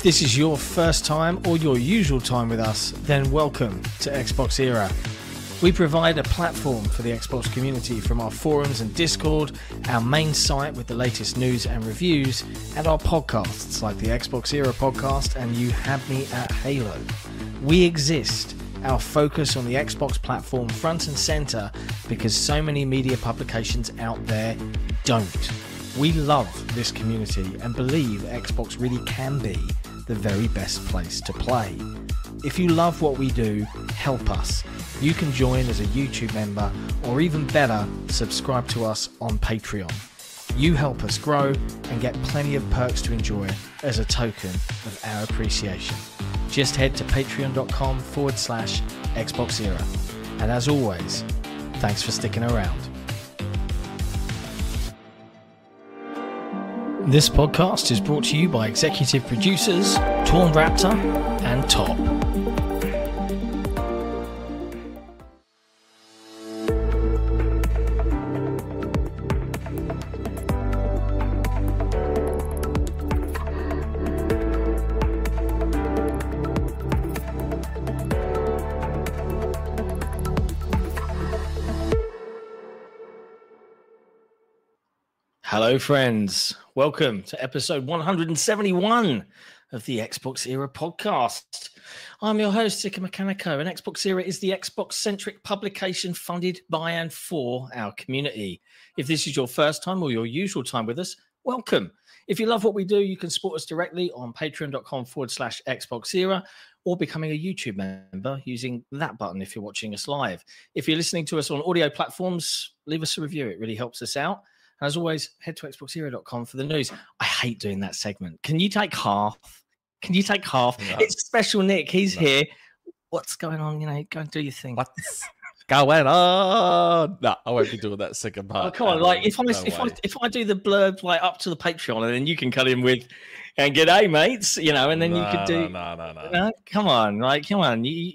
If this is your first time or your usual time with us, then welcome to Xbox Era. We provide a platform for the Xbox community from our forums and Discord, our main site with the latest news and reviews, and our podcasts like the Xbox Era podcast and You Had Me at Halo. We exist, our focus on the Xbox platform front and center because so many media publications out there don't. We love this community and believe Xbox really can be the very best place to play. If you love what we do, help us. You can join as a YouTube member, or even better, subscribe to us on Patreon. You help us grow and get plenty of perks to enjoy as a token of our appreciation. Just head to patreon.com forward slash Xbox Era. And as always, thanks for sticking around. This podcast is brought to you by executive producers Torn Raptor and Top. Hello, friends. Welcome to episode 171 of the Xbox Era podcast. I'm your host, Sikamikanico, and Xbox Era is the Xbox centric publication funded by and for our community. If this is your first time or your usual time with us, welcome. If you love what we do, you can support us directly on patreon.com forward slash Xbox Era or becoming a YouTube member using that button if you're watching us live. If you're listening to us on audio platforms, leave us a review. It really helps us out. As always, head to xboxera.com for the news. I hate doing that segment. Can you take half? Can you take half? No. It's special Nick. He's No. here. What's going on? You know, go and do your thing. What's going on? No, I won't be doing that second part. Oh, come on! Like if I No if I if I do the blurb like up to the Patreon, and then you can cut in with and get a mates, you know, and then you could do. No, no, no, no. No, come on, like come on! You,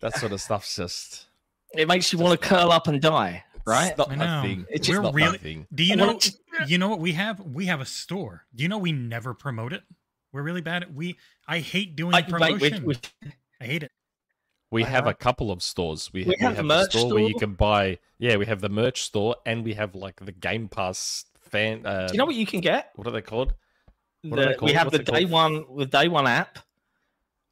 That sort of stuff's just it makes you want to curl up and die, right? It's not I know. thing. It's It's just We're not really- thing. Do you know? You know what we have? We have a store. Do you know we never promote it? We're really bad at we. I hate doing I, promotion. wait, wait. I hate it. We I have a couple of stores. We, We ha- have we have the merch store, where you can buy. Yeah, we have the merch store, and we have like the Game Pass fan. Uh, Do you know what you can get? what are they called? What are they The- we have What's the it called? day one the day one app.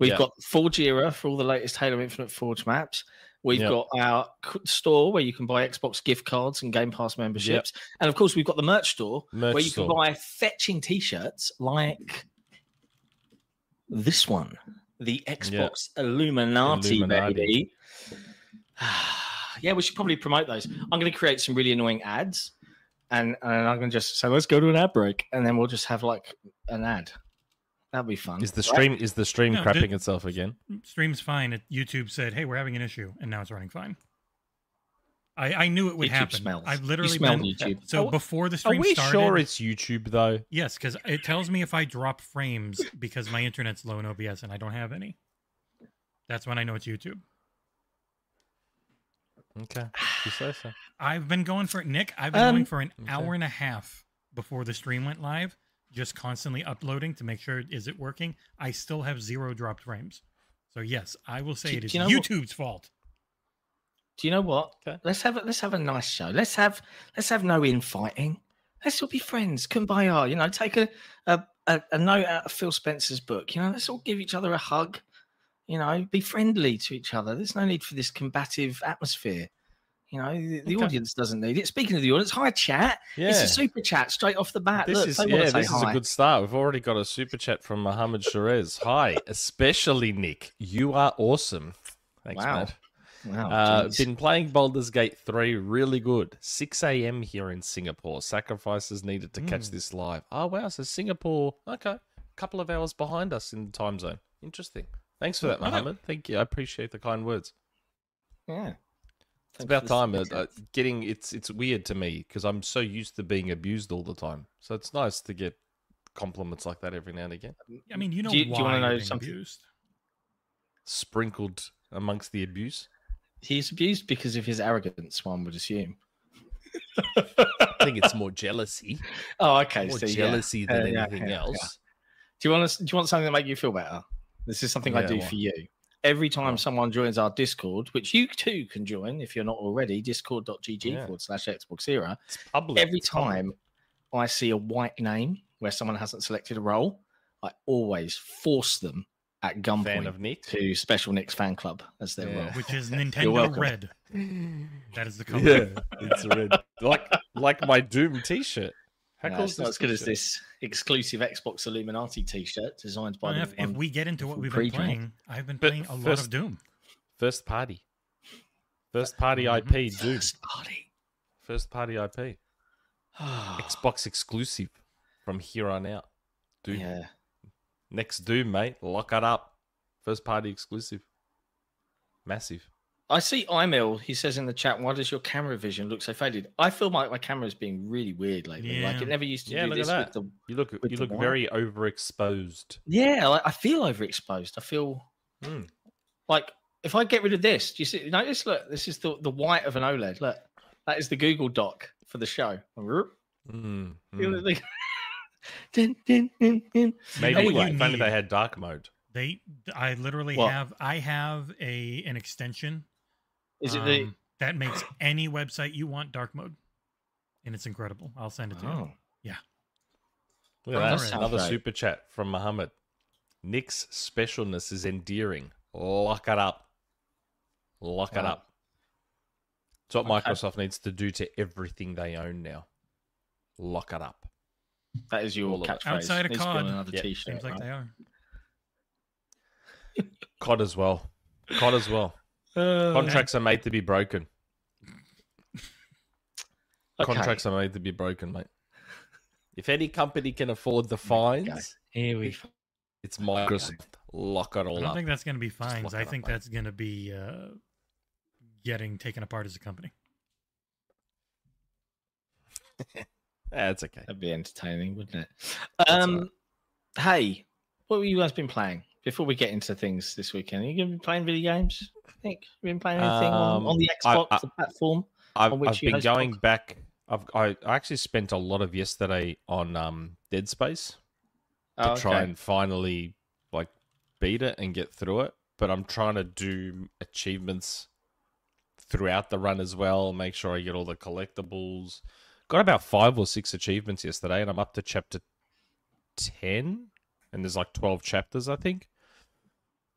We've Yeah. got Forge Era for all the latest Halo Infinite Forge maps. We've Yep. got our store where you can buy Xbox gift cards and Game Pass memberships, and of course we've got the merch store Merch where you store. can buy fetching T-shirts like this one, the Xbox Illuminati, Illuminati. baby. yeah, we should probably promote those. I'm going to create some really annoying ads, and and I'm going to just say let's go to an ad break, and then we'll just have like an ad. That'd be fun. Is the right? stream is the stream No, crapping did- itself again? Stream's fine. YouTube said, "Hey, we're having an issue," and now it's running fine. I, I knew it would YouTube happen. smells. I've literally smell been YouTube. so Are- before the stream Are stream we started. sure it's YouTube though? Yes, because it tells me if I drop frames because my internet's low in OBS and I don't have any. That's when I know it's YouTube. Okay, you say so. I've been going for Nick. I've been Um, going for an okay. hour and a half before the stream went live, just constantly uploading to make sure is it working. I still have zero dropped frames. So yes, I will say Do- it is you know what- YouTube's fault. Do you know what? Okay. Let's have a, let's have a nice show. Let's have let's have no infighting. Let's all be friends. Kumbaya. You know, take a a, a, a note out of Phil Spencer's book. You know, let's all give each other a hug. You know, be friendly to each other. There's no need for this combative atmosphere. You know, the, the Okay. audience doesn't need it. Speaking of the audience, hi chat. Yeah, It's a super chat straight off the bat. This Look, is yeah, this is a good start. We've already got a super chat from Mohammed Sherez. Hi, especially Nick. You are awesome. Thanks, Wow. Matt. Wow, Uh, been playing Baldur's Gate 3 really good. 6 a.m. here in Singapore. Sacrifices needed to catch Mm. this live. Oh, wow. So Singapore, okay. A couple of hours behind us in the time zone. Interesting. Thanks for that, Mohammed. Thank you. I appreciate the kind words. yeah. It's about time. Uh, getting it's it's weird to me because I'm so used to being abused all the time. So it's nice to get compliments like that every now and again, I mean, you know Do you- do you why wanna know being something? abused. sprinkled amongst the abuse. He's abused because of his arrogance. One would assume. I think it's more jealousy, Oh, okay. more so yeah. jealousy than Uh, anything yeah, yeah. else. Do you want us, Do you want something to make you feel better? This is something I do what? for you. Every time someone joins our Discord, which you too can join if you're not already, discord.gg Yeah. forward slash Xbox era. It's public. Every It's public. time I see a white name where someone hasn't selected a role, I always force them at gunpoint of Nick. to Special Nick's fan club as their Yeah. role. which is Nintendo. Red. That is the color. Yeah, it's red. like like my Doom T-shirt. How No, cool it's is not this as good as this exclusive Xbox Illuminati T-shirt designed by Well, the if, if we get into what we've been pre-draft. playing, I've been But playing a lot of Doom. First party. First party. IP, mm-hmm. Doom. First party. First party IP. Xbox exclusive from here on out. Doom. Yeah. Next Doom, mate. Lock it up. First party exclusive. Massive. I see Emil. He says in the chat, "Why does your camera vision look so faded?" I feel like my camera is being really weird lately. Like it never used to Yeah, do look at this that. with the. You look you look white. very overexposed. Yeah, like, I feel overexposed. I feel Hmm. like if I get rid of this, do you see? Notice, look, this is the the white of an OLED. Look, that is the Google Doc for the show. Mm, You know, mm. the- Dun, dun, dun, dun. Maybe know what if you only they had dark mode. They, I literally What? have, I have a an extension Is it the? um, that makes any website you want dark mode, and it's incredible. I'll send it to you. Oh, Look Oh, at that that. Another great. super chat from Muhammad. Nick's specialness is endearing. Lock it up. Lock it up. It's what Okay. Microsoft needs to do to everything they own now. Lock it up. that is your All of catchphrase. Outside of Needs to be COD. another Yeah. T-shirt. Seems like right? they are. COD as well. COD as well. Uh, Contracts are made to be broken. okay. Contracts are made to be broken, mate. If any company can afford the fines, Here we it's Microsoft. Lock it all up. I don't up. think that's going to be fines. I it up, think that's going to be uh, getting taken apart as a company. That's okay. That'd be entertaining, wouldn't it? all Um, hey, what have you guys been playing before we get into things this weekend? Are you going to be playing video games? I think you been playing anything on, Um, on the Xbox I- the platform. I've, on I've been going podcasts? back. I've I, I actually spent a lot of yesterday on um Dead Space to Oh, try okay. and finally like beat it and get through it. But I'm trying to do achievements throughout the run as well. Make sure I get all the collectibles. Got about five or six achievements yesterday, and I'm up to chapter ten. And there's like twelve chapters, I think.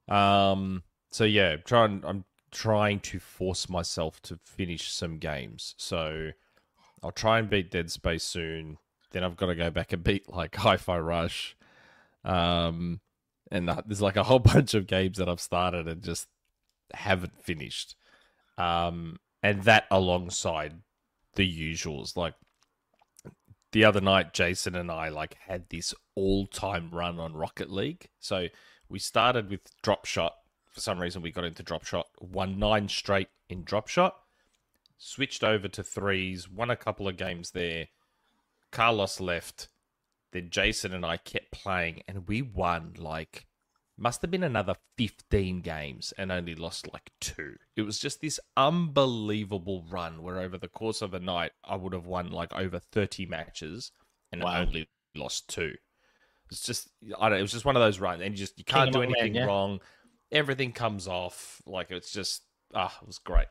Um. So yeah, trying. I'm trying to force myself to finish some games. So I'll try and beat Dead Space soon. Then I've got to go back and beat like Hi-Fi Rush. Um, and there's like a whole bunch of games that I've started and just haven't finished. Um, and that alongside the usuals, like the other night, Jason and I like had this all-time run on Rocket League. So we started with Drop Shot. For some reason, we got into Drop Shot. Won nine straight in Drop Shot. Switched over to threes. Won a couple of games there. Carlos left. Then Jason and I kept playing, and we won like must have been another 15 games and only lost like two. It was just this unbelievable run where over the course of a night I would have won like over 30 matches and Wow. only lost two. It's just I don't it was just one of those runs and you just you can't do among men, anything yeah. wrong. Everything comes off like it's just ah it was great.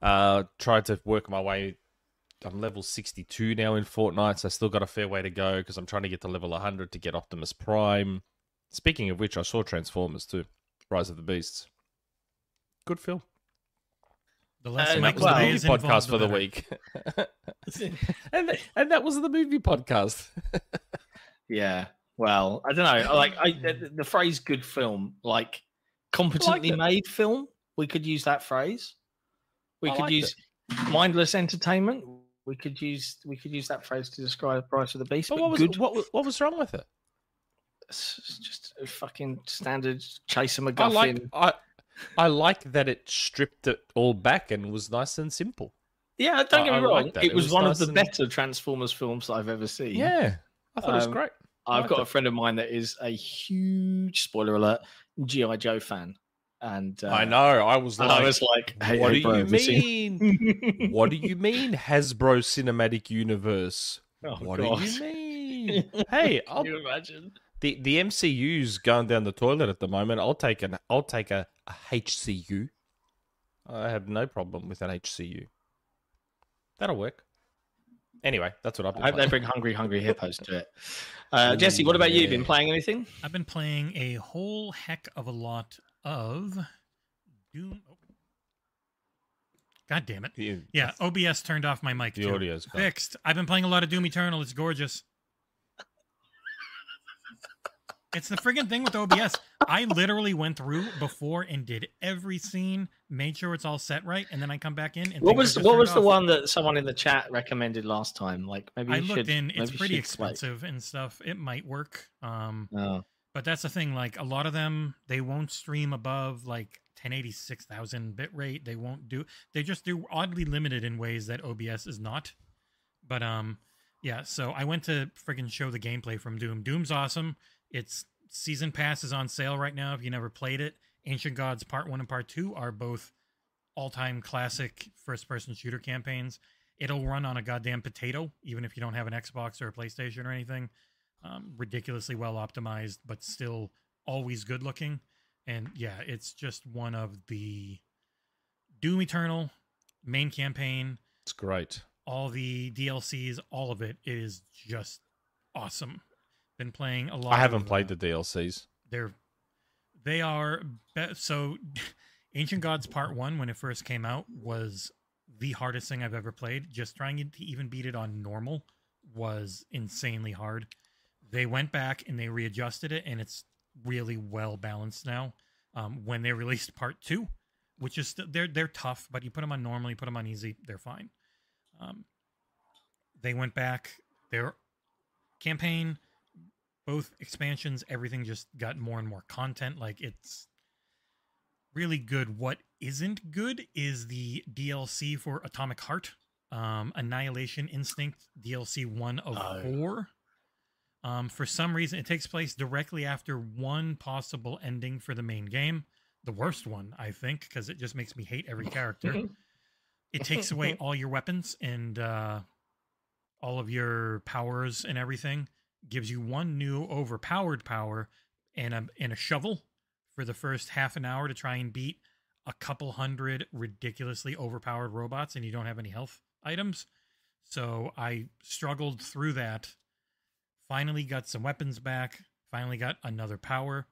Uh tried to work my way I'm level 62 now in Fortnite, so I still got a fair way to go because I'm trying to get to level 100 to get Optimus Prime. Speaking of which, I saw Transformers too, Rise of the Beasts. Good film. The lesson And that was the movie podcast for the better. week, and th- and that was the movie podcast. Yeah. Well, I don't know. Like I, the, the phrase "good film," like competently it. made film, we could use that phrase. We I could use mindless entertainment. We could use we could use that phrase to describe the Price of the Beast. But But, what was good, what was- what was wrong with it? it's just a fucking standard chaser I like I I like that it stripped it all back and was nice and simple. yeah, don't I- get me wrong. like. It, It was, was one nice of the and- better Transformers films that I've ever seen. Yeah, I thought it was Um, great. I've got a friend of mine that is a huge spoiler alert GI Joe fan, and uh, I know. I was like, I was like, hey, what hey, do bro, you mean? what do you mean Hasbro Cinematic Universe? Oh, what do you mean? hey, I'll, you imagine? the the MCU's going down the toilet at the moment. I'll take an I'll take a, a HCU. I have no problem with an HCU. That'll work. Anyway, that's what I've been I hope they playing. bring Hungry Hungry Hippos to it. Uh, Jesse, what about you? Been playing anything? I've been playing a whole heck of a lot of Doom. oh. God damn it. The- Yeah, OBS turned off my mic The too. audio's gone. Fixed. I've been playing a lot of Doom Eternal. It's gorgeous. It's the friggin' thing with OBS. I literally went through before and did every scene, made sure it's all set right, and then I come back in and What was what was the off. one that someone in the chat recommended last time? Like maybe I looked should, in. It's pretty should, like- expensive and stuff. It might work. Um, Oh. but that's the thing. Like a lot of them, they won't stream above like 1086,000 bit rate. They won't do. They just do oddly limited in ways that OBS is not. But um, yeah. So I went to friggin' show the gameplay from Doom. Doom's awesome. Its season pass is on sale right now. If you never played it, Ancient Gods Part One and Part Two are both all-time classic first-person shooter campaigns. It'll run on a goddamn potato, even if you don't have an Xbox or a PlayStation or anything. Um, ridiculously well optimized, but still always good looking. And yeah, it's just one of the Doom Eternal main campaign, It's great. all the DLCs, all of it is just awesome. Been playing a lot. I haven't of, played uh, the DLCs. they're they are be- so ancient gods part one when it first came out was the hardest thing i've ever played just trying to even beat it on normal was insanely hard they went back and they readjusted it and it's really well balanced now um, when they released part two which is st- they're they're tough but you put them on normal you put them on easy they're fine um, they went back their campaign both expansions everything just got more and more content. Like it's really good. What isn't good is the dlc for atomic heart um annihilation instinct dlc 1 of Oh. 4 um for some reason it takes place directly after one possible ending for the main game. The worst one i think because it just makes me hate every character. It takes away all your weapons and uh all of your powers and everything gives you one new overpowered power and a and a shovel for the first half an hour to try and beat a couple hundred ridiculously overpowered robots and you don't have any health items. So I struggled through that. Finally got some weapons back, finally got another power,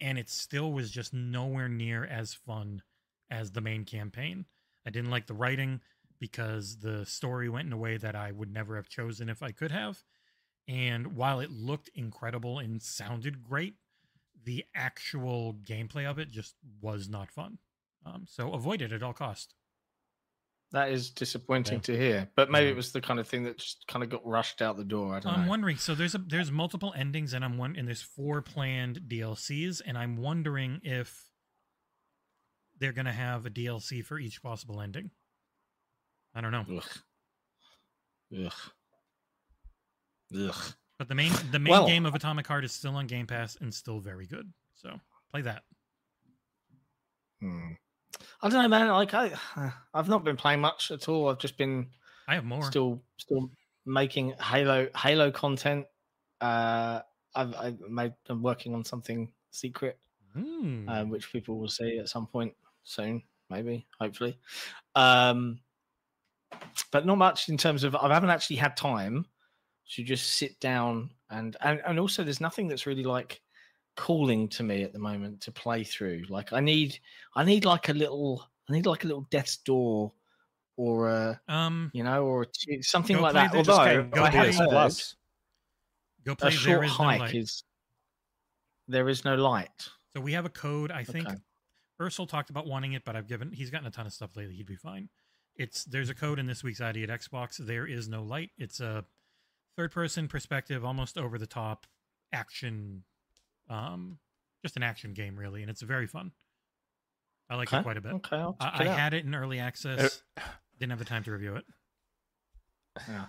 and it still was just nowhere near as fun as the main campaign. I didn't like the writing because the story went in a way that I would never have chosen if I could have. And while it looked incredible and sounded great, the actual gameplay of it just was not fun. Um, so avoid it at all cost. That is disappointing Yeah. to hear. But maybe Yeah. it was the kind of thing that just kind of got rushed out the door. I don't know. I'm know. wondering. So there's a there's multiple endings, and I'm one and there's four planned DLCs, and I'm wondering if they're gonna have a DLC for each possible ending. I don't know, Ugh. Ugh. Ugh. but the main the main Well- game of Atomic Heart is still on Game Pass and still very good. So play that. Hmm. I don't know, man. Like I, I've not been playing much at all. I've just been I have more. still, still making Halo, Halo content. Uh, I've, I've made, I'm working on something secret, Hmm. uh, which people will see at some point soon, maybe, hopefully. Um, but not much in terms of I haven't actually had time to just sit down and and and also there's nothing that's really like calling to me at the moment to play through. Like I need I need like a little I need like a little death's door or a um, you know or a something like that. Although go- I have heard go play a short There Is No hike Light. is there is no light. So we have a code. I think Okay. Ursel talked about wanting it, but I've given he's gotten a ton of stuff lately. He'd be fine. It's there's a code in this week's ID at Xbox. There is no light. It's a third person perspective, almost over the top action, um, just an action game really, and it's very fun. I like Okay. it quite a bit. Okay, I'll check I, it out. had it in early access. Didn't have the time to review it. Yeah.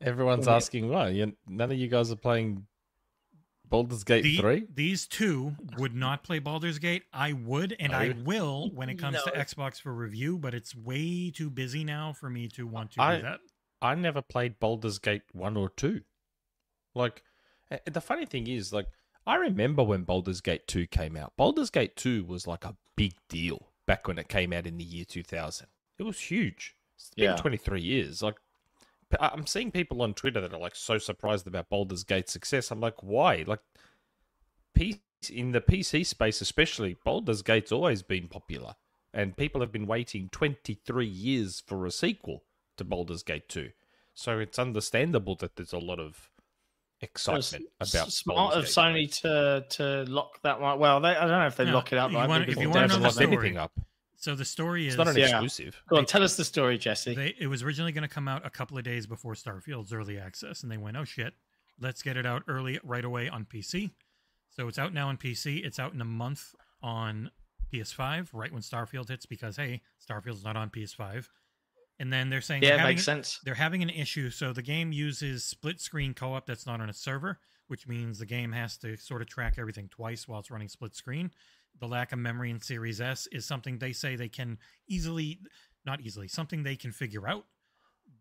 everyone's Yeah. asking why. You, none of you guys are playing Baldur's Gate The- 3? These two would not play Baldur's Gate. I would, and I Oh. will when it comes to Xbox for review. But it's way too busy now for me to want to I- do that. I never played Baldur's Gate 1 or 2. Like, the funny thing is, like, I remember when Baldur's Gate 2 came out. Baldur's Gate 2 was like a big deal back when it came out in the year 2000. It was huge. It's been Yeah. 23 years. Like, I'm seeing people on Twitter that are like so surprised about Baldur's Gate's success. I'm like, why? Like, P- in the PC space, especially, Baldur's Gate's always been popular, and people have been waiting 23 years for a sequel to Baldur's Gate 2. So it's understandable that there's a lot of excitement S- about smart Baldur's of Gate. Sony to to lock that one. Well, they, I don't know if they No, lock it up. you wanna- if you wanna They devs know haven't the lock locked it. story- anything up. So the story is It's not an Yeah. exclusive. Go on, tell us the story, Jesse. They, it was originally going to come out a couple of days before Starfield's early access, and they went, "Oh shit, let's get it out early right away on PC." So it's out now on PC. It's out in a month on PS5, right when Starfield hits, because hey, Starfield's not on PS5. And then they're saying yeah, they're it having, makes sense. they're having an issue. So the game uses split screen co-op that's not on a server, which means the game has to sort of track everything twice while it's running split screen. The lack of memory in Series S is something they say they can easily, not easily, something they can figure out.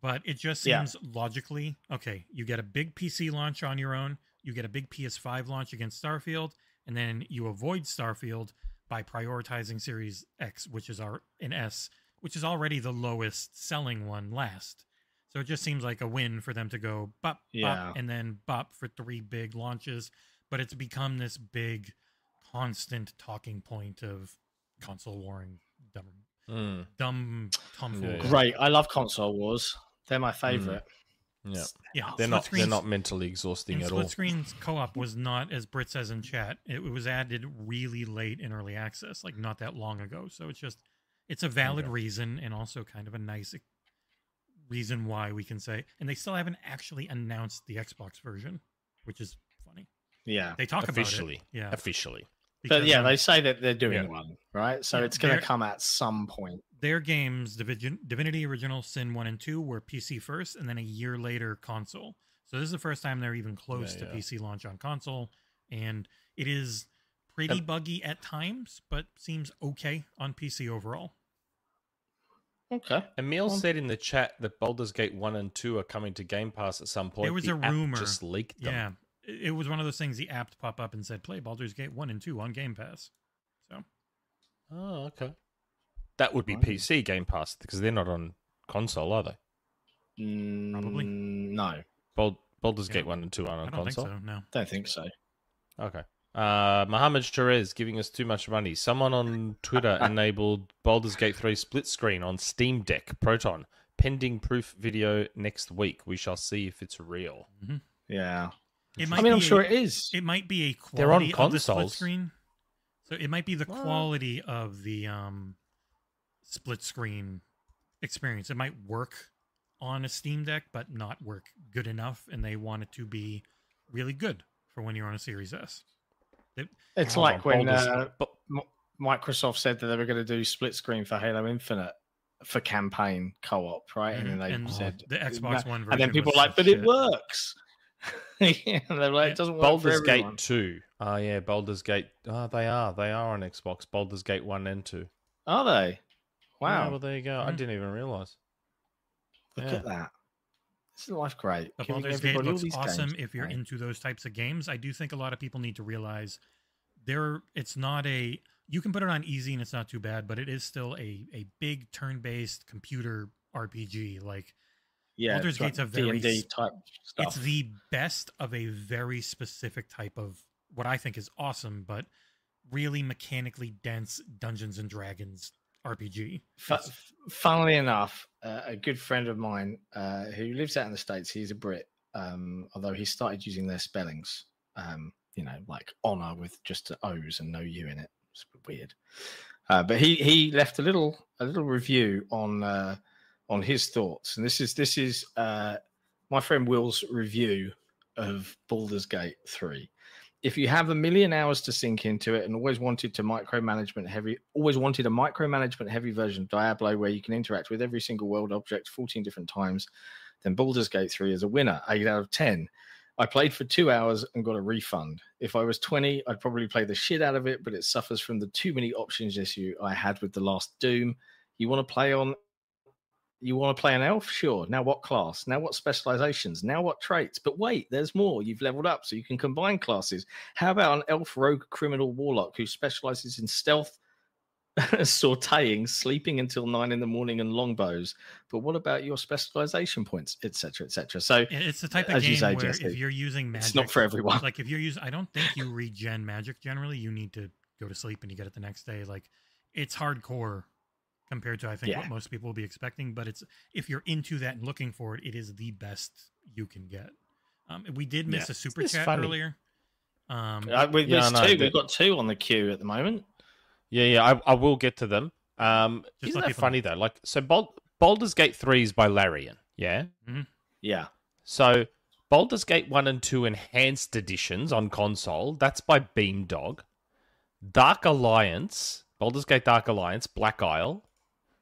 But it just Yeah. seems logically okay. You get a big PC launch on your own, you get a big PS5 launch against Starfield, and then you avoid Starfield by prioritizing Series X, which is our an S, which is already the lowest selling one last. So it just seems like a win for them to go bop, Yeah. bop, and then bop for three big launches. But it's become this big, constant talking point of console warring, dumb, Mm, dumb tomfoolery. Yeah. Great. I love console wars. They're my favorite. yeah, Yeah, they're not. They're not mentally exhausting And at split all. screens co-op was not, as Brit says in chat, it was added really late in early access, like not that long ago. So it's just, it's a valid Okay. reason and also kind of a nice reason why we can say. And they still haven't actually announced the Xbox version, which is funny. Yeah. They talk Officially, about it, yeah. officially. But yeah, they say that they're doing Yeah. one, right? So Yeah, it's going to come at some point. their games, Divinity Original Sin 1 and 2, were PC first, and then a year later, console. So this is the first time they're even close Yeah, to. PC launch on console. And it is pretty buggy at times, but seems okay on PC overall. Okay. Emil Um, said in the chat that Baldur's Gate 1 and 2 are coming to Game Pass at some point. There was The a app rumor. just leaked them. Yeah. It it was one of those things the app pop up and said, play Baldur's Gate 1 and 2 on Game Pass. So, Oh, okay. That would be Right. PC Game Pass because they're not on console, are they? Probably. Mm, No, Bald- Baldur's Yeah. Gate 1 and 2 aren't I on don't console? think so, no. don't think so. Okay. Uh, Mohammed Sherez giving us too much money. Someone on Twitter enabled Baldur's Gate 3 split screen on Steam Deck Proton. Pending proof video next week. We shall see if it's real. Yeah. It might I might mean, I'm sure a- it is. It might be a They're on quality of the split consoles. screen. So it might be the Well- quality of the um, split screen experience. It might work on a Steam Deck, but not work good enough, and they want it to be really good for when you're on a Series S. It's like on, when uh, Microsoft said that they were going to do split screen for Halo Infinite for campaign co-op, right? And then they And said the Xbox One version and then people was were like, such but it works. yeah, they're like, Yeah. it doesn't work Baldur's for Gate everyone. 2. Oh, yeah. Baldur's Gate. Oh, they are. They are on Xbox. Baldur's Gate 1 and 2. Are they? Yeah, Wow, well, there you go. I didn't even realize. look yeah. at that. Isn't life great? Giving Baldur's Gate looks awesome games if you're play. into those types of games. I do think a lot of people need to realize there it's not a you can put it on easy and it's not too bad, but it is still a a big turn-based computer RPG. Like yeah, Baldur's like Gate's a very D&D type stuff. it's the best of a very specific type of what I think is awesome, but really mechanically dense Dungeons and Dragons RPG. Fu- funnily enough, uh, a good friend of mine uh, who lives out in the states, he's a Brit, um, although he started using their spellings, um, you know, like honor with just O's and no U in it. It's weird. Uh, but he he left a little a little review on uh, on his thoughts, and this is this is uh, my friend Will's review of Baldur's Gate three. If you have a million hours to sink into it and always wanted to micromanagement heavy, always wanted a micromanagement heavy version of Diablo where you can interact with every single world object 14 different times, then Baldur's Gate 3 is a winner, 8 out of 10. I played for two hours and got a refund. If I was 20, I'd probably play the shit out of it, but it suffers from the too many options issue I had with the last Doom. You want to play on You want to play an elf? Sure. Now what class? Now what specializations? Now what traits? But wait, there's more. You've leveled up so you can combine classes. How about an elf rogue criminal warlock who specializes in stealth, sauteing, sleeping until nine in the morning, and longbows? But what about your specialization points, etc., etc.? So It's the type of game say, where Jesse, if you're using magic, it's not for everyone. like if you're using, I don't think you regen magic generally. You need to go to sleep and you get it the next day. Like it's hardcore compared to I think Yeah. what most people will be expecting. But it's if you're into that and looking for it, it is the best you can get. Um, we did miss Yeah. a super It's chat funny. earlier. Um, Uh, we, Yeah, there's I know, two. but- We've got two on the queue at the moment. Yeah, yeah, I, I will get to them. Um, Just isn't that people know. funny though? Like, so Bald- Baldur's Gate three is by Larian, yeah. Yeah. So Baldur's Gate one and two enhanced editions on console. That's by Beamdog. Dark Alliance, Baldur's Gate Dark Alliance, Black Isle,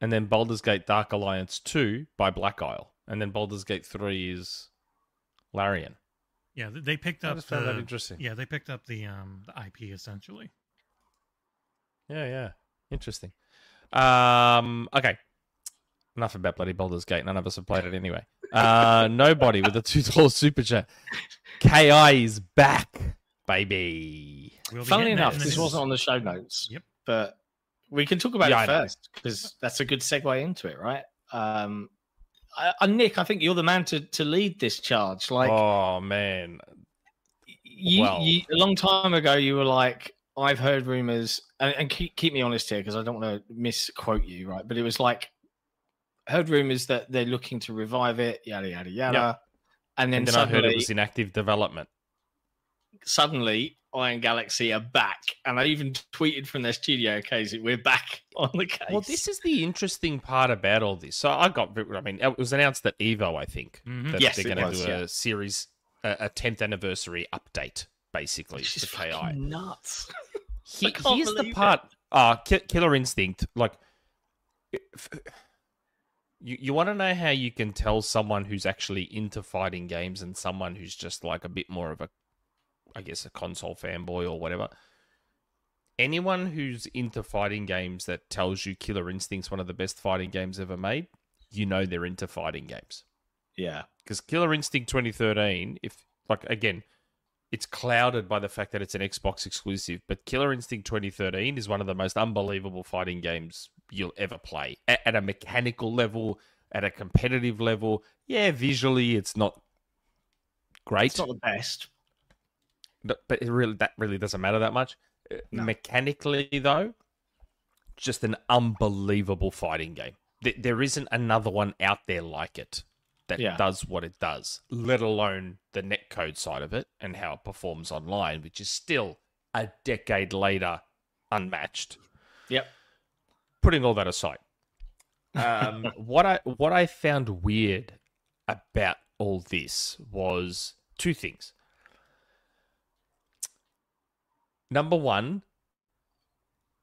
and then Baldur's Gate Dark Alliance two by Black Isle, and then Baldur's Gate three is Larian. yeah, they picked I up just found that the interesting. yeah they picked up the um the IP essentially. Yeah, yeah. Interesting. Um, okay. Enough about bloody Baldur's Gate. None of us have played it anyway. Uh, nobody with a two dollar super chat. Ki is back, baby. We'll Funnily enough, in this news. wasn't on the show notes. Yep. But we can talk about Yeah, it first because that's a good segue into it, right? Um, I, I, Nick, I think you're the man to, to lead this charge. Like, oh man, you, well- you, a long time ago, you were like, I've heard rumors, and, and keep, keep me honest here because I don't want to misquote you, right? But it was like, heard rumors that they're looking to revive it, yada, yada, yada. Yeah. And then, and then I heard it was in active development. suddenly Iron Galaxy are back. And I even tweeted from their studio case, we're back on the case. Well, this is the interesting part about all this. So I got, I mean, it was announced at Evo, I think, Mhm. that Yes, they're going to was, do yeah. a series, a a 10th anniversary update, basically, Which is KI. fucking nuts. He- I can't here's the believe it. part. Uh, Ki- Killer Instinct. Like, if- you you want to know how you can tell someone who's actually into fighting games and someone who's just like a bit more of a, I guess, a console fanboy or whatever. Anyone who's into fighting games that tells you Killer Instinct's one of the best fighting games ever made, you know they're into fighting games Yeah. because Killer Instinct 2013, if like again, it's clouded by the fact that it's an Xbox exclusive, but Killer Instinct 2013 is one of the most unbelievable fighting games you'll ever play at, at a mechanical level, at a competitive level. Yeah, visually it's not great, It's not the best. But, it really that really doesn't matter that much. Uh, No. Mechanically, though, just an unbelievable fighting game. Th- There isn't another one out there like it that Yeah. does what it does, let alone the netcode side of it and how it performs online, which is still a decade later unmatched. Yep. Putting all that aside, um, what I what I found weird about all this was two things. Number one,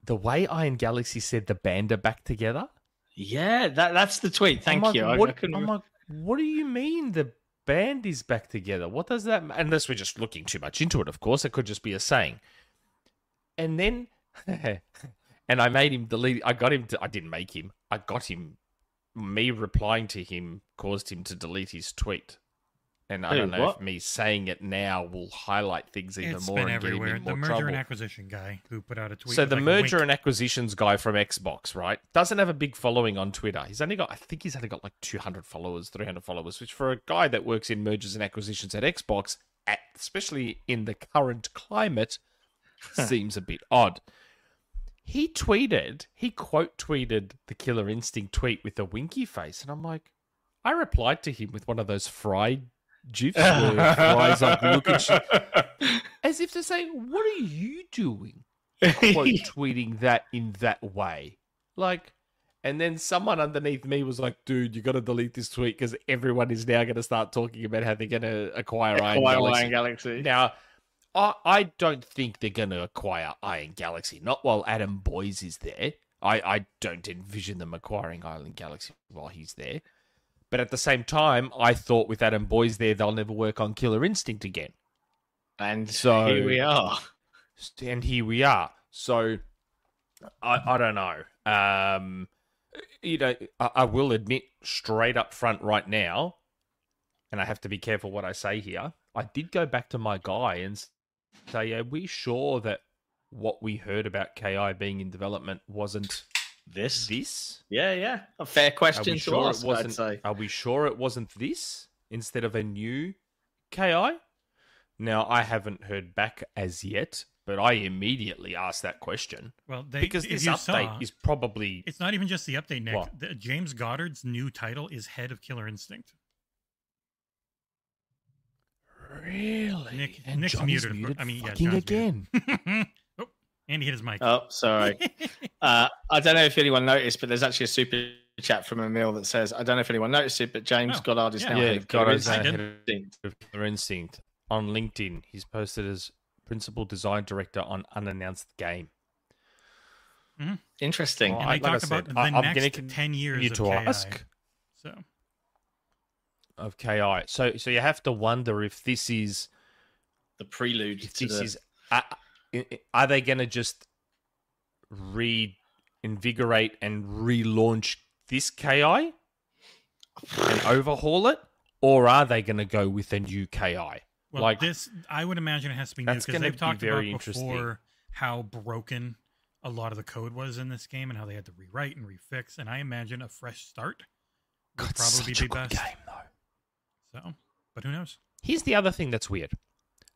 the way Iron Galaxy said the band are back together. Yeah, that, that's the tweet. Thank I'm you. I- I What, couldn't I'm like, what do you mean the band is back together? What does that? m- Unless we're just looking too much into it, of course. It could just be a saying. And then, and I made him delete. I got him to. I didn't make him. I got him. Me replying to him caused him to delete his tweet. And I don't know what? if me saying it now will highlight things even It's more been and get him everywhere. The merger trouble. and acquisition guy who put out a tweet. So the like merger and acquisitions guy from Xbox, right, doesn't have a big following on Twitter. He's only got, I think he's only got like 200 followers, 300 followers, which for a guy that works in mergers and acquisitions at Xbox, at, especially in the current climate, seems a bit odd. He tweeted, he quote tweeted the Killer Instinct tweet with a winky face, and I'm like, I replied to him with one of those fried gifs where fries like look at you, as if to say, "What are you doing?" quote tweeting that in that way. Like, and then someone underneath me was like, dude, you got to delete this tweet because everyone is now going to start talking about how they're going to acquire Iron Acquire Galaxy. Iron Galaxy. Now, I, I don't think they're going to acquire Iron Galaxy, not while Adam Boyes is there. I, I don't envision them acquiring Iron Galaxy while he's there. But at the same time, I thought with Adam Boyes there, they'll never work on Killer Instinct again. And So- here we are. and here we are. So I, I don't know. Um, you know, I, I will admit straight up front right now, and I have to be careful what I say here. I did go back to my guy and say, "Are we sure that what we heard about Ki being in development wasn't This? this? Yeah, yeah. A fair question we to sure ask, it I'd say. Are we sure it wasn't this instead of a new Ki? Now I haven't heard back as yet, but I immediately asked that question Well, they, because this update saw, is probably It's not even just the update, Nick. What? The, James Goddard's new title is Head of Killer Instinct. really Nick- and Nick's Johnny's muted, muted I mean, yeah, fucking again. and he hit his mic. Oh, sorry. uh, I don't know if anyone noticed, but there's actually a super chat from Emil that says, I don't know if anyone noticed it, but James Oh, Goddard is yeah. now Yeah, head of Killer Goddard's I did. head Instinct. of Killer Instinct on LinkedIn. He's posted as principal design director on unannounced game. Interesting. Well, and I- they like I talk about said, the I- I'm next gonna 10 years You of to KI. ask So, of Ki. So so you have to wonder if this is the prelude if to this the... is are, are they going to just reinvigorate and relaunch this ki and overhaul it or are they going to go with a new ki well, Like- this, I would imagine it has to be new because they've be talked very about before how broken a lot of the code was in this game and how they had to rewrite and refix. And I imagine a fresh start would God, probably be best. game though So, but who knows? here's the other thing that's weird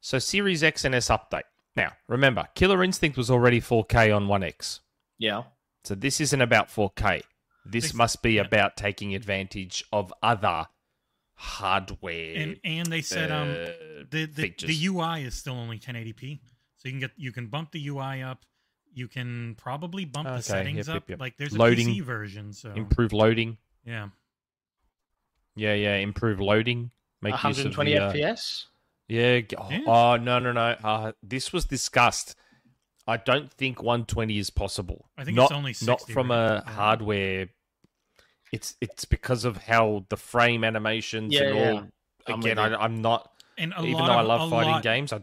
so series x and s update now remember killer instinct was already 4k on 1x Yeah. so this isn't about 4k this This- must be yeah. about taking advantage of other hardware And and they said um uh, the the, the UI is still only 1080p, so you can get you can bump the UI up. You can probably bump Okay, the settings yep, yep, up. Like there's a Loading, PC version, so improve loading yeah. Yeah, yeah. Improve loading. Make use of 120 the, uh, FPS? Yeah. Oh, Yeah. oh, no, no, no. Uh, this was discussed. I don't think 120 is possible. I think not, it's only not from right? a hardware. It's it's because of how the frame animations Yeah, and yeah. all. I'm Again. I, I'm not. And a even lot though I love fighting lot, games, I,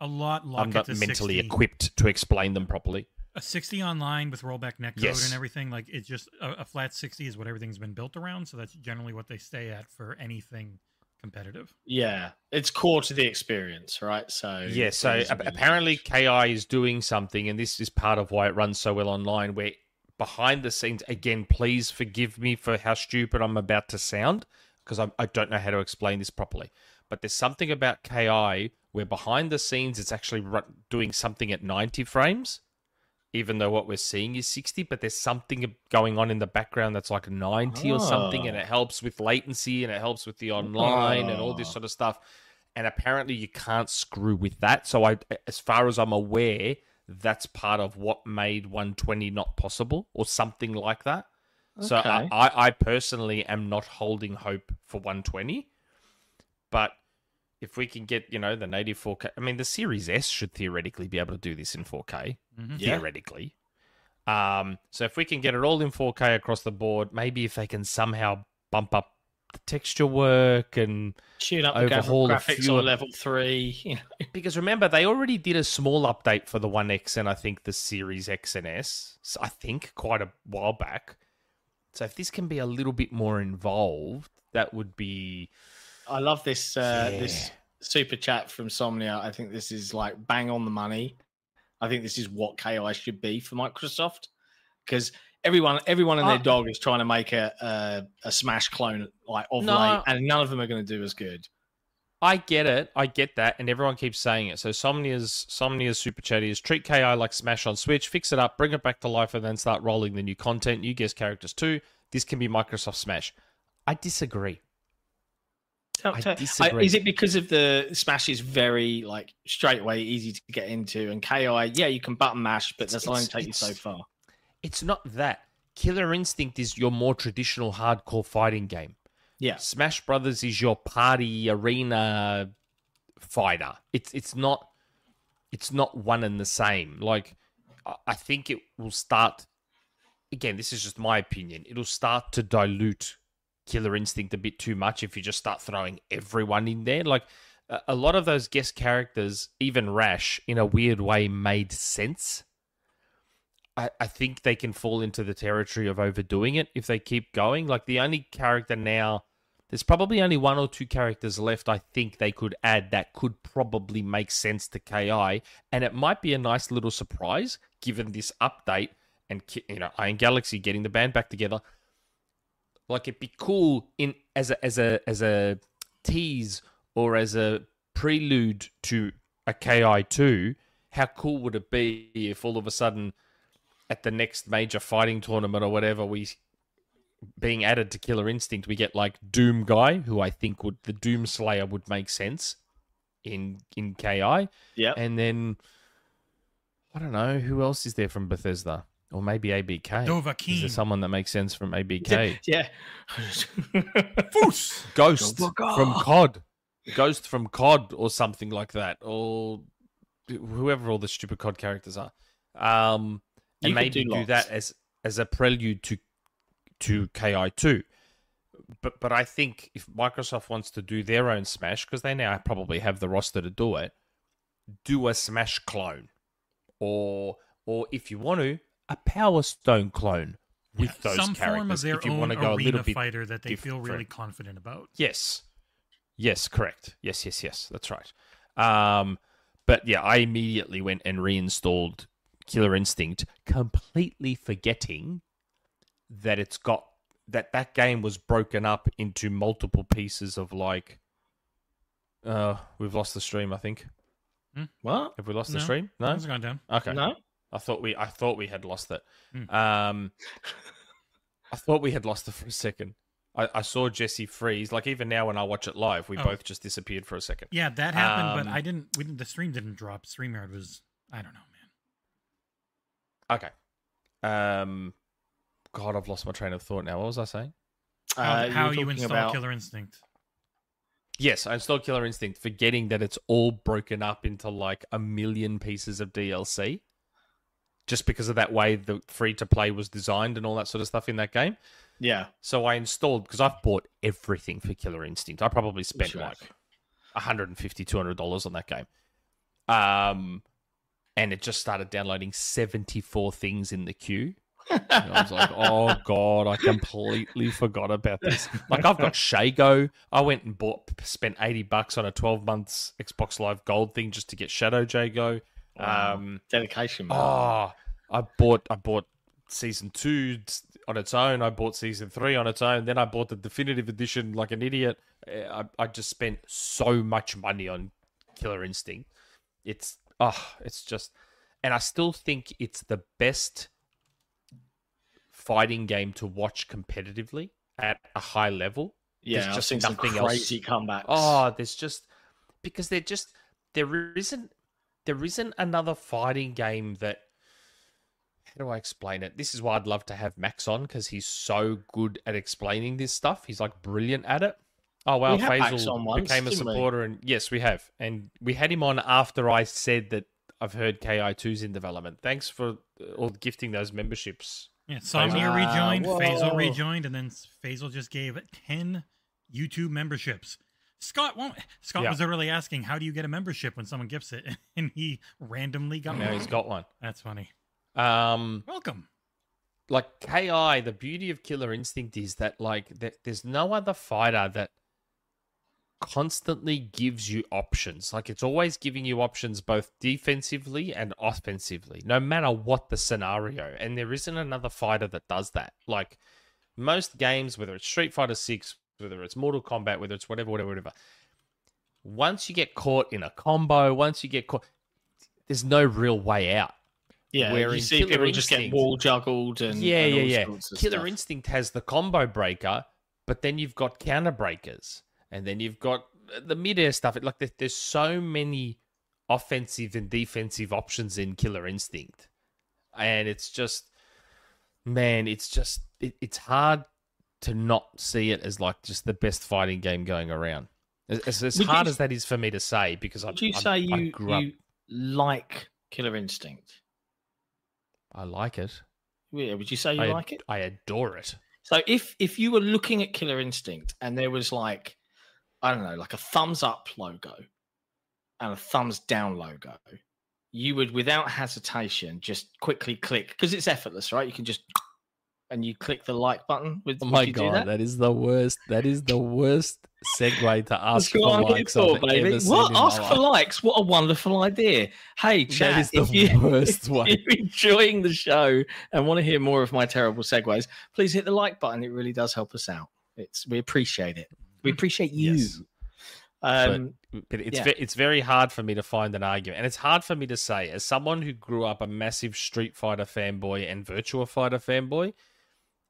a lot I'm not mentally 60. equipped to explain them properly. A 60 online with rollback netcode Yes. and everything, like it's just a, a flat 60 is what everything's been built around. So that's generally what they stay at for anything competitive. Yeah. It's core to the experience, right? So Yeah, so a apparently niche. KI is doing something, and this is part of why it runs so well online. Where behind the scenes, again, please forgive me for how stupid I'm about to sound because I, I don't know how to explain this properly. But there's something about KI where behind the scenes it's actually run, doing something at 90 frames, even though what we're seeing is 60. But there's something going on in the background that's like 90 or something, and Oh. it helps with latency and it helps with the online and all this Oh. sort of stuff and apparently you can't screw with that. So I, as far as I'm aware, that's part of what made 120 not possible, or something like that. So I, I personally am not holding hope for 120, but if we can get you know the native 4K, I mean the Series S should theoretically be able to do this in 4K, Mhm. Yeah. theoretically. Um, so if we can get it all in 4K across the board, maybe if they can somehow bump up the texture work and tune up the overhaul a graphics few on level three. You know. because remember they already did a small update for the One X and I think the Series X and S. s- I think quite a while back. So if this can be a little bit more involved, that would be I love this uh, Yeah. this super chat from Somnia. I think this is like bang on the money. I think this is what KI should be for Microsoft because everyone everyone and their Uh, dog is trying to make a a, a Smash clone like of No. late, and none of them are going to do as good. I get it. I get that, and everyone keeps saying it. So Somnia's Somnia's super chat is treat KI like Smash on Switch, fix it up, bring it back to life, and then start rolling the new content, new guest characters too. This can be Microsoft Smash. I disagree. I disagree. is it because of the Smash is very like straightaway easy to get into, and KI, yeah, you can button mash, but that's only take you so far. It's not that. Killer Instinct is your more traditional hardcore fighting game. Yeah, Smash Brothers is your party arena fighter. It's it's not it's not one and the same. Like I- I think it will start again, this is just my opinion. It'll start to dilute Killer Instinct a bit too much if you just start throwing everyone in there. Like a lot of those guest characters, even Rash, in a weird way, made sense. I, I think they can fall into the territory of overdoing it if they keep going. Like the only character now, there's probably only one or two characters left. I think they could add that could probably make sense to Ki, and it might be a nice little surprise given this update and you know Iron Galaxy getting the band back together. Like it'd be cool in as a as a as a tease or as a prelude to a Ki two. How cool would it be if all of a sudden at the next major fighting tournament or whatever we being added to Killer Instinct, we get like Doom Guy, who I think would the Doom Slayer would make sense in in Ki, Yeah. and then I don't know who else is there from Bethesda or maybe ABK. Is there someone that makes sense from ABK? Yeah. Foos! Ghost Dovahkiin. from COD, Ghost from COD or something like that, or whoever all the stupid COD characters are. Um, and You could maybe do do, that as as a prelude to to Ki two. But but I think if Microsoft wants to do their own Smash, because they now probably have the roster to do it, do a Smash clone, or or if you want to, a Power Stone clone with those Some characters. form of their if you own want to go a little bit fighter that they feel really confident about. Yes. Yes, correct. Yes, yes, yes. That's right. Um, but yeah, I immediately went and reinstalled Killer Instinct, completely forgetting that it's got that that game was broken up into multiple pieces of like. Uh, we've lost the stream. I think. Hmm? what? Have we lost No. the stream? No. It's gone down. Okay. No. I thought we I thought we had lost it. Hmm. Um, I thought we had lost it for a second. I, I saw Jesse freeze. Like even now when I watch it live, we Oh. both just disappeared for a second. Yeah, that happened, but Um, I didn't. We didn't. The stream didn't drop. Streamyard was. I don't know, man. Okay. Um, God, I've lost my train of thought now. What was I saying? How, Uh, how were you talking install about- Killer Instinct? Yes, I installed Killer Instinct, forgetting that it's all broken up into like a million pieces of DLC. Just because of that way the free to play was designed and all that sort of stuff in that game. Yeah. So I installed because I've bought everything for Killer Instinct. I probably spent you like have. 150 200 dollars on that game um and it just started downloading 74 things in the queue and i was like oh god i completely forgot about this like i've got shago i went and bought spent 80 bucks on a 12 months xbox live gold thing just to get shadow jago Wow. um Dedication. Man. Oh, I bought I bought season two on its own. I bought season three on its own. Then I bought the definitive edition like an idiot. Eh, I, I just spent so much money on Killer Instinct. It's oh, it's just, and I still think it's the best fighting game to watch competitively at a high level. yeah, there's I've just nothing else. crazy comebacks. Oh, there's just because they're just there isn't there isn't another fighting game that how do I explain it? This is why I'd love to have Max on because he's so good at explaining this stuff. He's like brilliant at it. Oh wow, We Faisal once, became a didn't we? supporter, and yes, we have, and we had him on after I said that I've heard Ki2's in development. Thanks for uh, all gifting those memberships. Yeah, Somnia Wow, rejoined, Faisal rejoined, and then Faisal just gave ten YouTube memberships. Scott won't. Scott Yeah. was literally asking, "How do you get a membership when someone gifts it?" And he randomly got Now one. he's got one. That's funny. Um, Welcome. like KI, the beauty of Killer Instinct is that like that there's no other fighter that constantly gives you options. Like it's always giving you options both defensively and offensively, no matter what the scenario. And there isn't another fighter that does that. Like most games, whether it's Street Fighter Six, whether it's Mortal Kombat, whether it's whatever, whatever, whatever. Once you get caught in a combo, once you get caught, there's no real way out. yeah, where you see Killer people just get wall juggled and yeah, and yeah, all yeah. Killer stuff. Instinct has the combo breaker, but then you've got counter breakers, and then you've got the mid-air stuff. Like there- there's so many offensive and defensive options in Killer Instinct, and it's just, man, it's just it, it's hard to not see it as like just the best fighting game going around. As, as, hard you- as that is for me to say, because I, Would you I, say you, you like Killer Instinct? I like it. Yeah, would you say you I, like it? I adore it. So if if you were looking at Killer Instinct and there was like I don't know, like a thumbs up logo and a thumbs down logo, you would without hesitation just quickly click because it's effortless, right? You can just and you click the like button. Would, Oh my god, that? that is the worst. That is the worst segue to ask for likes for, I've baby. ever What? Ask for life. likes. What a wonderful idea. Hey, chat, That is the if you, worst if one. you're enjoying the show and want to hear more of my terrible segues, please hit the like button. It really does help us out. It's we appreciate it. We appreciate you. Yes. Um, But it's Yeah. ve- it's very hard for me to find an argument, and it's hard for me to say as someone who grew up a massive Street Fighter fanboy and Virtua Fighter fanboy.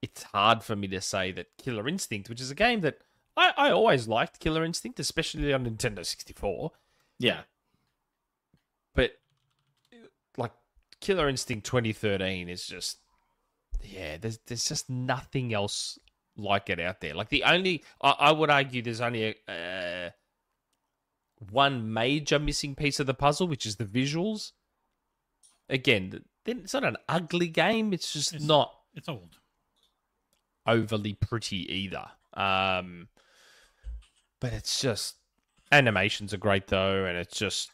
It's hard for me to say that Killer Instinct, which is a game that I, I always liked, Killer Instinct, especially on Nintendo sixty four. yeah. but like Killer Instinct 2013 is just yeah, there's there's just nothing else like it out there. Like the only I, I would argue there's only a uh, one major missing piece of the puzzle, which is the visuals. Again, then it's not an ugly game. It's just It's- not It's old. Overly pretty either. Um, but it's just animations are great though, and it's just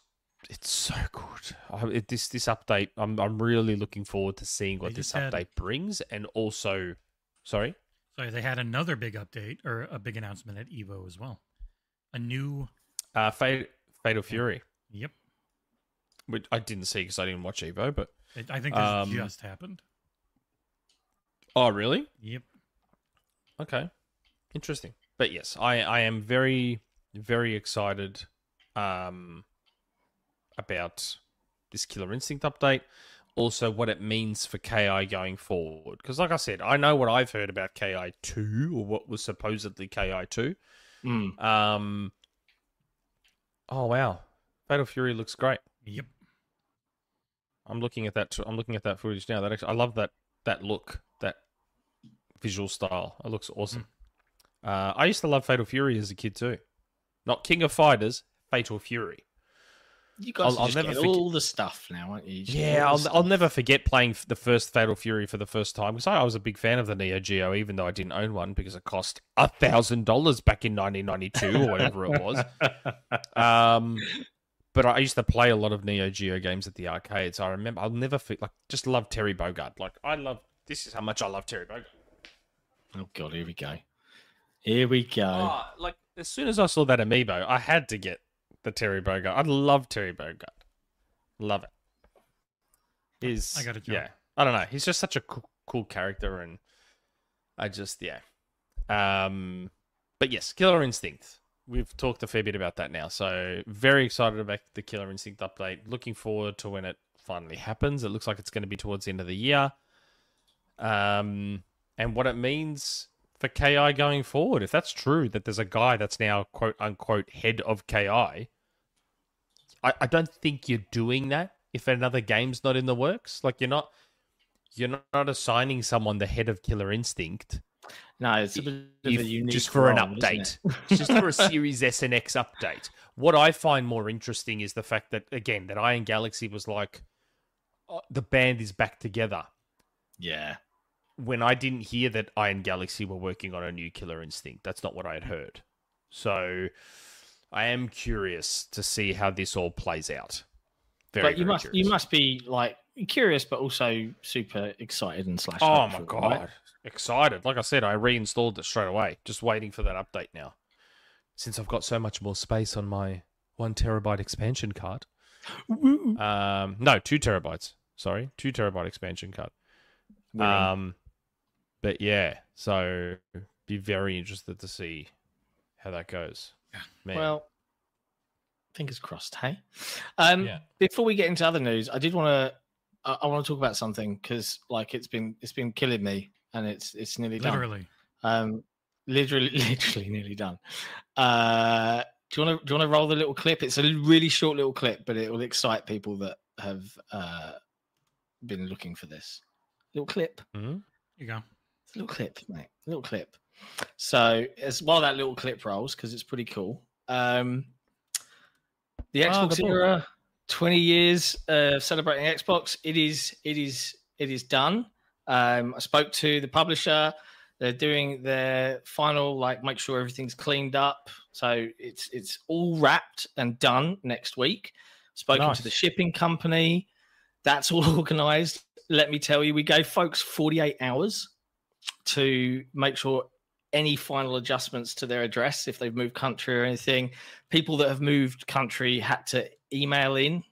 it's so good. I, it, this this update, I'm I'm really looking forward to seeing what this had- update brings, and also, sorry, So they had another big update or a big announcement at Evo as well. A new. uh, Fate, Fatal Fury, Yep. which I didn't see because I didn't watch Evo, but I think this Um, just happened. oh really? Yep. Okay. Interesting. But yes, I, I am very, very excited um, about this Killer Instinct update. Also, what it means for KI going forward. Because, like I said, I know what I've heard about KI 2, or what was supposedly KI 2. Mm. Um, oh, wow. Fatal Fury looks great. Yep. I'm looking at that. I'm looking at that footage now. That actually, I love that that look, that visual style. It looks awesome. Uh, I used to love Fatal Fury as a kid too. Not King of Fighters, Fatal Fury. You guys I'll- I'll just never forget- all the stuff now, aren't you? You Yeah, I'll, I'll never forget playing the first Fatal Fury for the first time because I, I was a big fan of the Neo Geo, even though I didn't own one because it cost a thousand dollars back in 1992 or whatever it was. Um, but I used to play a lot of Neo Geo games at the arcades. I remember I'll never like just love Terry Bogard. Like I love this is how much I love Terry Bogard. Oh god, here we go. Here we go. Oh, like as soon as I saw that amiibo, I had to get the Terry Bogard. I love Terry Bogard. Love it. He's I gotta jump. yeah. I don't know. He's just such a cool, cool character, and I just yeah. Um, but yes, Killer Instinct. We've talked a fair bit about that now, so very excited about the Killer Instinct update. Looking forward to when it finally happens. It looks like it's going to be towards the end of the year. Um, and what it means for KI going forward. If that's true, that there's a guy that's now quote unquote head of KI, I, I don't think you're doing that if another game's not in the works. Like you're not you're not assigning someone the head of Killer Instinct no, it's a bit of a unique just for an role, isn't update. just for a Series S and X update. What I find more interesting is the fact that again that Iron Galaxy was like "Oh, the band is back together. yeah. When I didn't hear that Iron Galaxy were working on a new Killer Instinct. That's not what I had heard. So I am curious to see how this all plays out. Very, but you very must curious. you must be like curious, but also super excited and slash. Oh my god, right? excited! Like I said, I reinstalled it straight away. Just waiting for that update now. Since I've got so much more space on my one terabyte expansion card. Um, no, two terabytes. Sorry, two terabyte expansion card. Um, but yeah, so be very interested to see how that goes. Yeah. Man. Well, fingers crossed. Hey, um, Yeah. before we get into other news, I did want to. I, I want to talk about something because, like, it's been it's been killing me, and it's it's nearly done. Literally. Um, literally, literally nearly done. Uh, do you want to do you want to roll the little clip? It's a really short little clip, but it will excite people that have uh, been looking for this little clip. Mhm. Here you go. It's a little clip, mate. A little clip. So as while that little clip rolls, because it's pretty cool. Um, the Ah, the Xbox era, twenty years of celebrating Xbox. It is, it is, it is done. Um, I spoke to the publisher. They're doing their final, like, make sure everything's cleaned up. So it's it's all wrapped and done next week. spoken to the shipping company. That's all organized. Let me tell you, we gave folks 48 hours to make sure any final adjustments to their address if they've moved country or anything. People that have moved country had to email in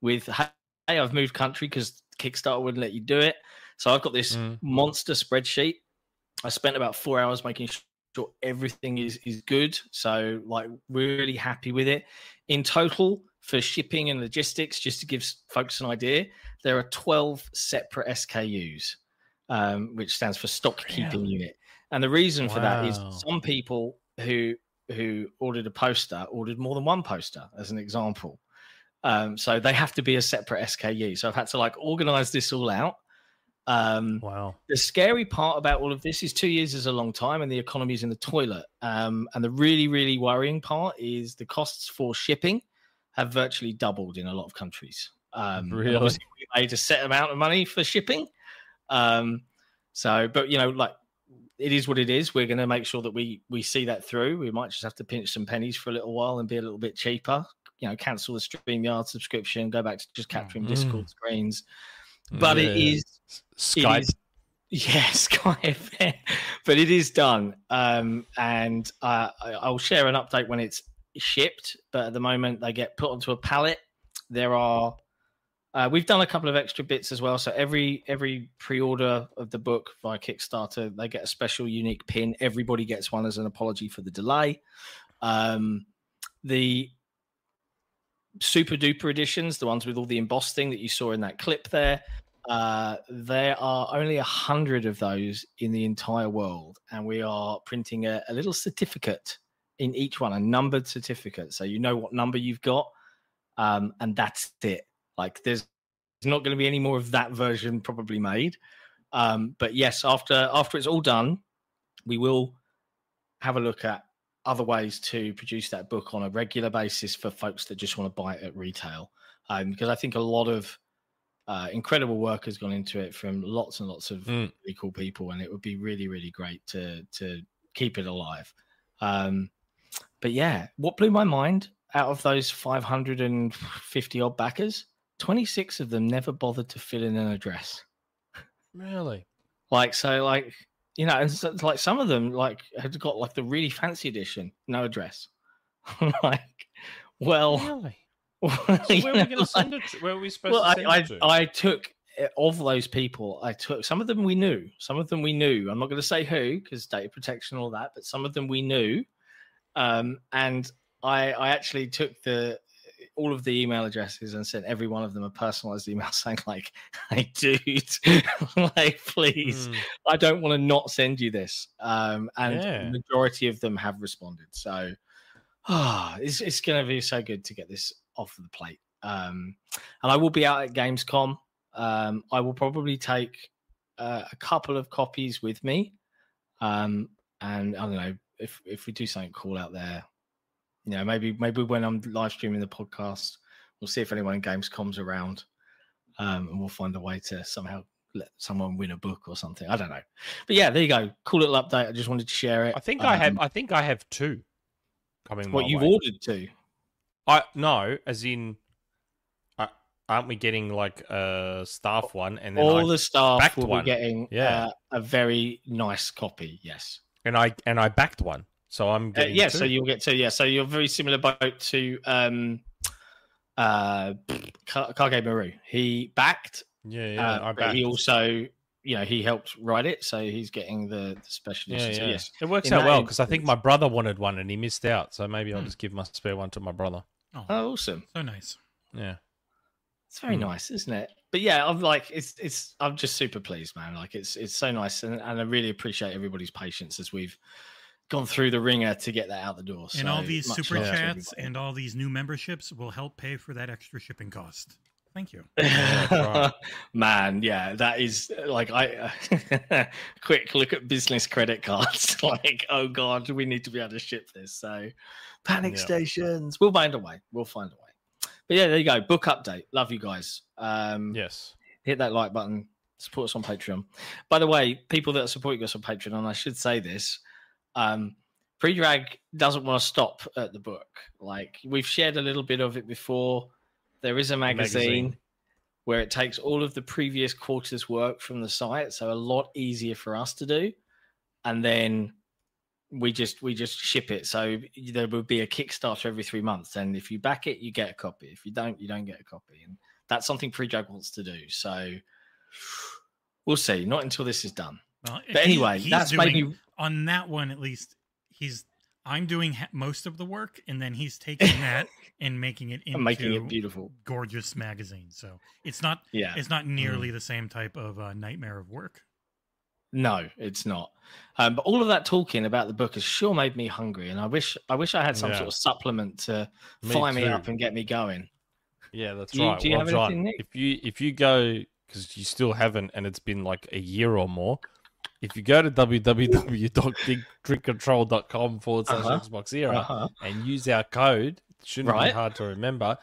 with, hey, I've moved country because Kickstarter wouldn't let you do it. So I've got this Mm. monster spreadsheet. I spent about four hours making sure everything is is good. So like really happy with it. In total for shipping and logistics, just to give folks an idea, there are 12 separate SKUs, um, which stands for stock keeping unit. And the reason for that is some people who who ordered a poster ordered more than one poster, as an example. Um, so they have to be a separate SKU. So I've had to like organize this all out. Um, Wow. the scary part about all of this is two years is a long time and the economy is in the toilet. Um, and the really, really worrying part is the costs for shipping have virtually doubled in a lot of countries. Um, Really? we paid a set amount of money for shipping. Um, so, but you know, like it is what it is. We're going to make sure that we we see that through. We might just have to pinch some pennies for a little while and be a little bit cheaper. You know, cancel the StreamYard subscription, go back to just capturing Mm. Discord screens. But it Yeah. is S- Skype. is- yeah, Skype, but it is done. Um, and uh, I- I'll share an update when it's shipped. But at the moment, they get put onto a pallet. There are uh, we've done a couple of extra bits as well. So every every pre-order of the book via Kickstarter, they get a special unique pin. Everybody gets one as an apology for the delay. Um, the super duper editions, the ones with all the embossing that you saw in that clip there, uh, there are only a hundred of those in the entire world, and we are printing a, a little certificate in each one, a numbered certificate, so you know what number you've got, um, and that's it. Like there's, there's not going to be any more of that version probably made, um, but yes, after after it's all done, we will have a look at other ways to produce that book on a regular basis for folks that just want to buy it at retail, um, because I think a lot of uh, incredible work has gone into it from lots and lots of Mm. really cool people, and it would be really, really great to to keep it alive. Um, but yeah, what blew my mind out of those 550 odd backers, 26 of them never bothered to fill in an address. Really? Like so, like you know, and so, like some of them like had got like the really fancy edition, no address. like, well, Really? well, So where are we know, going to like- send it? To? Where are we supposed well, to I, send I, it to? I took uh, of those people. I took some of them we knew. Some of them we knew. I'm not going to say who because data protection and all that, but some of them we knew. Um, and I, I actually took the all of the email addresses and sent every one of them a personalized email saying like, "Hey, dude, like, please, Mm. I don't want to not send you this." Um, and Yeah. the majority of them have responded. So, ah, it's it's going to be so good to get this off of the plate. Um, and I will be out at Gamescom. Um, I will probably take uh, a couple of copies with me. Um, and I don't know if if we do something cool out there, you know, maybe maybe when I'm live streaming the podcast, we'll see if anyone in Gamescom's around, um, and we'll find a way to somehow let someone win a book or something. I don't know, but yeah, there you go. Cool little update. I just wanted to share it. I think I have. Um, I think I have two coming. what you've way. ordered two? I no, as in, uh, aren't we getting like a staff one and then All I, the staff will one. be getting Yeah. uh, a very nice copy. Yes. and I and I backed one, so I'm Uh, yeah, two. so you'll get to yeah, so you're very similar boat to um uh Ka- Kage Maru. He backed, yeah, yeah, uh, I but backed. he also you know he helped write it, so he's getting the, the special yeah, edition. So yeah. yes, It works in out well because I think my brother wanted one and he missed out, so maybe I'll Hmm. just give my spare one to my brother. Oh, oh, awesome. so nice. Yeah, It's very Hmm. nice, isn't it? But yeah, I'm like it's it's I'm just super pleased, man. Like it's it's so nice, and, and I really appreciate everybody's patience as we've gone through the ringer to get that out the door. and all these super chats and all these new memberships will help pay for that extra shipping cost. Thank you. Yeah, that's right. Man, yeah, that is like I quick look at business credit cards. like, oh god, we need to be able to ship this. So, panic Yeah. stations. We'll find a way. We'll find a way. But yeah, there you go. Book update. Love you guys. Um, yes. hit that like button. Support us on Patreon. By the way, people that are supporting us on Patreon, and I should say this, um, Pre-Drag doesn't want to stop at the book. Like we've shared a little bit of it before. there is a magazine, Magazine. where it takes all of the previous quarter's work from the site, so a lot easier for us to do, and then we just we just ship it. So there would be a Kickstarter every three months, and if you back it, you get a copy. If you don't, you don't get a copy, and that's something Prejug wants to do. So we'll see. Not until this is done. Well, But anyway, he's that's doing, maybe on that one at least. He's I'm doing ha- most of the work, and then he's taking that and making it into making it beautiful. gorgeous magazine. So it's not Yeah. it's not nearly the same type of uh, nightmare of work. No, it's not. Um, but all of that talking about the book has sure made me hungry, and I wish I wish I had some Yeah. sort of supplement to Me fire me up and get me going. Yeah, that's Do you- right. do you well, have John, anything, Nick? if you if you go because you still haven't, and it's been like a year or more. If you go to www.drinkcontrol.com forward slash Uh-huh. Xbox Era Uh-huh. and use our code, it shouldn't Right. be hard to remember.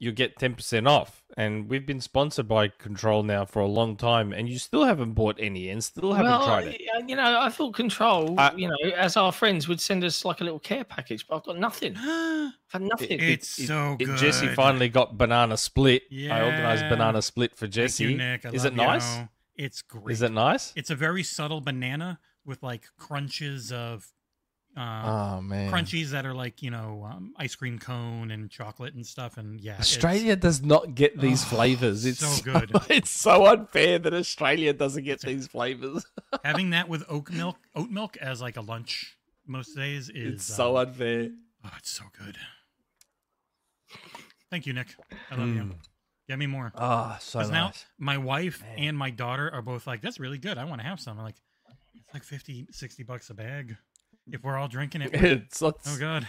You'll get ten percent off, and we've been sponsored by Control now for a long time, and you still haven't bought any, and still haven't Well, tried it. you know, I thought Control, I- you know, as our friends would send us like a little care package, but I've got nothing. I've had nothing. It's It- so it- good. Jesse finally got banana split. I organized banana split for Jesse. you, Is love it nice? you. It's great. Is it nice? It's a very subtle banana with like crunches of uh, Oh man, crunchies that are like you know um, ice cream cone and chocolate and stuff. And yeah, Australia does not get these Oh, flavors. It's so good. It's so unfair that Australia doesn't get these flavors. having that with oat milk, oat milk as like a lunch most days is It's so um, unfair. oh, it's so good. Thank you, Nick. I love you. Get me more. Ah, so Because nice. now my wife Man. and my daughter are both like, that's really good. I want to have some. I'm like, it's like 50, 60 bucks a bag. If we're all drinking it. it's, it's oh, God.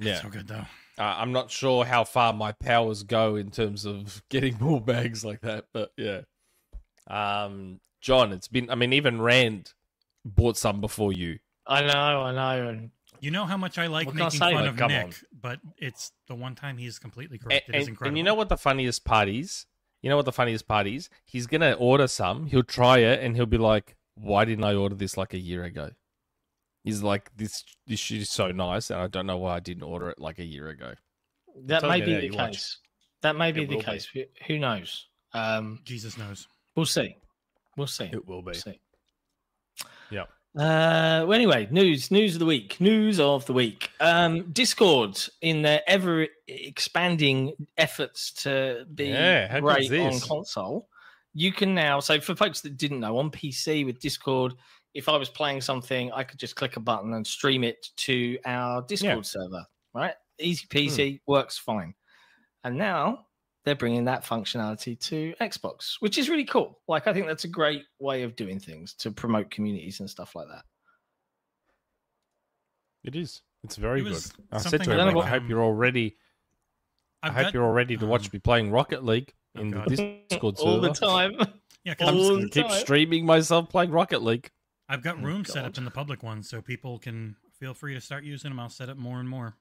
yeah. So good, though. Uh, I'm not sure how far my powers go in terms of getting more bags like that, but yeah. Um, John, it's been. I mean, even Rand bought some before you. I know, I know. And You know how much I like What making fun Like, of come Nick, on. But it's the one time he's completely And, correct. It is and, incredible. and you know what the funniest part is? You know what the funniest part is? He's gonna order some. He'll try it, and he'll be like, "Why didn't I order this like a year ago?" He's like, "This this shit is so nice, and I don't know why I didn't order it like a year ago." that may be the you watch. case. That may be It the will be. case. Who- Who knows? Um, Jesus knows. we'll see. We'll see. It will be. We'll see. Yeah. Uh, well, anyway, news, news of the week, news of the week. Um, Discord, in their ever expanding efforts to be Yeah, great on console, you can now. So, for folks that didn't know, on PC with Discord, if I was playing something, I could just click a button and stream it to our Discord server. Right, easy Hmm. peasy, works fine. And now they're bringing that functionality to Xbox, which is really cool. Like, I think that's a great way of doing things to promote communities and stuff like that. It is. It's very It good. I said to him, like, like, I hope you're all ready. I I've hope got- you're all ready to watch um, me playing Rocket League oh in the God. Discord all the time. Yeah, I'm 'cause just gonna the keep time. streaming myself playing Rocket League. I've got Oh, rooms set up in the public one, so people can feel free to start using them. I'll set up more and more.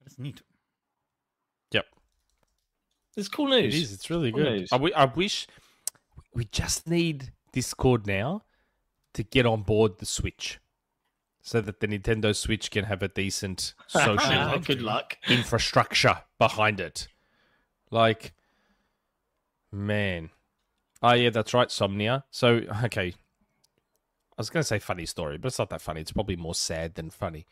That's neat. It's cool news. It is. It's really Cool good. news. I, wish we just need Discord now to get on board the Switch, so that the Nintendo Switch can have a decent social Good luck. infrastructure behind it. Like, man. Oh, yeah, that's right, Somnia. So, okay. I was going to say funny story, but it's not that funny. It's probably more sad than funny.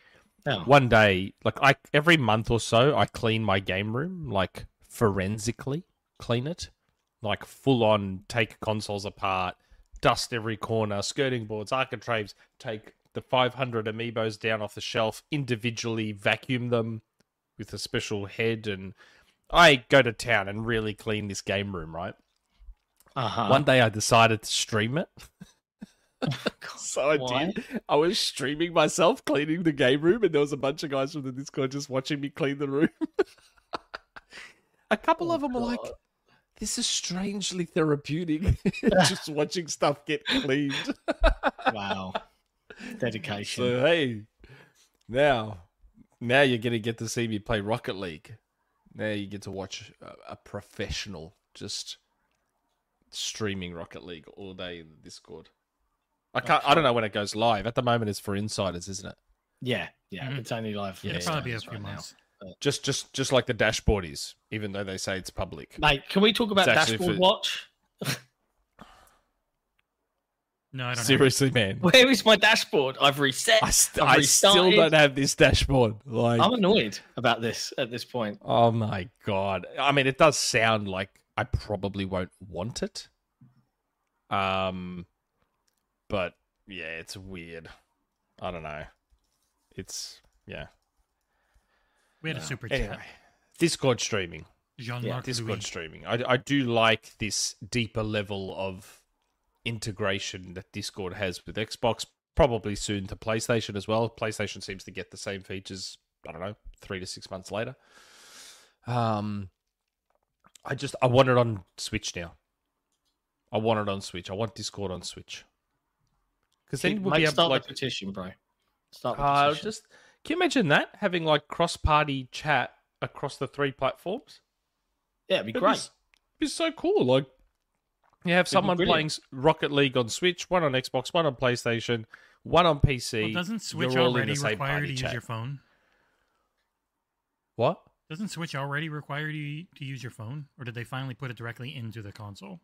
Oh. One day, like, I every month or so, I clean my game room, like, forensically clean it. Like, full on take consoles apart, dust every corner, skirting boards, architraves, take the 500 amiibos down off the shelf, individually vacuum them with a special head, and I go to town and really clean this game room, right? Uh-huh. One day I decided to stream it. so I Why? did. I was streaming myself cleaning the game room, and there was a bunch of guys from the Discord just watching me clean the room. a couple Oh, of them were like, "This is strangely therapeutic, just watching stuff get cleaned." Wow. Dedication. so hey, now, now you're gonna get to see me play Rocket League. Now you get to watch a, a professional just streaming Rocket League all day in the Discord. I can't. I don't know when it goes live. At the moment, it's for insiders, isn't it? yeah, yeah. Mhm. It's only live for Yeah, It'll probably be a few right now. Months. just just just like the dashboard is, even though they say it's public. Mate, can we talk about It's actually Dashboard for- Watch? No, I don't. Have. Seriously, man. Where is my dashboard? I've reset. I, st- I've I still restarted. don't have this dashboard. Like, I'm annoyed about this at this point. oh my god! I mean, it does sound like I probably won't want it. Um, but yeah, it's weird. I don't know. It's yeah. We had a Yeah. super Anyway, chat. Discord streaming. Jean-Marc Discord Louis. streaming. I, I do like this deeper level of integration that Discord has with Xbox, probably soon to PlayStation as well. PlayStation seems to get the same features, I don't know, three to six months later. Um, I just, I want it on Switch now. I want it on Switch. I want Discord on Switch. Because then we'll be able to, start like, the petition, bro. Start the uh, petition. just, can you imagine that? Having like cross party chat across the three platforms? yeah, it'd be great. It'd great. Be, s- be so cool. Like you have be someone playing Rocket League on Switch, one on Xbox, one on PlayStation, one on PC. Well, doesn't Switch all already require party to use your phone? What? Doesn't Switch already require you to use your phone, or did they finally put it directly into the console?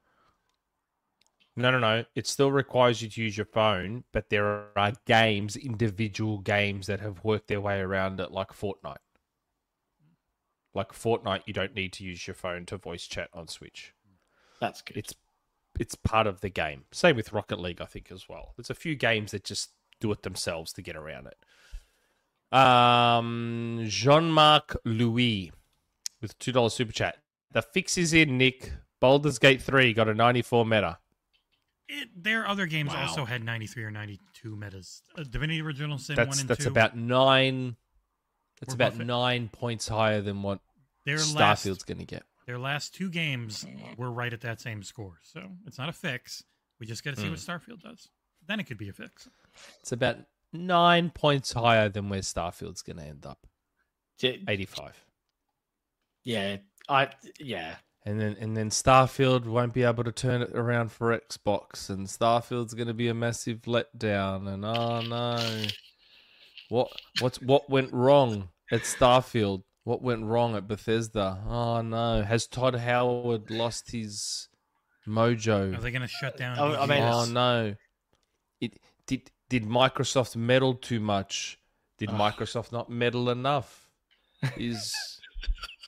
No, no, no. It still requires you to use your phone, but there are games, individual games that have worked their way around it, like Fortnite. Like Fortnite, you don't need to use your phone to voice chat on Switch. That's good. It's it's part of the game. Same with Rocket League, I think, as well. There's a few games that just do it themselves to get around it. Um, Jean-Marc Louis with two dollars super chat. The fix is in, Nick. Baldur's Gate three got a ninety-four meta. It, their other games Wow. also had 93 or 92 metas. Uh, Divinity Original Sin That's 1 and that's 2. about nine. That's about both at- nine points higher than what their last, Starfield's going to get. their last two games were right at that same score. So it's not a fix. We just got to see Hmm. what Starfield does. Then it could be a fix. It's about nine points higher than where Starfield's going to end up. Yeah, Eighty-five. yeah, I yeah. And then and then Starfield won't be able to turn it around for Xbox, and Starfield's going to be a massive letdown. And oh no, what what's what went wrong at Starfield? What went wrong at Bethesda? Oh no, has Todd Howard lost his mojo? Are they going to shut down? Oh, I mean, oh no, it did did Microsoft meddle too much? Did Ugh. Microsoft not meddle enough? Is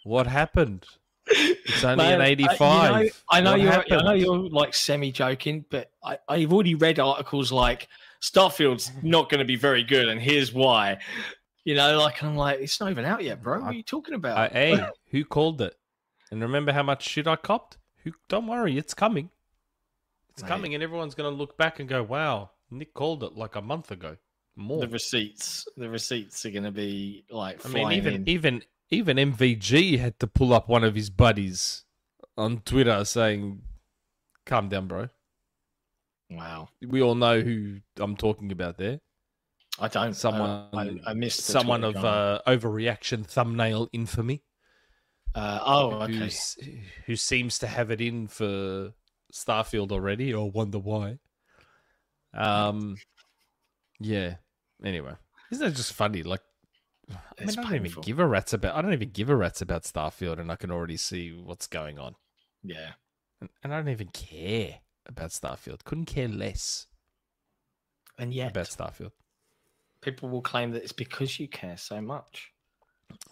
what happened? It's only Man, an I- you 85. know- I know, you're. I know you're like semi joking, but I, I've already read articles like Starfield's not going to be very good, and here's why. You know, like I'm like, it's not even out yet, bro. What are you talking about? Uh, hey, who called it? And remember how much shit I copped? Who? Don't worry, it's coming. It's Mate. coming, and everyone's going to look back and go, "Wow, Nick called it like a month ago." More. the receipts, the receipts are going to be like I mean, even in. even even MVG had to pull up one of his buddies on Twitter saying, "Calm down, bro." Wow, We all know who I'm talking about there. I don't. Someone, I, I missed someone of uh, overreaction thumbnail infamy. Uh, oh, okay. who seems to have it in for Starfield already, or wonder why. Um, yeah. Anyway, isn't that just funny? Like, I mean, I don't even give a rat's about. I don't even give a rat's about Starfield, and I can already see what's going on, Yeah, and, and I don't even care about Starfield. Couldn't care less and yet about Starfield. people will claim that it's because you care so much.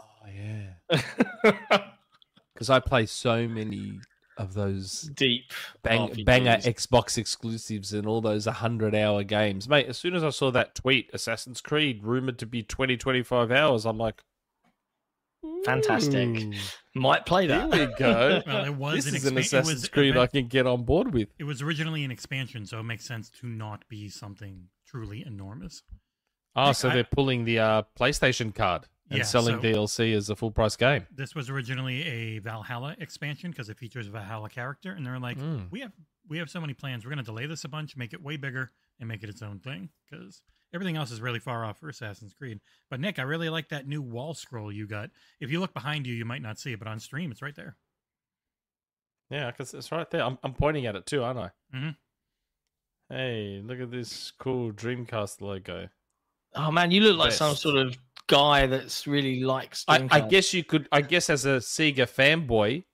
Oh yeah, because I play so many of those Deep bang, RPGs. banger Xbox exclusives and all those 100 hour games. Mate, as soon as I saw that tweet, Assassin's Creed rumored to be 20, 25 hours, I'm like, Fantastic. "Ooh, Might play Here that. we go. Well, it was this an is an expa- it Assassin's was Creed I can get on board with. It was originally an expansion, so it makes sense to not be something truly enormous. Oh, Like, so I- they're pulling the uh, PlayStation card and Yeah, selling so- DLC as a full price game. This was originally a Valhalla expansion because it features a Valhalla character, and they're like, Mm. we have we have so many plans. We're going to delay this a bunch, make it way bigger, and make it its own thing because everything else is really far off for Assassin's Creed. But Nick, I really like that new wall scroll you got. If you look behind you, you might not see it, but on stream, it's right there. Yeah, because it's right there. I'm, I'm pointing at it too, aren't I? Mhm. Hey, look at this cool Dreamcast logo. Oh man, you look like some sort of guy that's really likes. I, I guess you could. I guess as a Sega fanboy,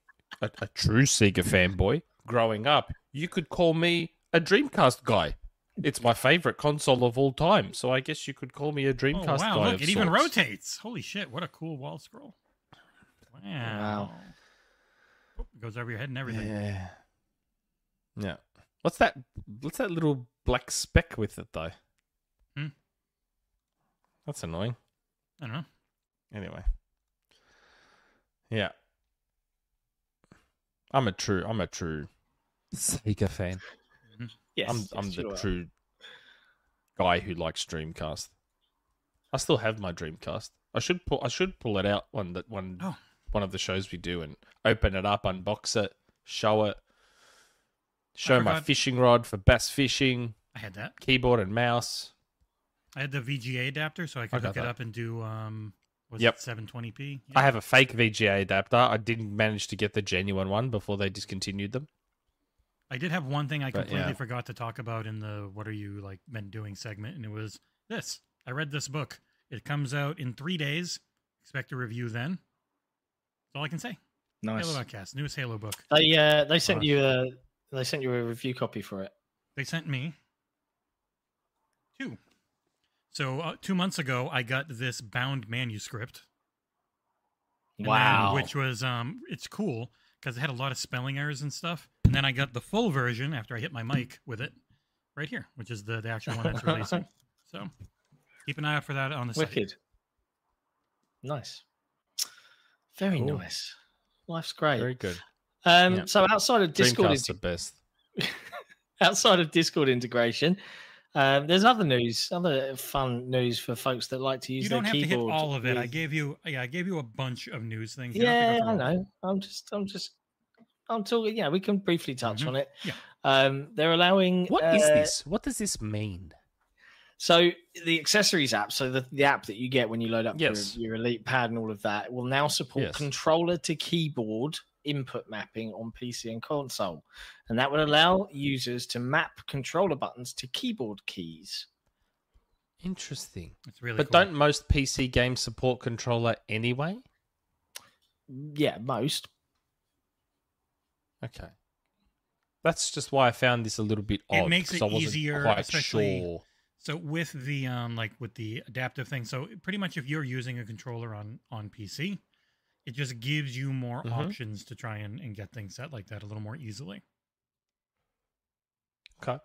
a, a true Sega fanboy, growing up, you could call me a Dreamcast guy. It's my favorite console of all time, so I guess you could call me a Oh, Dreamcast wow, guy. look, of it even rotates. Holy shit, what a cool wall scroll. Wow. Oh, goes over your head and everything. Yeah. Yeah. What's that? What's that little black speck with it though? Hmm? That's annoying. I don't know. Anyway. Yeah. I'm a true. I'm a true Sega fan. Mm-hmm. Yes, I'm yes, I'm the are. true guy who likes Dreamcast. I still have my Dreamcast. I should pull I should pull it out one that one Oh. one of the shows we do and open it up, unbox it, show it, show my fishing rod for bass fishing, I had that. keyboard and mouse. I had the VGA adapter, so I could got hook it that. up and do um, was Yep. it 720p? I have a fake VGA adapter. I didn't manage to get the genuine one before they discontinued them. I did have one thing I But, completely yeah. forgot to talk about in the "What are you like men doing?" segment, and it was this. I read this book. It comes out in three days. Expect a review then. That's all I can say. Nice. Halo Outcast, newest Halo book. They uh, they sent Nice. you a they sent you a review copy for it. They sent me two. So uh, two months ago, I got this bound manuscript. And then- Wow. which was um, it's cool because it had a lot of spelling errors and stuff. And then I got the full version after I hit my mic with it, right here, which is the the actual one that's releasing. So keep an eye out for that on the site. Wicked. Nice. Very Cool. nice. Life's great. Very good. um, Yeah. So outside of Discord, Dreamcast's the best. outside of Discord integration, um, there's other news, other fun news for folks that like to use You don't have to hit all of it. I gave you, yeah, I gave you a bunch of news things. You Yeah, I through all of know. I'm just, I'm just, I'm talking. Yeah, we can briefly touch Mhm. on it. Yeah. Um, they're allowing. What is uh, this? What does this mean? So the accessories app, so the, the app that you get when you load up Yes. your, your Elite Pad and all of that, will now support Yes. controller to keyboard input mapping on PC and console, and that would allow users to map controller buttons to keyboard keys. Interesting. It's really But cool. don't most PC games support controller anyway? Yeah, most. Okay. That's just why I found this a little bit It odd. makes 'cause it I wasn't easier, quite especially- sure. So with the um like with the adaptive thing, so pretty much if you're using a controller on on PC, it just gives you more Mhm. options to try and, and get things set like that a little more easily. Okay.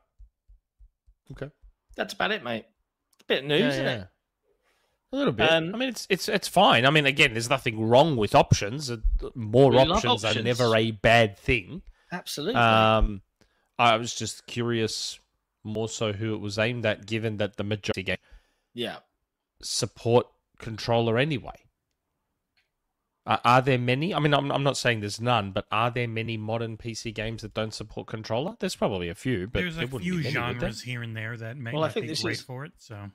Okay. That's about it, mate. It's a bit of news, Yeah, isn't yeah. it? A little bit. Um, I mean, it's it's it's fine. I mean, again, there's nothing wrong with options. Uh, More We love options, are never a bad thing. Absolutely. Um, I was just curious, more so who it was aimed at, given that the majority game yeah. support controller anyway. Are, are there many? I mean, I'm, I'm not saying there's none, but are there many modern PC games that don't support controller? There's probably a few, but There's a wouldn't few be many, genres here and there that may Well, I not think be this great is- for it. So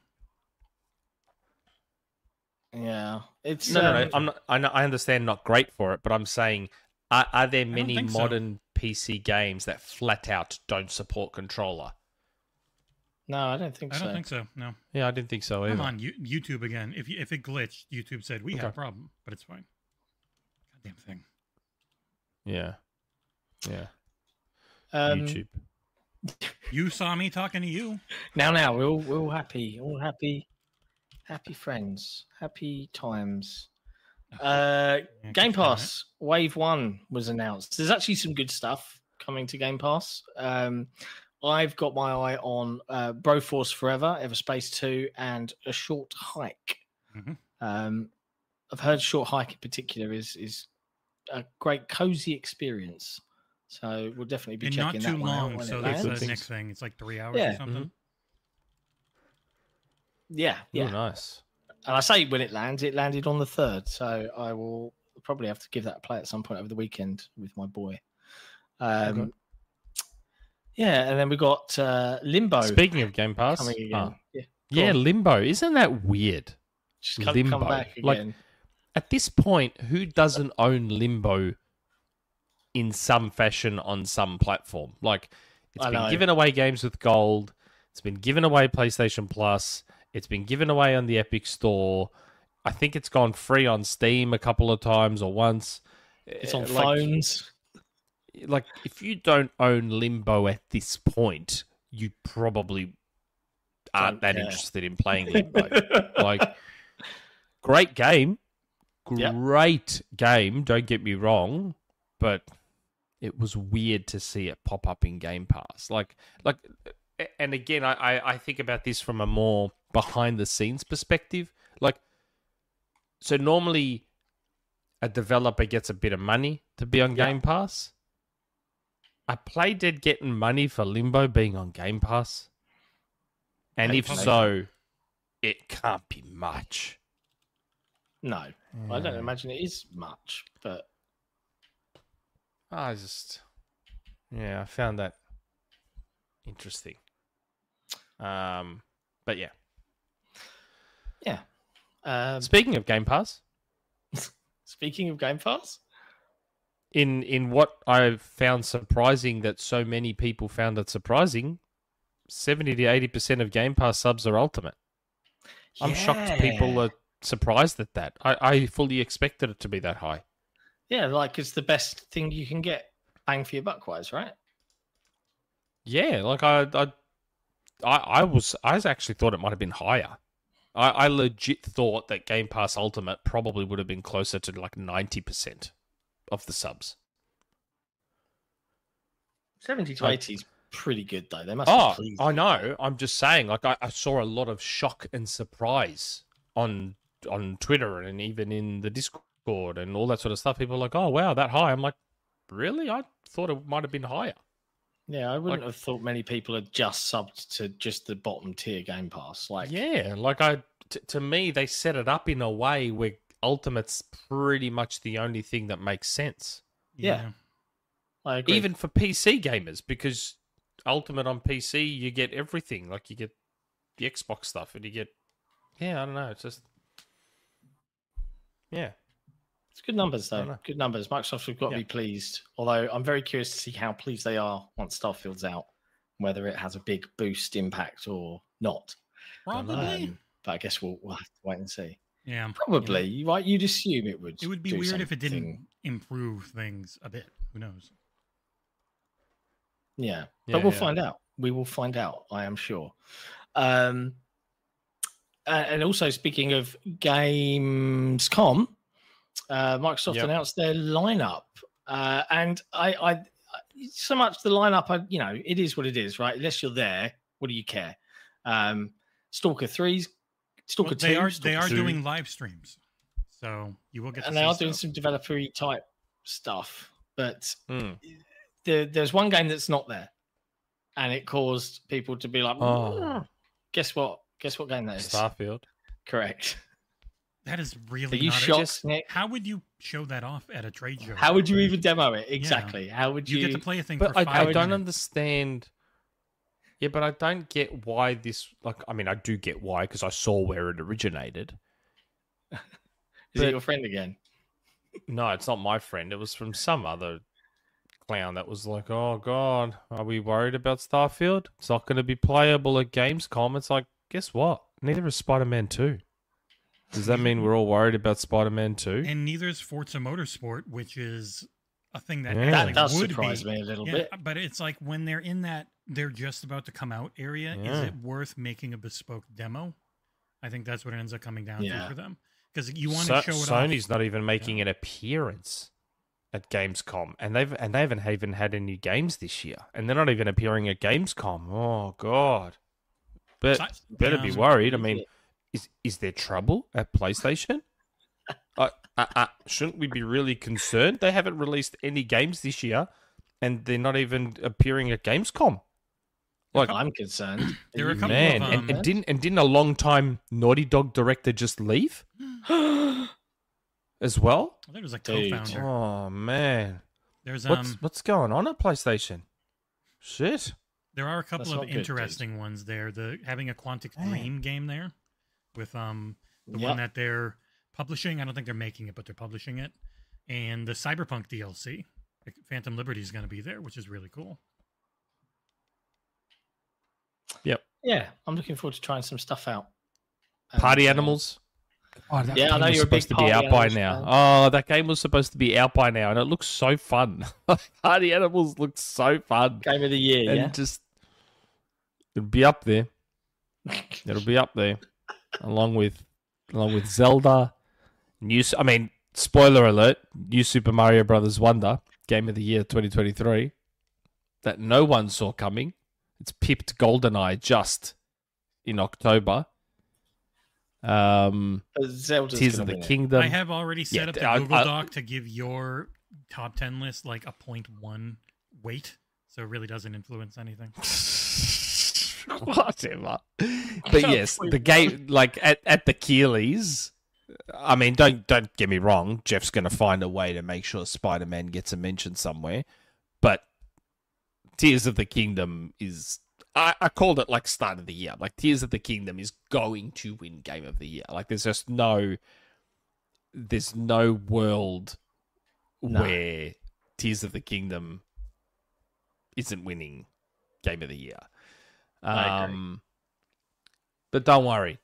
Yeah. It's No, no, no. um, I'm not, I, know, I understand not great for it, but I'm saying, are, are there many think so. modern PC games that flat out don't support controller? No, I don't think I so. I don't think so. No, Yeah, I didn't think so either. come on, you, YouTube again. If you, if it glitched, YouTube said we have a problem, but it's fine. Goddamn thing. Yeah, yeah. Um, YouTube. You saw me talking to you. Now, now we're all, we're all happy, all happy, happy friends, happy times. Uh, Game Pass Wave One was announced. There's actually some good stuff coming to Game Pass. Um, I've got my eye on uh, Broforce Forever, Everspace Two, and A Short Hike. Mhm. Um, I've heard Short Hike in particular is is a great cozy experience. So we'll definitely be and not checking too that one out long. when So it that's the next thing. It's like three hours Yeah, or something. Yeah, Yeah. yeah. nice. And I say when it lands, it landed on the third. So I will probably have to give that a play at some point over the weekend with my boy. Um, Okay. Yeah, and then we got uh, Limbo Speaking of Game Pass, coming again. ah, Yeah, yeah. Limbo. Isn't that weird? just come, Limbo. come back Like, again. At this point, who doesn't own Limbo in some fashion on some platform? Like, it's I been know. given away games with gold. It's been given away PlayStation Plus. It's been given away on the Epic Store. I think it's gone free on Steam a couple of times or once. It's on Uh, like- phones. like if you don't own Limbo at this point, you probably aren't Don't that care. interested in playing Limbo. like great game, Yep. great game. Don't get me wrong, but it was weird to see it pop up in Game Pass. Like, like, and again, I I, I think about this from a more behind the scenes perspective. Like, so normally a developer gets a bit of money to be on. Game Pass. I Playdead getting money for Limbo being on Game Pass? And if so, it can't be much. No, I don't imagine it is much, but I just, yeah, I found that interesting. Um, but yeah. yeah. Um, Speaking of Game Pass, speaking of Game Pass, in in what I found surprising that so many people found it surprising, seventy to eighty percent of Game Pass subs are Ultimate. I'm shocked people are surprised at that. I, I fully expected it to be that high. Yeah, like it's the best thing you can get bang for your buck wise, right? Yeah, like I, I, I, I was, I actually thought it might have been higher. I, I legit thought that Game Pass Ultimate probably would have been closer to like ninety percent of the subs. 70 to 80 is pretty good though. They must Oh. I know. I'm just saying. Like I, I saw a lot of shock and surprise on on Twitter and even in the Discord and all that sort of stuff. People are like, "Oh wow, that high." I'm like, "Really? I thought it might have been higher." Yeah, I wouldn't Like- have thought many people had just subbed to just the bottom tier Game Pass. Like, yeah, like I t- to me they set it up in a way where Ultimate's pretty much the only thing that makes sense, Yeah. I agree. even for PC gamers, because Ultimate on PC you get everything. Like you get the Xbox stuff, and you get yeah, I don't know. It's just yeah. it's good numbers though. Good numbers. Microsoft have got to be pleased. Although I'm very curious to see how pleased they are once Starfield's out, whether it has a big boost impact or not. Probably. Um, but I guess we'll, we'll have to wait and see. yeah. Probably, right? You'd assume it would. It would be do weird if it didn't improve things a bit. Who knows? Yeah, Yeah, but we'll yeah. find out. We will find out. I am sure. Um, a- and also speaking of Gamescom, uh, Microsoft Yep. announced their lineup, uh, and I, I, I, so much the lineup. I, you know, it is what it is, right? Unless you're there, what do you care? Um, Stalker threes, Stalker Well, two, they are they are two, doing live streams, so you will get. To and see they are doing some developer type stuff, but Mm. there, there's one game that's not there, and it caused people to be like, Oh. "Mm, "Guess what? Guess what game that is?" Starfield. Correct. That is really. Are really you not shocked, just- Nick? How would you show that off at a trade show? How would you even demo it? Exactly. How would You you? get to play a thing But for I, five I don't understand. Yeah, but I don't get why this. Like, I mean, I do get why because I saw where it originated. Is but- it your friend again? No, it's not my friend. It was from some other clown that was like, "Oh God, are we worried about Starfield? It's not going to be playable at Gamescom." It's like, guess what? Neither is Spider-Man Two. Does that mean we're all worried about Spider-Man Two? And neither is Forza Motorsport, which is a thing that Yeah. That does would surprise be. me a little Yeah, bit. but it's like when they're in that they're just about to come out area. Is it worth making a bespoke demo? I think that's what it ends up coming down Yeah. to for them because you want So- to show it Sony's off. not even making an appearance at Gamescom, and they've and they haven't even had any games this year, and they're not even appearing at Gamescom. Oh God! But Si- better be worried. I mean, is is there trouble at PlayStation? uh, uh, uh, shouldn't we be really concerned? They haven't released any games this year, and they're not even appearing at Gamescom. Like I'm concerned. There are a couple man, of, and, um, and didn't and didn't a long time Naughty Dog director just leave as well? I think it was a co-founder. Oh man, There's what's um what's going on at PlayStation? Shit. There are a couple That's of not good, interesting ones there. The having a Quantic Man. Dream game there with um the Yep. one that they're publishing. I don't think they're making it, but they're publishing it. And the Cyberpunk DLC, like, Phantom Liberty is going to be there, which is really cool. Yep. Yeah, I'm looking forward to trying some stuff out. Party And, uh, animals. Oh, that Yeah, I know was you're supposed to be out by now. Oh, that game was supposed to be out by now, and it looks so fun. Party Animals looked so fun, Game of the year, and yeah. just it'll be up there. It'll be up there, along with along with Zelda. New, I mean, spoiler alert: New Super Mario Brothers Wonder, Game of the Year 2023, that no one saw coming. It's pipped GoldenEye just in October. Um, Zelda's Tears of the win it. Kingdom. I have already set Yeah, up the I- Google I- Doc to give your top 10 list like a 0.1 weight. So it really doesn't influence anything. Whatever. But yes, the game like at, at the Keighleys. I mean, don't don't get me wrong. Jeff's going to find a way to make sure Spider Man gets a mention somewhere. But Tears of the Kingdom is. I, I called it like start of the year. Like Tears of the Kingdom is going to win Game of the Year. Like there's just no. There's no world No. where Tears of the Kingdom isn't winning Game of the Year. Um, but don't worry,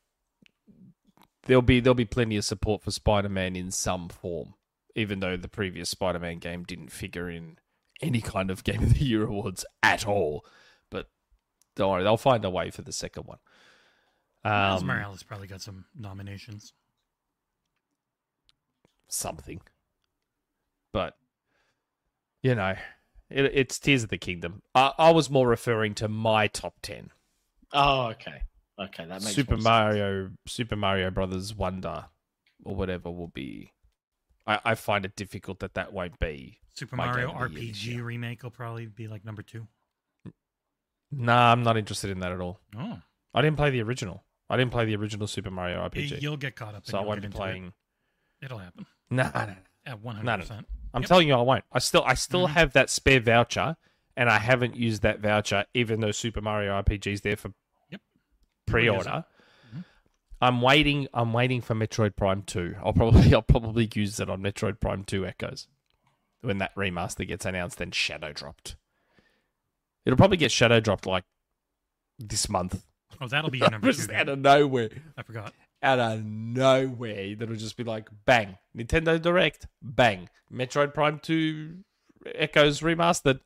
there'll be there'll be plenty of support for Spider-Man in some form, even though the previous Spider-Man game didn't figure in any kind of Game of the Year awards at all. But don't worry, they'll find a way for the second one. Miles Um, Morales probably got some nominations. something, but you know, it, it's Tears of the Kingdom. I, I was more referring to my top ten. Oh, okay. Okay, that makes Super more sense. Mario, Super Mario Brothers Wonder, or whatever will be. I, I find it difficult that that won't be. Super Mario game of the year this RPG remake will probably be like number two. Nah, I'm not interested in that at all. Oh, I didn't play the original. I didn't play the original Super Mario RPG, you'll get caught up. so I won't be into it. playing. It'll happen Nah, nah, nah. at No, hundred percent. I'm Yep. telling you, I won't. I still, I still Mhm. have that spare voucher, and I haven't used that voucher, even though Super Mario RPG is there for Yep. pre-order. Mhm. I'm waiting. I'm waiting for Metroid Prime Two. I'll probably, I'll probably use it on Metroid Prime Two Echoes when that remaster gets announced and shadow dropped. It'll probably get shadow dropped like this month. Oh, that'll be your number two. Just game. out of nowhere. I forgot. Out of nowhere. That'll just be like bang. Nintendo Direct. Bang. Metroid Prime 2 Echoes remastered.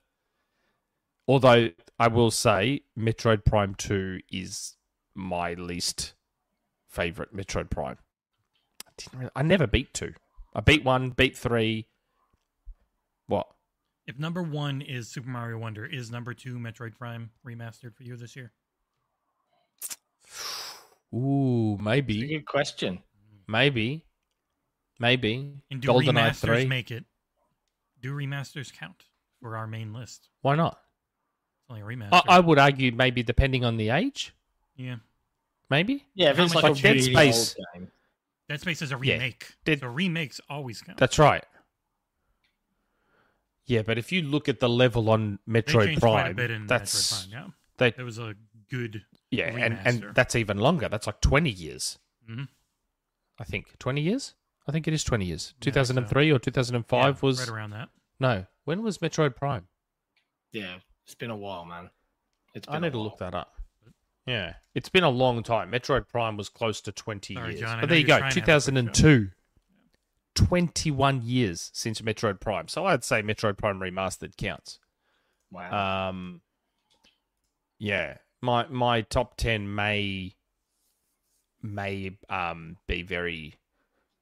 Although I will say Metroid Prime 2 is my least favorite Metroid Prime. I didn't really, I never beat 2. I beat 1, beat 3. What? If number one is Super Mario Wonder, is number two Metroid Prime remastered for you this year? Ooh, It's a maybe. good question. Maybe. Maybe. And do GoldenEye remasters 3. make it? Do remasters count for our main list? Why not? It's only a remaster. I, I would argue maybe depending on the age. yeah. Maybe. Yeah, if How it's much like a like Dead Space? old game. Dead Space is a Yeah. remake. Dead- So remakes always count. That's right. Yeah, but if you look at the level on they Metroid quite a Prime, bit in that's Metroid Prime. they Yeah, it was a good. yeah, and, and that's even longer. That's like twenty years. Mhm. I think twenty years. I think it is twenty years. Yeah, I think Two thousand and three or two thousand and five yeah, was right around that. no. When was Metroid Prime? Yeah, it's been a while, man. It's been I a need to look that up. Yeah, it's been a long time. Metroid Prime was close to twenty Sorry, years, Jon, but there you go. trying to Two have a quick thousand and two. 21 years since Metroid Prime. So I'd say Metroid Prime Remastered counts. Wow. Um, yeah, my my top ten may may um be very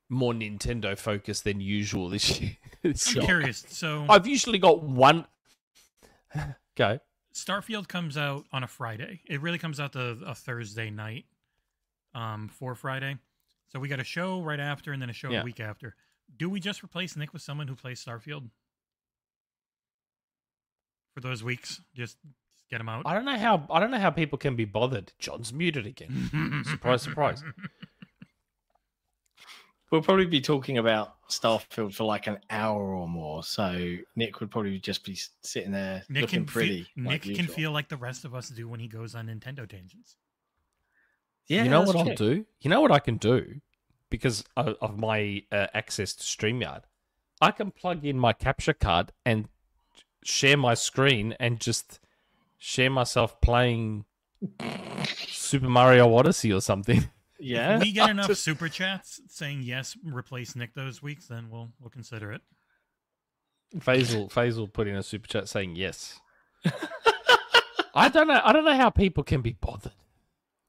more Nintendo focused than usual this year. This I'm curious. So I've usually got one. Go. Starfield comes out on a Friday. It really comes out the a Thursday night um, for Friday. So we got a show right after and then a show Yeah. a week after. Do we just replace Nick with someone who plays Starfield for those weeks? Just, just get him out. I don't know how I don't know how people can be bothered. Jon's muted again. Surprise, surprise. We'll probably be talking about Starfield for like an hour or more. So Nick would probably just be sitting there Nick looking can feel, pretty. Nick like can feel like the rest of us do when he goes on Nintendo tangents. Yeah, you know what true. I'll do? You know what I can do? Because of, of my uh, access to StreamYard, I can plug in my capture card and share my screen and just share myself playing Super Mario Odyssey or something. Yeah. If we get enough just- super chats saying yes, replace Nick those weeks, then we'll we'll consider it. Faisal Faisal put in a super chat saying yes. I don't know. I don't know how people can be bothered.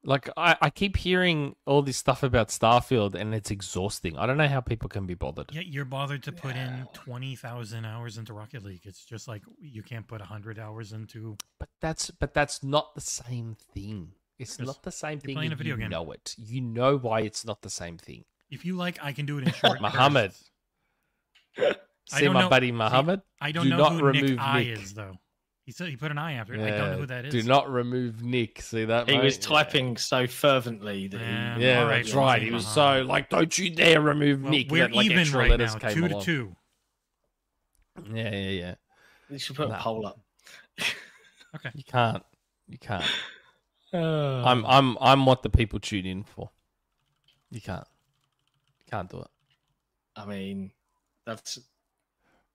Like I, I keep hearing all this stuff about Starfield, and it's exhausting. I don't know how people can be bothered. Yet you're bothered to put in twenty thousand hours into Rocket League. It's just like you can't put hundred hours into. But that's but that's not the same thing. It's Because not the same thing. playing a video you game. know it. You know why it's not the same thing. If you like, I can do it in short. Muhammad. bursts. I See don't my know- buddy Muhammad. I don't Do know not who Nick remove I Nick. is though. He said he put an I after it. I don't know who that is. Do not remove Nick. See that? He mate? was Yeah. typing so fervently that Yeah. he. Yeah, All right, that's right. He was Muhammad. so like, don't you dare remove Well, Nick. we're Then, like, even extra right now, came two along. to two. Yeah, yeah, yeah. You should put No. a poll up. Okay. You can't. You can't. Uh, I'm I'm I'm what the people tune in for. You can't. You can't do it. I mean, that's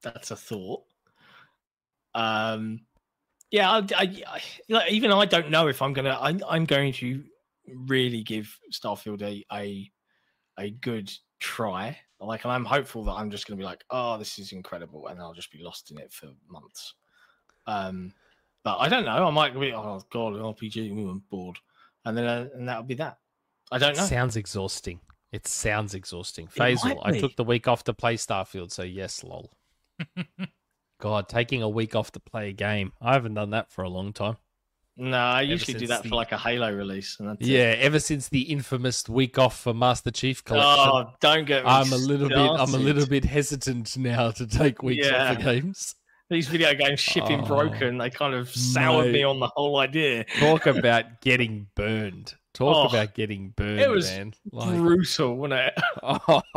that's a thought. Um, yeah, I, I, I like, even I don't know if I'm gonna. I'm, I'm going to really give Starfield a a a good try. Like, and I'm hopeful that I'm just gonna be like, oh, this is incredible, and I'll just be lost in it for months. Um, but I don't know. I might be. Oh god, RPG. ooh, I'm bored, and then uh, and that'll be that. I don't know. Sounds exhausting. It sounds exhausting. It Faisal, I took the week off to play Starfield, so yes, lol. God, taking a week off to play a game. I haven't done that for a long time. No, I usually do that the- for like a Halo release, and that's it. Yeah, ever since the infamous week off for Master Chief collection. Oh, don't get me I'm a little bit I'm a little bit hesitant now to take weeks off for games. These video games shipping Oh, broken, they kind of soured me on the whole idea. Talk about getting burned. Talk Oh, about getting burned, it was man. Like, Brutal, wasn't it? oh,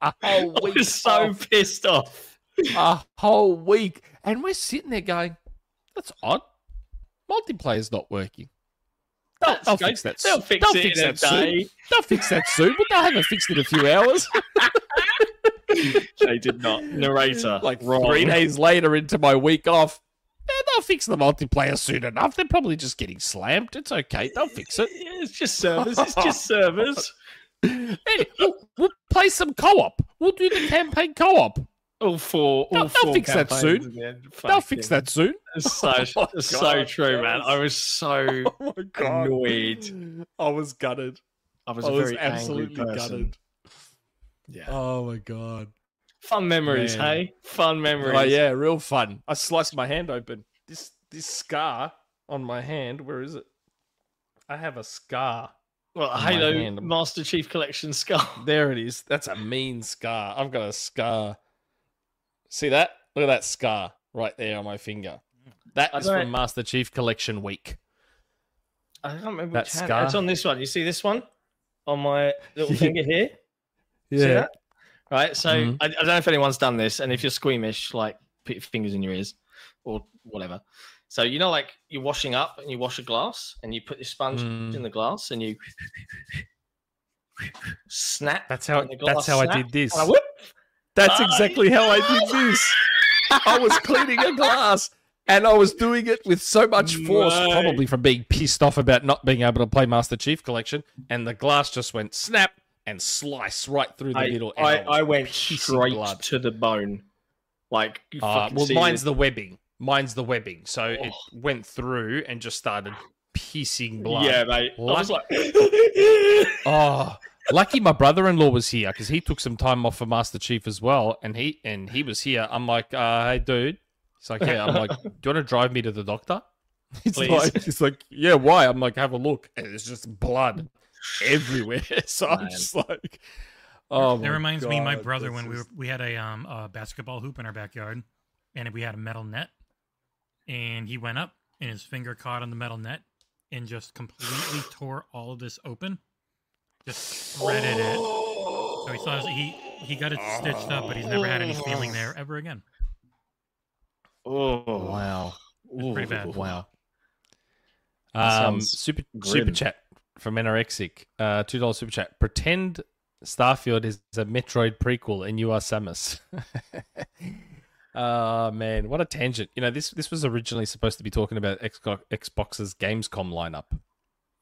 a whole I was so off. pissed off. A whole week, and we're sitting there going, "That's odd. Multiplayer's not working. They'll, they'll fix that. They'll soon. fix They'll it in a that soon. They'll fix that soon, but they haven't fixed it in a few hours. they did not. Narrator, like wrong. three days later into my week off, yeah, they'll fix the multiplayer soon enough. They're probably just getting slammed. It's okay. They'll fix it. Yeah, It's just servers. It's just servers. We'll, we'll play some co-op. We'll do the campaign co-op. All four. All They'll- they'll fix that soon. They'll fix that soon. It's so, Oh, it's so true, man. I was so Oh annoyed. I was gutted. I was I was absolutely gutted. Yeah. Oh my god. Fun memories, Man. hey? Fun oh, memories. Oh yeah, real fun. I sliced my hand open. This this scar on my hand. Where is it? I have a scar. Well, on Halo. Master Chief Collection skull. There it is. That's a mean scar. I've got a scar. See that? Look at that scar right there on my finger. That is from Master Chief Collection Week. I don't remember That which hand. scar? It's on this one. You see this one on my little finger here? See Yeah. that? Right. So Mhm. I, I don't know if anyone's done this, and if you're squeamish, like put your fingers in your ears or whatever. So you know, like you're washing up and you wash a glass, and you put your sponge Mm. in the glass, and you snap. That's how that's how I did this. I whoop. That's exactly how I did this. I was cleaning a glass and I was doing it with so much force, Mate. probably from being pissed off about not being able to play Master Chief Collection. And the glass just went snap and slice right through the I, middle. and I, I went straight blood. to the bone. Like, Uh, well, mine's the- the webbing. Mine's the webbing. So it Oh. went through and just started pissing blood. Yeah, mate. I was like, Oh, lucky my brother-in-law was here because he took some time off for Master Chief as well, and he and he was here. I'm like, uh, hey, dude. He's like, yeah. I'm like, do you want to drive me to the doctor? He's Please. like, he's like, yeah. Why? I'm like, have a look, and it's just blood everywhere. So I'm just like, oh. That my reminds me, my brother that's when we were, we had a um a basketball hoop in our backyard, and we had a metal net, and he went up and his finger caught on the metal net and just completely tore all of this open, just shredded it. So he saw he he got it stitched up, but he's never had any feeling there ever again. oh, Wow. It's pretty bad. Wow. Um, super grim. super chat from Anorexic. Uh, two dollars super chat. Pretend Starfield is a Metroid prequel and you are Samus. Oh man, what a tangent! You know this this was originally supposed to be talking about Xbox's Gamescom lineup,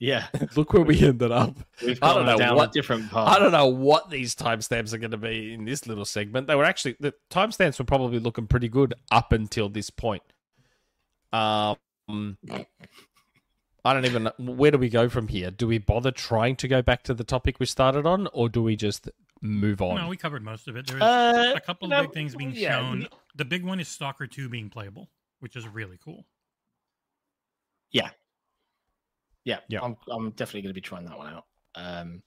Yeah, Look where we ended up. we've I don't know down what- a different I don't know what these timestamps are going to be in this little segment. They were actually the timestamps were probably looking pretty good up until this point. Um, I don't even know where do we go from here. Do we bother trying to go back to the topic we started on, or do we just move on? No, we covered most of it. There's Uh, a couple you of big things being yeah, shown. The big one is Stalker 2 being playable, which is really cool. Yeah, Yeah. I'm, I'm definitely going to be trying that one out. Um,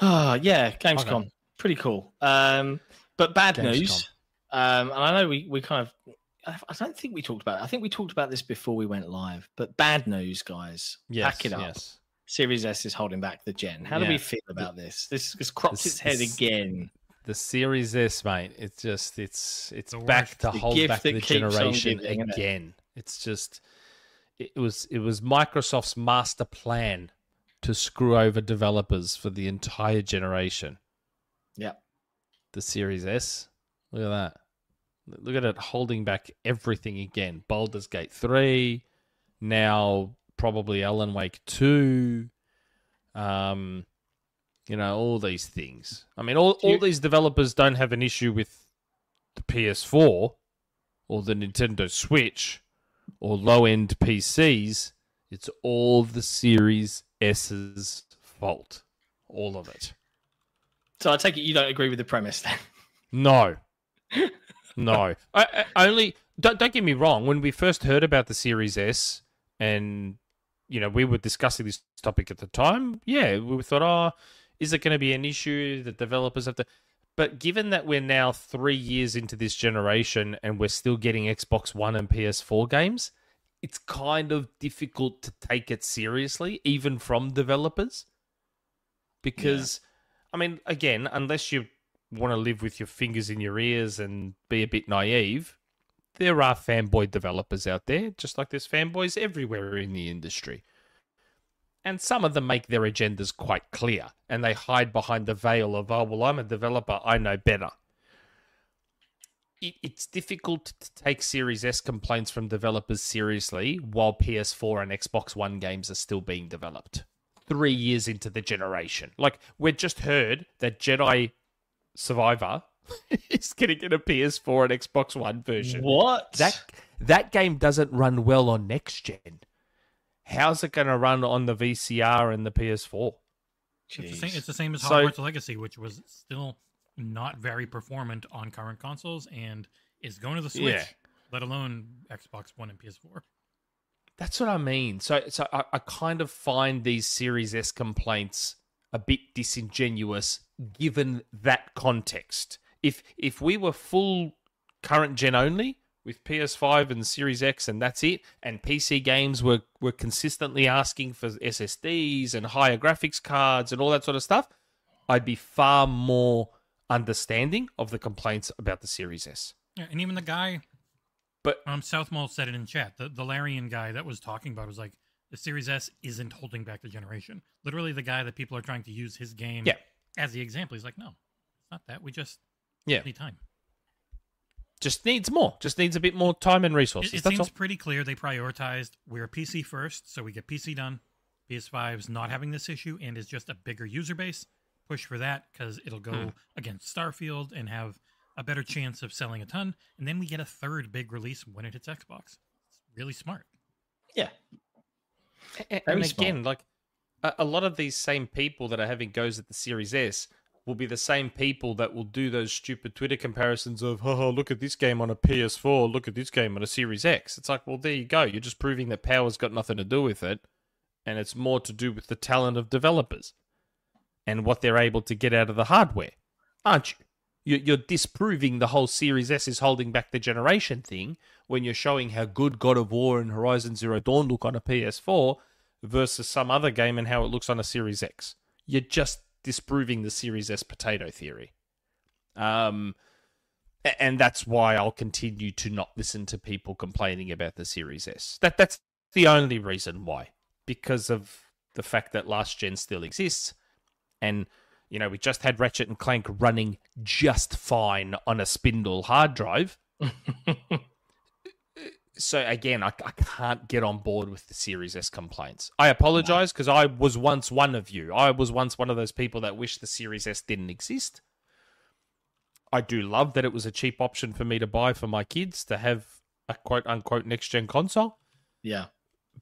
ah, yeah, Gamescom, Okay. pretty cool. Um, but bad Gamescom. news. Um, and I know we, we kind of, I don't think we talked about it. I think we talked about this before we went live. But bad news, guys. yes, Pack it up. yes. Series S is holding back the gen. How do we feel about this? This has cropped This- its head this- again. The Series S, mate. It's just it's it's The back worst. to hold back the generation again. It's just it was it was Microsoft's master plan to screw over developers for the entire generation. Yeah. The Series S. Look at that. Look at it holding back everything again. Baldur's Gate 3, now probably Alan Wake 2. Um you know, all these things. I mean all, all these developers don't have an issue with the PS4 or the Nintendo Switch or low end PCs. It's all the Series S's fault. All of it. So I take it you don't agree with the premise then. No. no. I, I only don't, don't get me wrong. When we first heard about the Series S, and you know we were discussing this topic at the time, yeah, we thought, oh, is it going to be an issue that developers have to? But given that we're now three years into this generation and we're still getting Xbox One and PS4 games, it's kind of difficult to take it seriously, even from developers. Because, I mean, again, unless you want to live with your fingers in your ears and be a bit naive, there are fanboy developers out there, just like there's fanboys everywhere in the industry. And some of them make their agendas quite clear and they hide behind the veil of, oh, well, I'm a developer, I know better. It, it's difficult to take Series S complaints from developers seriously while PS4 and Xbox One games are still being developed. Three years into the generation. Like, we just heard that Jedi Survivor is going to get a PS4 and Xbox One version. What? That that game doesn't run well on next gen. How's it going to run on the VCR and the PS4? It's the, same, it's the same as So- Hogwarts Legacy, which was still not very performant on current consoles and is going to the Switch, Yeah. let alone Xbox One and PS4. That's what I mean. So, so I, I kind of find these Series S complaints a bit disingenuous, given that context. If if we were full current gen only with PS5 and Series X, and that's it, and PC games were were consistently asking for SSDs and higher graphics cards and all that sort of stuff, I'd be far more understanding of the complaints about the Series S. Yeah, and even the guy, But um, South Mall said it in chat. The the Larian guy that was talking about it was like the Series S isn't holding back the generation. Literally, the guy that people are trying to use his game Yeah. as the example. He's like, no, it's not that. We just Yeah. need time. Just needs more, just needs a bit more time and resources. it that's seems all. pretty clear they prioritized we're PC first, so we get PC done. PS5's not having this issue and is just a bigger user base. Push for that because it'll go Hmm. against Starfield and have a better chance of selling a ton. And then we get a third big release when it hits Xbox. It's really smart. yeah. A- Very and smart. again, like a, a lot of these same people that are having goes at the Series S will be the same people that will do those stupid Twitter comparisons of, oh, look at this game on a PS4, look at this game on a Series X. It's like, well, there you go. You're just proving that power's got nothing to do with it, and it's more to do with the talent of developers and what they're able to get out of the hardware, aren't you? You- You're disproving the whole Series S is holding back the generation thing when you're showing how good God of War and Horizon Zero Dawn look on a PS4 versus some other game and how it looks on a Series X. You're just disproving the Series S potato theory. Um, and that's why I'll continue to not listen to people complaining about the Series S. That that's the only reason why, because of the fact that last gen still exists, and you know we just had Ratchet and Clank running just fine on a spindle hard drive. so again, I, I can't get on board with the Series S complaints. I apologize because I was once one of you. I was once one of those people that wish the Series S didn't exist. I do love that it was a cheap option for me to buy for my kids to have a quote unquote next gen console. Yeah.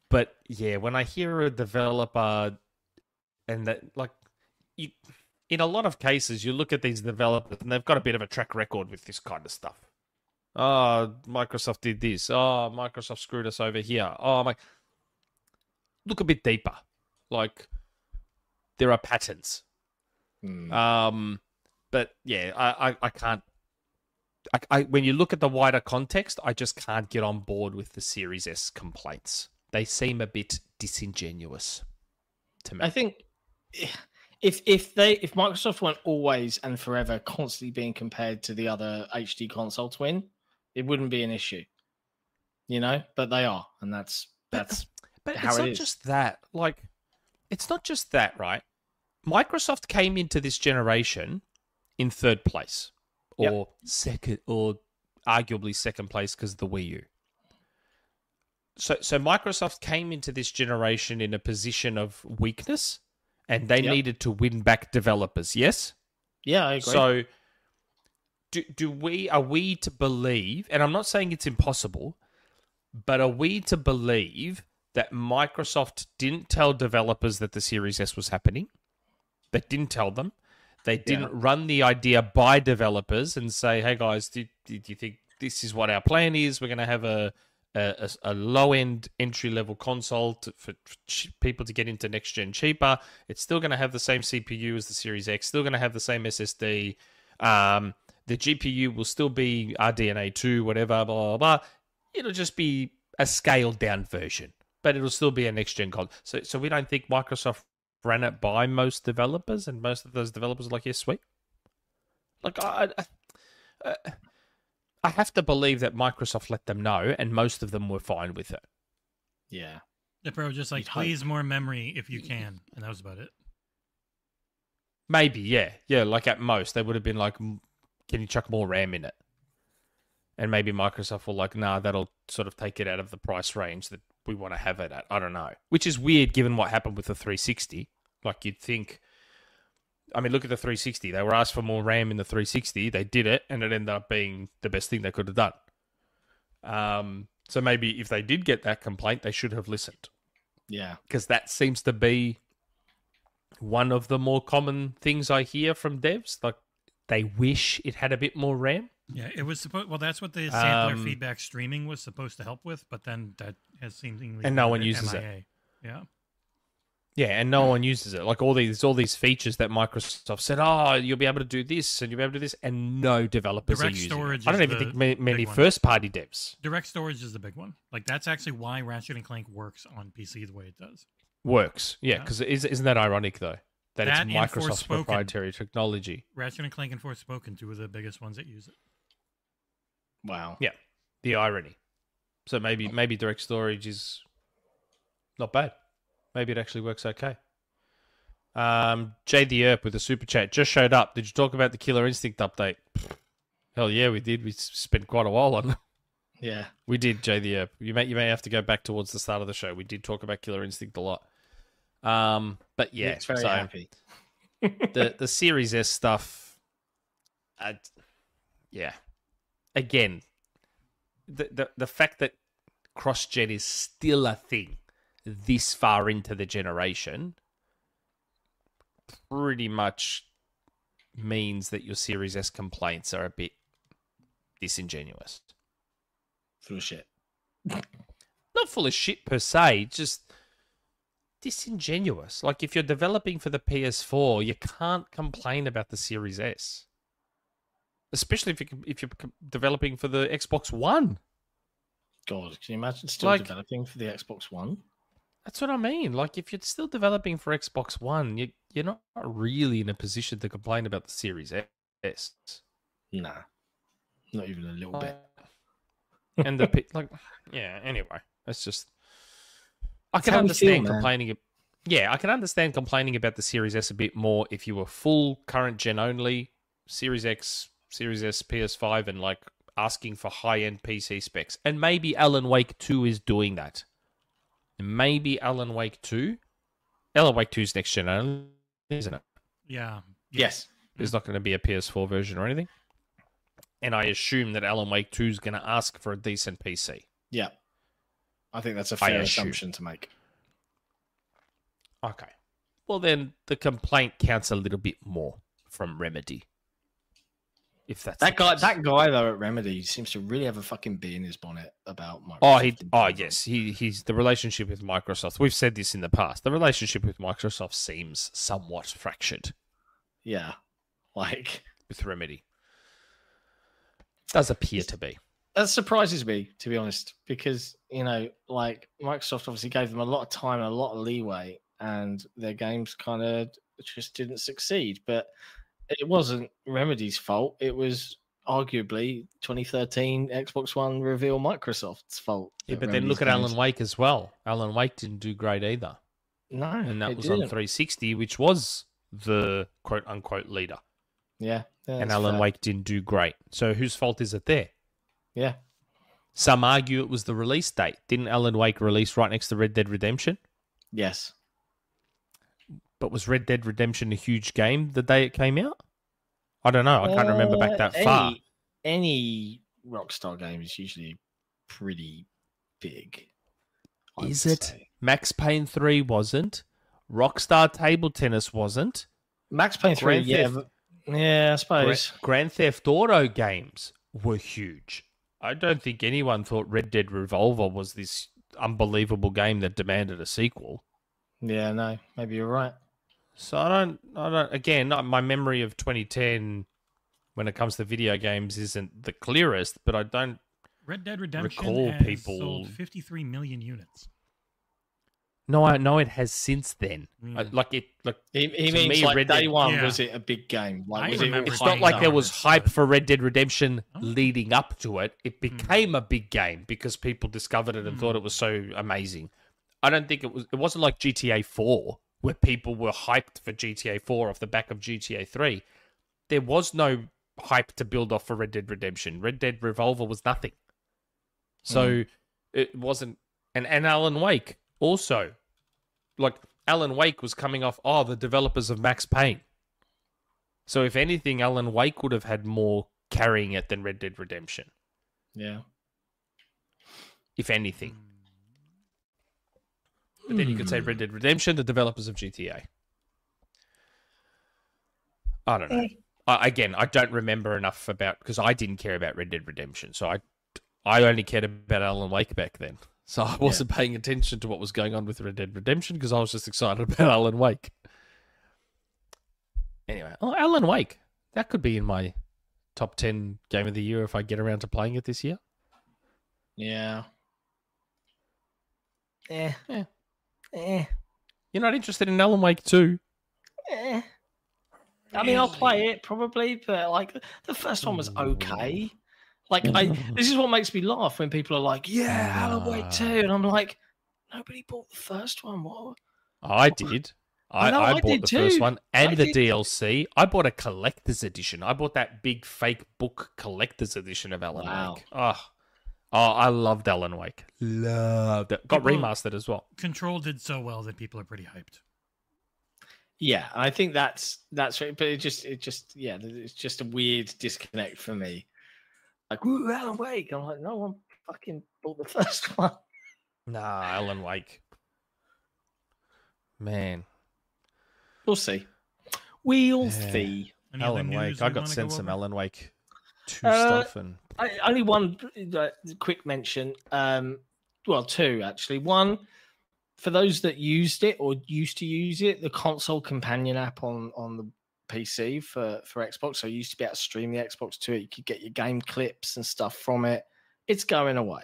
But yeah, when I hear a developer and that like you in a lot of cases you look at these developers and they've got a bit of a track record with this kind of stuff. Oh, Microsoft did this. Oh, Microsoft screwed us over here. Oh, my. Look a bit deeper. Like, there are patterns. Mm. Um, but yeah, I, I, I can't. I, I, when you look at the wider context, I just can't get on board with the Series S complaints. They seem a bit disingenuous to me. I think if if they if Microsoft weren't always and forever constantly being compared to the other HD console twin, it wouldn't be an issue. You know, but they are, and that's uh, that's But how it's it not just that. Like, it's not just that, right? Microsoft came into this generation in third place, Yep. or second, or arguably second place because of the Wii U. So, so Microsoft came into this generation in a position of weakness, and they Yep. needed to win back developers. Yes. yeah, I agree. So, do do we are we to believe? And I'm not saying it's impossible, but are we to believe that Microsoft didn't tell developers that the Series S was happening? They didn't tell them. They didn't run the idea by developers and say, "Hey guys, do, do, do you think this is what our plan is? We're going to have a a, a, low end entry level console to, for, people to get into next gen cheaper. It's still going to have the same CPU as the Series X, still going to have the same SSD. Um, the GPU will still be RDNA 2, whatever, blah, blah, blah. It'll just be a scaled down version, but it'll still be a next gen console. So, so we don't think Microsoft ran it by most developers, and most of those developers are like, yes, sweet. Like, I, I, uh, I have to believe that Microsoft let them know, and most of them were fine with it. yeah, The pro just like, please more memory if you can, and that was about it. Maybe, yeah, yeah. Like at most, they would have been like, "M- "Can you chuck more RAM in it?" And maybe Microsoft will like, "Nah, that'll sort of take it out of the price range that we want to have it at." I don't know, which is weird given what happened with the 360. Like you'd think. I mean, look at the 360. They were asked for more RAM in the 360. They did it, and it ended up being the best thing they could have done. Um, so maybe if they did get that complaint, they should have listened yeah, because that seems to be one of the more common things I hear from devs. Like they wish it had a bit more RAM. Yeah, it was supposed. Well, that's what the sampler Um, feedback streaming was supposed to help with, but then that has seemingly And no one uses it. Yeah, Yeah, and no one uses it. Like all these all these features that Microsoft said, oh, you'll be able to do this and you'll be able to do this, and no developers Direct are using storage it. I don't even think ma- many first party devs direct storage is the big one. Like that's actually why Ratchet and Clank works on PC the way it does. works. Yeah, Yeah. because is, isn't that ironic though that, That it's and Microsoft's Forspoken. proprietary technology? Ratchet and Clank and Forspoken, two of the biggest ones that use it. wow. Yeah, the irony. So maybe maybe direct storage is not bad. Maybe it actually works okay. Um, Jay the Earp with the super chat just showed up. Did you talk about the Killer Instinct update? Hell yeah, we did. We spent quite a while on. it. Yeah, We did, Jay the Earp. You may you may have to go back towards the start of the show. We did talk about Killer Instinct a lot. Um, but yeah, Nick's very so happy. the the Series S stuff, uh, yeah. Again, the, the the fact that cross gen is still a thing this far into the generation pretty much means that your Series S complaints are a bit disingenuous. Full of shit. Not full of shit per se, just disingenuous. Like if you're developing for the PS4, you can't complain about the Series S, especially if you if you're developing for the Xbox One. God, can you imagine still Like- developing for the Xbox One? That's what I mean. Like if you're still developing for Xbox One, you you're not really in a position to complain about the Series S. Nah, not even a little bit. Uh, and the like, yeah. Anyway, that's just. I can how we feel, understand complaining. Yeah, I can understand complaining about the Series S a bit more if you were full current gen only, Series X, Series S, PS5, and like asking for high end PC specs. And maybe Alan Wake 2 is doing that. Maybe Alan Wake 2. Alan Wake 2 is next gen only, isn't it? Yeah. Yes. There's not going to be a PS4 version or anything. And I assume that Alan Wake 2 is going to ask for a decent PC. Yeah. I think that's a fair assumption to make. Okay. Well, then the complaint counts a little bit more from Remedy. If that's That guy, case. that guy though at Remedy seems to really have a fucking bee in his bonnet about Microsoft. Oh, he. Oh, yes. He. He's the relationship with Microsoft. We've said this in the past. The relationship with Microsoft seems somewhat fractured Yeah, like with Remedy. Does appear to be. That surprises me to be honest, because you know, like Microsoft obviously gave them a lot of time and a lot of leeway, and their games kind of just didn't succeed. But it wasn't Remedy's fault. It was arguably 2013 Xbox One reveal Microsoft's fault. Yeah, but then look at games- Alan Wake as well. Alan Wake didn't do great either, No, and that was on didn't. 360, which was the quote unquote leader. Yeah, yeah and Alan fair. Wake didn't do great. So whose fault is it there? Yeah, Some argue it was the release date. Didn't Alan Wake release right next to Red Dead Redemption? yes. But was Red Dead Redemption a huge game the day it came out? I don't know. I can't remember back Uh, that any, far. Any Rockstar game is usually pretty big. I Is it? say. Max Payne 3 wasn't. Rockstar Table Tennis wasn't. Max Payne Three? Grand Yeah, Theft- yeah, I suppose. Grand Theft Auto games were huge. I don't think anyone thought Red Dead Revolver was this unbelievable game that demanded a sequel. Yeah, no, maybe you're right. So I don't, I don't. Again, my memory of 2010 when it comes to video games isn't the clearest, but I don't. Red Dead Redemption Recall has people- sold 53 million units. No, I know it has since then. I- Mm. Uh, like it, like He, he To means me, like Red day Dead- one Yeah. was it a big game? Like was it it's It's not like there was hype for Red Dead Redemption Oh. leading up to it. It became a big game because people discovered it and thought it was so amazing. I don't think it was. It wasn't like GTA 4 where people were hyped for GTA 4 off the back of GTA 3. There was no hype to build off for Red Dead Redemption. Red Dead Revolver was nothing. So it wasn't. And and Alan Wake also, like Alan Wake was coming off. Oh, the developers of Max Payne. So if anything, Alan Wake would have had more carrying it than Red Dead Redemption. Yeah. If anything. But then you could say Red Dead Redemption, the developers of GTA. I don't know. I, again, I don't remember enough about because I didn't care about Red Dead Redemption, so I I only cared about Alan Wake back then. So I wasn't paying attention to what was going on with Red Dead Redemption because I was just excited about Alan Wake. Anyway, oh, Alan Wake. That could be in my top 10 game of the year if I get around to playing it this year. Yeah. Eh. Yeah. Eh. You're not interested in Alan Wake 2? Eh. I mean, I'll play it probably, but like the first one was okay. Like, I this is what makes me laugh when people are like, "Yeah, Alan Wake 2. and I'm like, "Nobody bought the first one. What?" I did. I, I know, I, I bought did the first one and I the did. DLC. I bought a collector's edition. I bought that big fake book collector's edition of Alan Wow. Wake. Oh, oh, I loved Alan Wake. Loved it. Got People- remastered as well. Control did so well that people are pretty hyped. Yeah, I think that's that's right. But it just, it just, yeah, it's just a weird disconnect for me. Like, woo, Alan Wake. I'm like, no one fucking bought the first one. Nah, Alan Wake. Man, We'll see. We'll Yeah. see. Any Alan Wake. I got wanna sent go some? Alan Wake 2 Uh, stuff and I, only one uh, quick mention. Um, well, two actually. One for those that used it or used to use it, the console companion app on on the PC for for Xbox. So you used to be able to stream the Xbox to it. You could get your game clips and stuff from it. It's going away.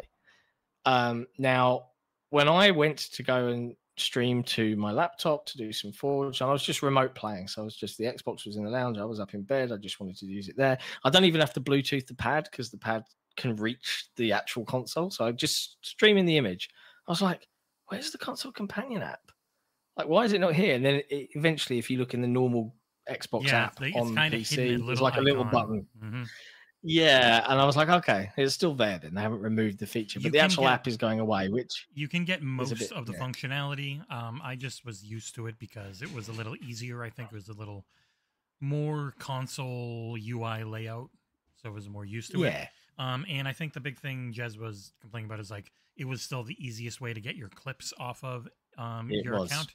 Um, now, when I went to go and stream to my laptop to do some Forge, and I was just remote playing. So I was just the Xbox was in the lounge. I was up in bed. I just wanted to use it there. I don't even have to Bluetooth the pad because the pad can reach the actual console. So I just streaming the image. I was like, "Where's the console companion app? Like, why is it not here?" And then it, eventually, if you look in the normal Xbox yeah, app it's on kind. PC, there's little like a little button. Mhm. Yeah, and I was like, okay, it's still there. Then they haven't removed the feature, but You the actual get- app is going away. Which You can get most bit- of the yeah. functionality. Um, I just was used to it because it was a little easier. I think it was a little more console UI layout, so I was more used to it. yeah, Um, and I think the big thing Jez was complaining about is like it was still the easiest way to get your clips off of um, your was. account.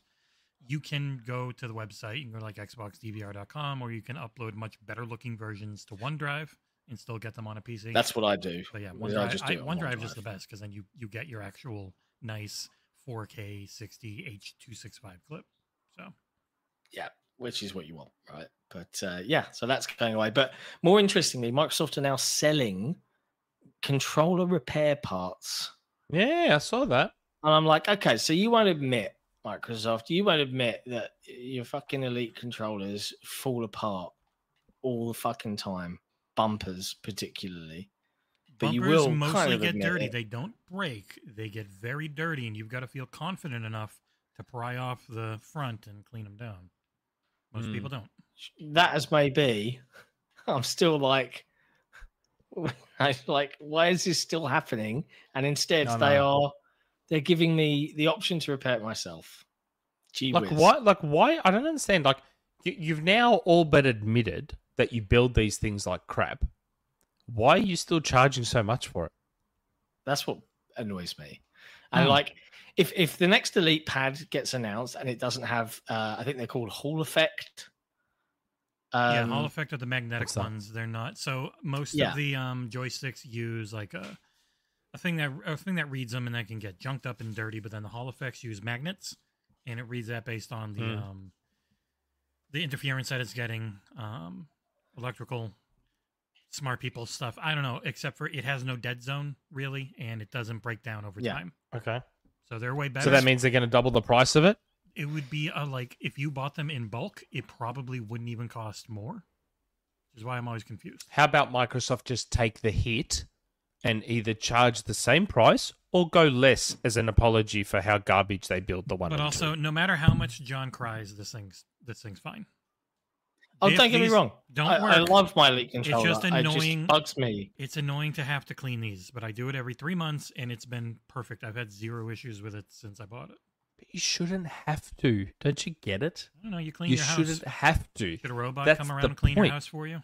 You can go to the website, you can go to like xboxdvr.com, or you can upload much better looking versions to OneDrive and still get them on a PC. that's what I do. but yeah, I OneDrive, just I, do it on OneDrive is the best because then you you get your actual nice 4K 60 H265 clip. So yeah, which is what you want, right? But uh, yeah, so that's going away. But more interestingly, Microsoft are now selling controller repair parts. Yeah, I saw that. And I'm like, okay, so you won't admit, Microsoft, you won't admit that your fucking elite controllers fall apart all the fucking time, bumpers particularly. But you bumpers will mostly kind of get dirty. it. They don't break. They get very dirty, and you've got to feel confident enough to pry off the front and clean them down. Most Hmm. people don't. That as may be, I'm still like, like, why is this still happening? And instead, I they know. are they're giving me the option to repair it myself. Gee Like whiz. why? Like why? I don't understand. Like you, you've now all but admitted that you build these things like crap. Why are you still charging so much for it? That's what annoys me. And Hmm. like, if if the next Elite pad gets announced and it doesn't have, uh, I think they're called Hall Effect. yeah, Um, Hall Effect are the magnetic ones. They're not. So most Yeah. of the um, joysticks use like a a thing that a thing that reads them and that can get junked up and dirty. But then the Hall Effects use magnets, and it reads that based on the Hmm. um, the interference that it's getting, um, electrical, smart people stuff. I don't know, except for it has no dead zone really, and it doesn't break down over Yeah. time. Okay. So they're way better. So that means they're going to double the price of it. it would be a like if you bought them in bulk, it probably wouldn't even cost more. Which is why I'm always confused. How about Microsoft just take the hit and either charge the same price or go less as an apology for how garbage they built the one. But also, two? no matter how much Jon cries, this thing's this thing's fine. oh, don't get me wrong. Don't I, work. I love my Elite controller. just It annoying- just bugs me. It's annoying to have to clean these, but I do it every three months, and it's been perfect. I've had zero issues with it since I bought it. But you shouldn't have to. Don't you get it? I don't know. You clean You your house. You shouldn't have to. Should a robot That's come around and clean point. your house for you?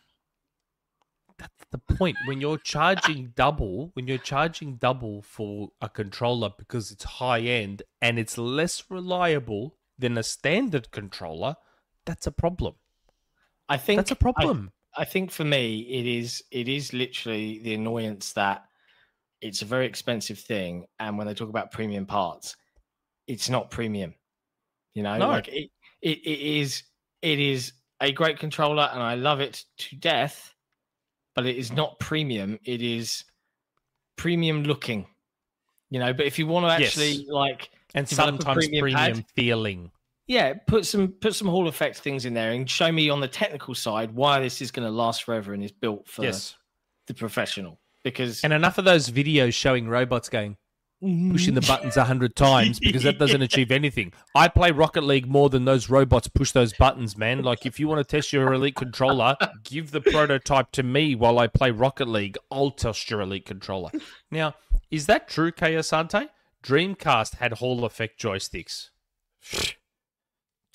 That's the point. When you're charging double, when you're charging double for a controller because it's high end and it's less reliable than a standard controller, that's a problem. I think That's a problem. I think for me, it is it is literally the annoyance that it's a very expensive thing, and when they talk about premium parts, it's not premium. You know, No. like it, it, it is it is a great controller, and I love it to death, but it is not premium. It is premium looking. You know, but if you want to Yes. actually like and sometimes premium premium, pad. feeling. yeah, put some put some Hall effect things in there and show me on the technical side why this is going to last forever and is built for Yes. the professional. Because And enough of those videos showing robots going, pushing the mm. buttons a hundred times because that doesn't achieve anything. I play Rocket League more than those robots push those buttons, man. Like if you want to test your elite controller, give the prototype to me while I play Rocket League. I'll test your elite controller. Now, is that true, Kay Asante? Dreamcast had Hall effect joysticks.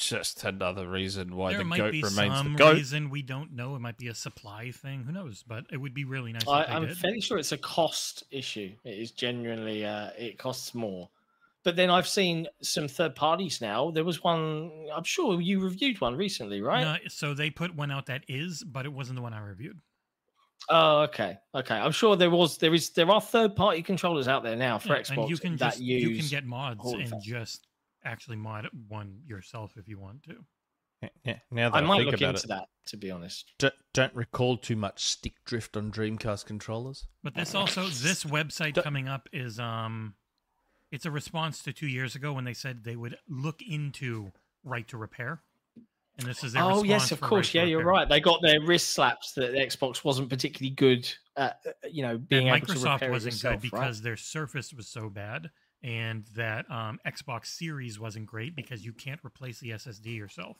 Just another reason why there the might goat be remains some the goat. reason we don't know. It might be a supply thing. Who knows? But it would be really nice I, if they I'm did. fairly sure it's a cost issue. It is genuinely uh, it costs more. But then I've seen some third parties now. There was one. I'm sure you reviewed one recently, right? No, so they put one out that is, but it wasn't the one I reviewed. Oh, okay, okay. I'm sure there was. There is. There are third party controllers out there now for Yeah, Xbox and you can that just use. you can get mods and just actually mod one yourself if you want to. Yeah, Now that I I, might think look about into it, that. To be honest. don't, don't recall too much stick drift on Dreamcast controllers. But this also this website The- coming up is um it's a response to two years ago when they said they would look into right to repair. And this is their Oh yes, of course. right Yeah, you're right. They got their wrist slaps that the Xbox wasn't particularly good at. uh, You know, that being able to Microsoft repair wasn't yourself, good right? because their Surface was so bad, and that um, Xbox Series wasn't great because you can't replace the SSD yourself.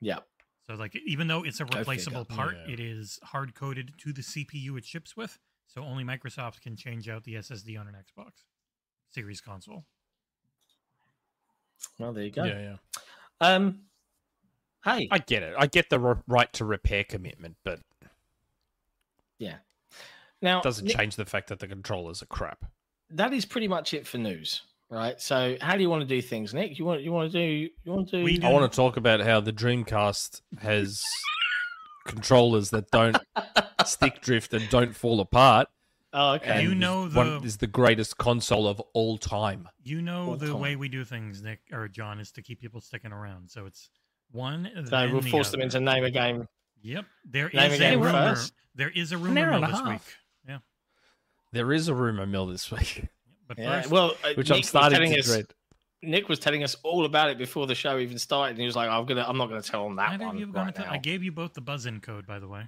Yeah. So like even though it's a figure. replaceable part, Yeah. it is hard coded to the CPU it ships with. So only Microsoft can change out the SSD on an Xbox Series console. Well, there you go. Yeah, yeah. Um, hey, I get it. I get the r- right to repair commitment, but yeah. Now it doesn't Nick, change the fact that the controllers are crap. That is pretty much it for news, right? So, how do you want to do things, Nick? You want you want to do you want to do? Do- I want to talk about how the Dreamcast has controllers that don't stick drift and don't fall apart. Oh, okay. You know is one- the- is the greatest console of all time. You know All the time. way we do things, Nick or Jon, is to keep people sticking around. So it's one. so then we'll the force them into name a game. Yep, there Name is a a rumor. first. There is a rumor hour a this half. week. Yeah, There is a rumor mill this week, but Yeah. first, Well, uh, which Nick I'm starting to us, dread. Nick was telling us all about it before the show even started, and he was like, "I'm gonna, I'm not gonna tell him that neither one you right into. now." I gave you both the buzz-in code, by the way.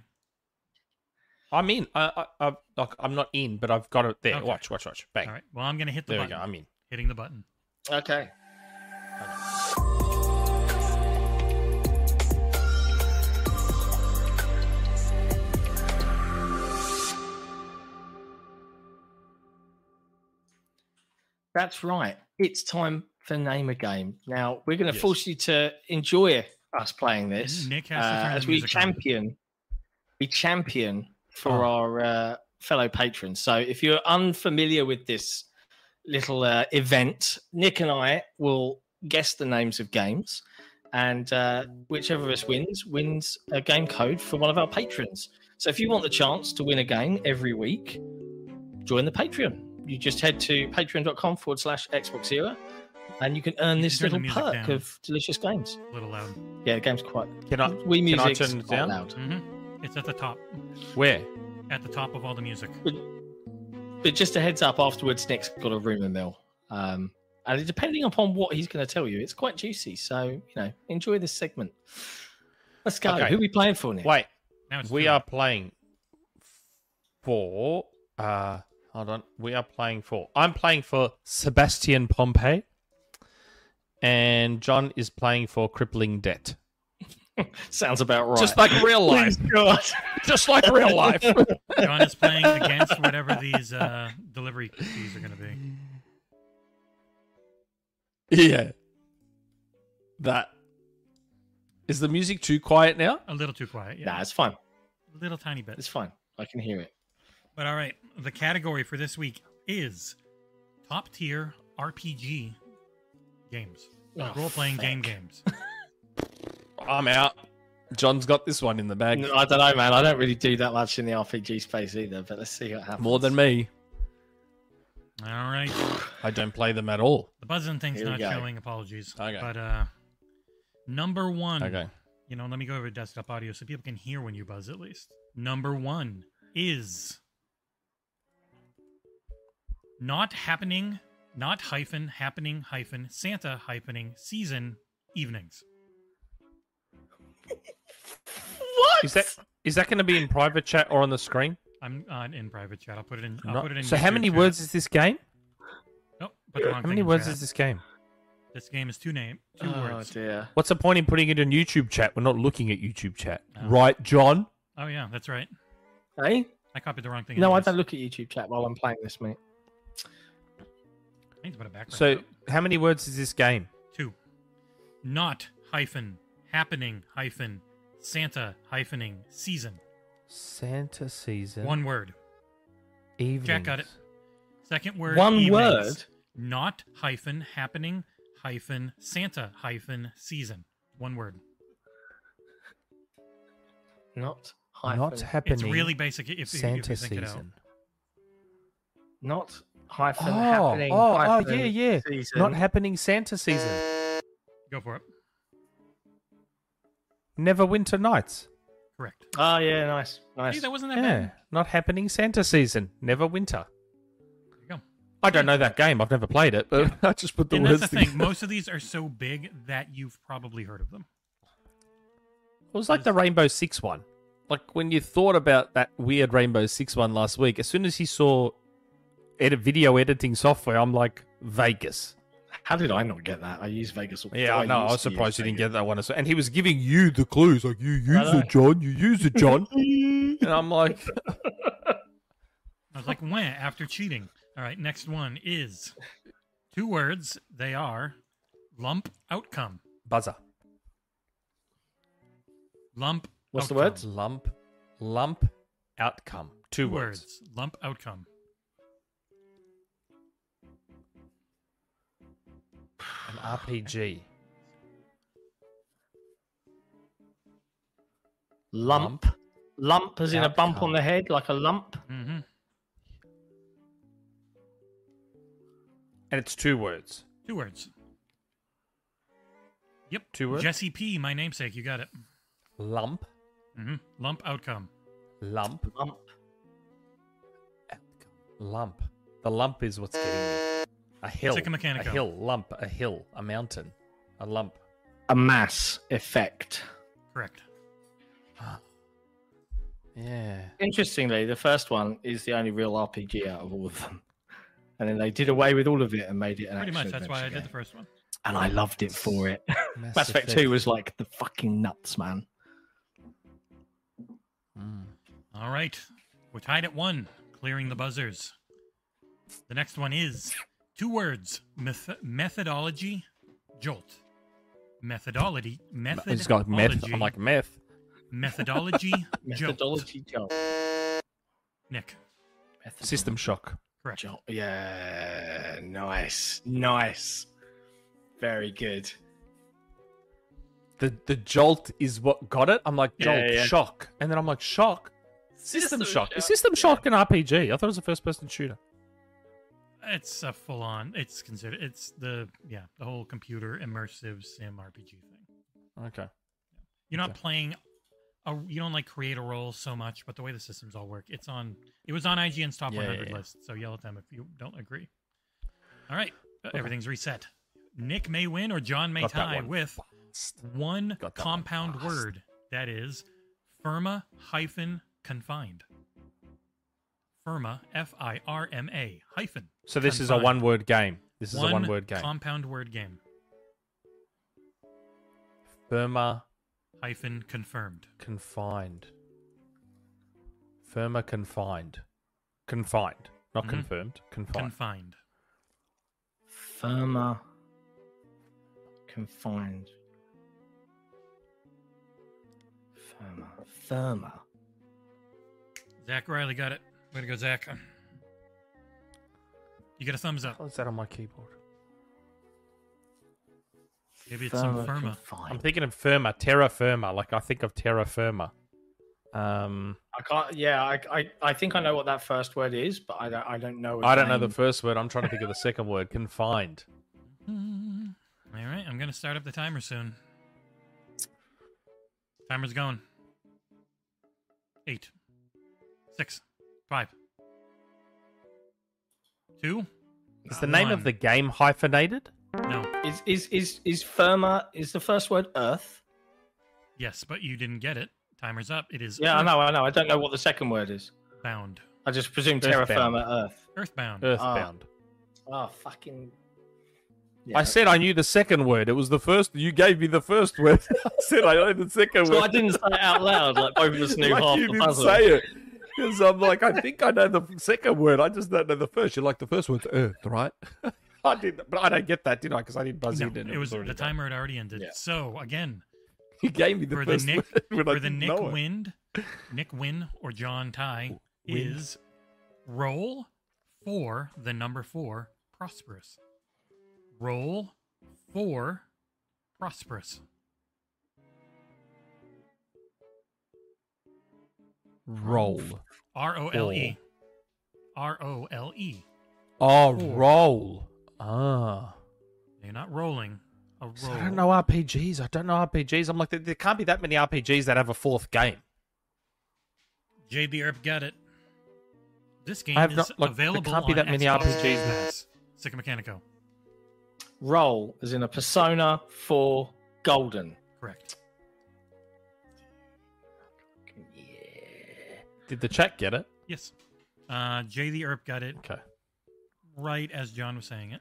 I mean, I, I, I, like, I'm not in, but I've got it there. Okay. Watch, watch, watch. Bang. All right. Well, I'm gonna hit the There we button. go. I'm in. Hitting the button. Okay. That's right. It's time for name a game. Now we're going to Yes. force you to enjoy us playing this Nick has uh, as we on. champion. We champion for Oh. our uh, fellow patrons. So if you're unfamiliar with this little uh, event, Nick and I will guess the names of games, and uh, whichever of us wins wins a game code for one of our patrons. So if you want the chance to win a game every week, join the Patreon. You just head to patreon.com forward slash Xbox Era, and you can earn You this can little music perk down. of delicious games. A little loud. Yeah, the game's quite. Can I? We can I music turn it down? loud. hmm It's at the top. Where? At the top of all the music. But just a heads up, afterwards, Nick's got a rumor mill. Um, and depending upon what he's going to tell you, it's quite juicy. So, you know, enjoy this segment. Let's go. Okay. Who are we playing for, Nick? Wait. Now it's We two. are playing for. Uh, hold on. We are playing for. I'm playing for Sebastian Pompey, and Jon is playing for Crippling Debt. Sounds about right. Just like real life. God. Just like real life. Jon is playing against whatever these uh, delivery fees are going to be. yeah. That. Is the music too quiet now? A little too quiet. Yeah. Nah, it's fine. A little tiny bit. It's fine. I can hear it. But all right, the category for this week is top tier RPG games, Oh, role playing game games. I'm out. Jon's got this one in the bag. No, I don't know, man. I don't really do that much in the RPG space either, but let's see what happens. More than me. All right, I don't play them at all. the buzzing thing's Here not go. showing. Apologies. Okay. But uh, number one. Okay. You know, let me go over desktop audio so people can hear when you buzz at least. Number one is not happening, not hyphen happening hyphen Santa hyphening season evenings. What? Is that is that going to be in private chat or on the screen? I'm uh, in private chat. I'll put it in. I'll Not- put it in. so how many chat. words is this game? Put the wrong How thing many in words chat. is this game? This game is two name, two Oh, words. dear. What's the point in putting it in YouTube chat? We're not looking at YouTube chat, Oh. right, Jon? Oh yeah, that's right. Hey? I copied the wrong thing. No, I don't look at YouTube chat while I'm playing this, mate. I need to put it back. right So how many words is this game? two, not hyphen happening hyphen Santa hyphening season. Santa season. One word. evening. Jack got it. Second word. One evenings. word? Not hyphen happening hyphen Santa hyphen season. One word. Not hyphen. Not hyphen. happening. It's really basic if, if Santa you think it out. season. Not hyphen Oh, happening. oh, oh, yeah, yeah. Season. Not happening Santa season. Go for it. Neverwinter Nights. Correct. Oh, yeah, nice. Nice. See, that wasn't that Yeah. bad. Not happening Santa season. Never winter. Go. I don't know that game. I've never played it, but I just put the and words that's the thing. Most of these are so big that you've probably heard of them. It was like the Rainbow Six one. Like when you thought about that weird Rainbow Six one last week, as soon as he saw edit video editing software, I'm like Vegas. How did I not get that? I use Vegas. all- Yeah, I know. I was surprised you didn't Vegas. get that one. And he was giving you the clues, like you use it, Jon. You use it, Jon. and I'm like, I was like, when? After cheating. All right, next one is two words. They are lump outcome. buzzer, Lump. What's the word? lump, lump, outcome. Two, Two words. words. Lump outcome. An RPG. Lump. Lump, as in a bump on the head, like a lump. Mm-hmm. And it's two words. Two words. Yep. Two words. Jesse P, my namesake. You got it. Lump, Mm-hmm. Lump outcome. lump, Lump. Lump. The lump is what's getting me. A hill. like a A hill. Lump. A hill. A mountain. A lump. A mass effect. Correct. Yeah. Interestingly, the first one is the only real RPG out of all of them. And then they did away with all of it and made it an Pretty much. action That's why I adventure did the first one. And I loved it for it. Mass, Mass Effect 2 was like the fucking nuts, man. Mm. All right. We're tied at one, clearing the buzzers. The next one is two words meth- methodology, jolt. Methodology. Methodology. It's got meth. I'm like meth. methodology, jolt. Methodology jolt. Nick. System shock. Correct. Jolt. Yeah, nice. Nice. Very good. The the jolt is what got it. I'm like Yeah, jolt yeah. shock, and then I'm like shock. System, System shock. Is Shock, System shock an RPG? I thought it was a first person shooter. It's a full on. It's considered. It's the yeah the whole computer immersive sim RPG thing. Okay. You're not Okay. playing. A, you don't like create a role so much, but the way the systems all work, it's on. It was on IGN's top Yeah, yeah, 100 yeah. list. So yell at them if you don't agree. All right, uh, everything's reset. Nick may win or Jon may Got tie one with one that one compound word. That is firma hyphen confined. Firma F I R M A hyphen. So this is a one word game. This is a one word game. Compound word game Firma hyphen confirmed. confined. Firma confined. Confined. Not Mhm. confirmed. Confined. Confined. Firma. Confined. Firma. Firma. Zach Riley got it. Way to go, Zach. You get a thumbs up. What's that on my keyboard? Maybe it's some Firma firma. I'm thinking of firma, terra firma. Like I think of terra firma. Um, I can't. Yeah, I, I, I think I know what that first word is, but I don't. I don't know. I don't know the first word. I'm trying to think of the second word. Confined. All right, I'm gonna start up the timer soon. Timer's going. Eight, six, five, two. Is the name of the game hyphenated? No, Is is is is firma? Is the first word Earth? yes, but you didn't get it. Timer's up. It is. Yeah, I know. I know. I don't know what the second word is. Bound. I just presume terra Earthbound. firma Earth. Earthbound. Earthbound. Oh fucking. I said I knew the second word. It was the first. You gave me the first word. I said I know the second So word. I didn't say it out loud. Like both of us knew like half you the didn't puzzle. say it. Because I'm like, I think I know the second word. I just don't know the first. You're like, the first word's earth, right? I did, but I don't get that, did I? Because I didn't buzz No, in. and it was the timer had already ended. Yeah. So again, he gave me the for the Nick word for the Nick it. Wind, Nick Win or Jon Ty is roll for the number four prosperous. Roll for prosperous. Roll. R O L E. R O L E. Oh, Four. roll. Ah. You're not rolling. A roll. So I don't know RPGs. I don't know RPGs. I'm like, there, there can't be that many RPGs that have a fourth game. JB Earp got it. This game I have is not- look, there available can't be on that many Xbox RPGs Game that- Pass. Sikamikanico. Roll is in a persona 4 golden. Correct. Did the chat get it? Yes. Uh, Jay the Earp got it Okay. right as Jon was saying it.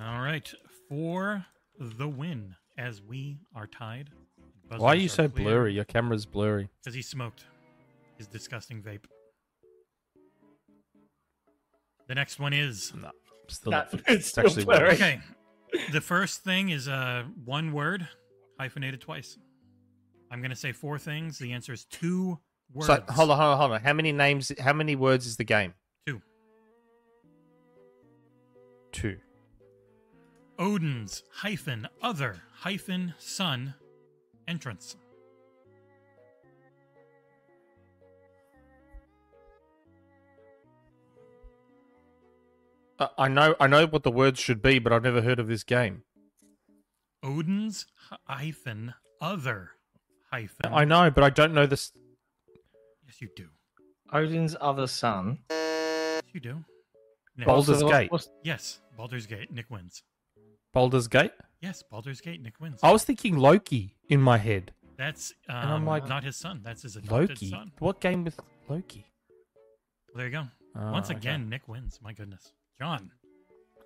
All right, for the win, as we are tied. Why are you so blurry? Your camera's blurry. Because he smoked his disgusting vape. The next one is No. Still, Nah, it's it's still actually blurry. Okay. The first thing is uh, one word hyphenated twice. I'm gonna say four things. The answer is two words. So hold on, hold on, hold on. How many names? How many words is the game? Two. Two. Odin's hyphen other hyphen sun entrance. I know, I know what the words should be, but I've never heard of this game. Odin's hyphen other hyphen. I know, but I don't know this. Yes, you do. Odin's other son. Yes, you do. Nick. Baldur's So Gate. what's- Yes, Baldur's Gate. Nick wins. Baldur's Gate. Yes, Baldur's Gate. Nick wins. I was thinking Loki in my head. That's um, I'm like, not his son. That's his adopted Loki. son. What game with Loki? There you go. Oh, Once okay. again, Nick wins. My goodness, Jon,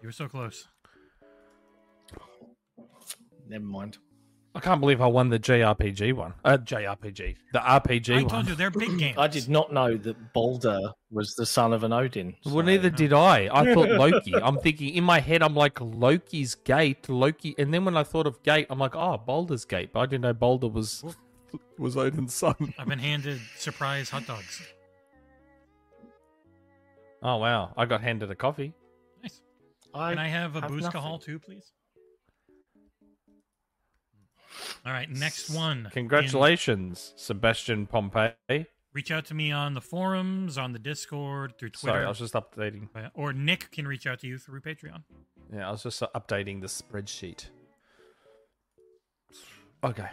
you were so close. Never mind. I can't believe I won the JRPG one. Uh, JRPG, the RPG I one. told you they're big games. I did not know that Balder was the son of an Odin. Well, neither did I. I thought Loki. I'm thinking in my head, I'm like Loki's gate, Loki, and then when I thought of gate, I'm like, oh, Baldur's Gate. But I didn't know Baldur was was Odin's son. I've been handed surprise hot dogs. Oh wow, I got handed a coffee. Nice. I, Can I have a have Booska. Hall too, please? All right, next one. In- Congratulations, Sebastian Pompey. reach out to me on the forums, on the Discord, through Twitter, Sorry, I was just updating. uh, or Nick can reach out to you through Patreon. Yeah, I was just updating the spreadsheet. Okay. Okay,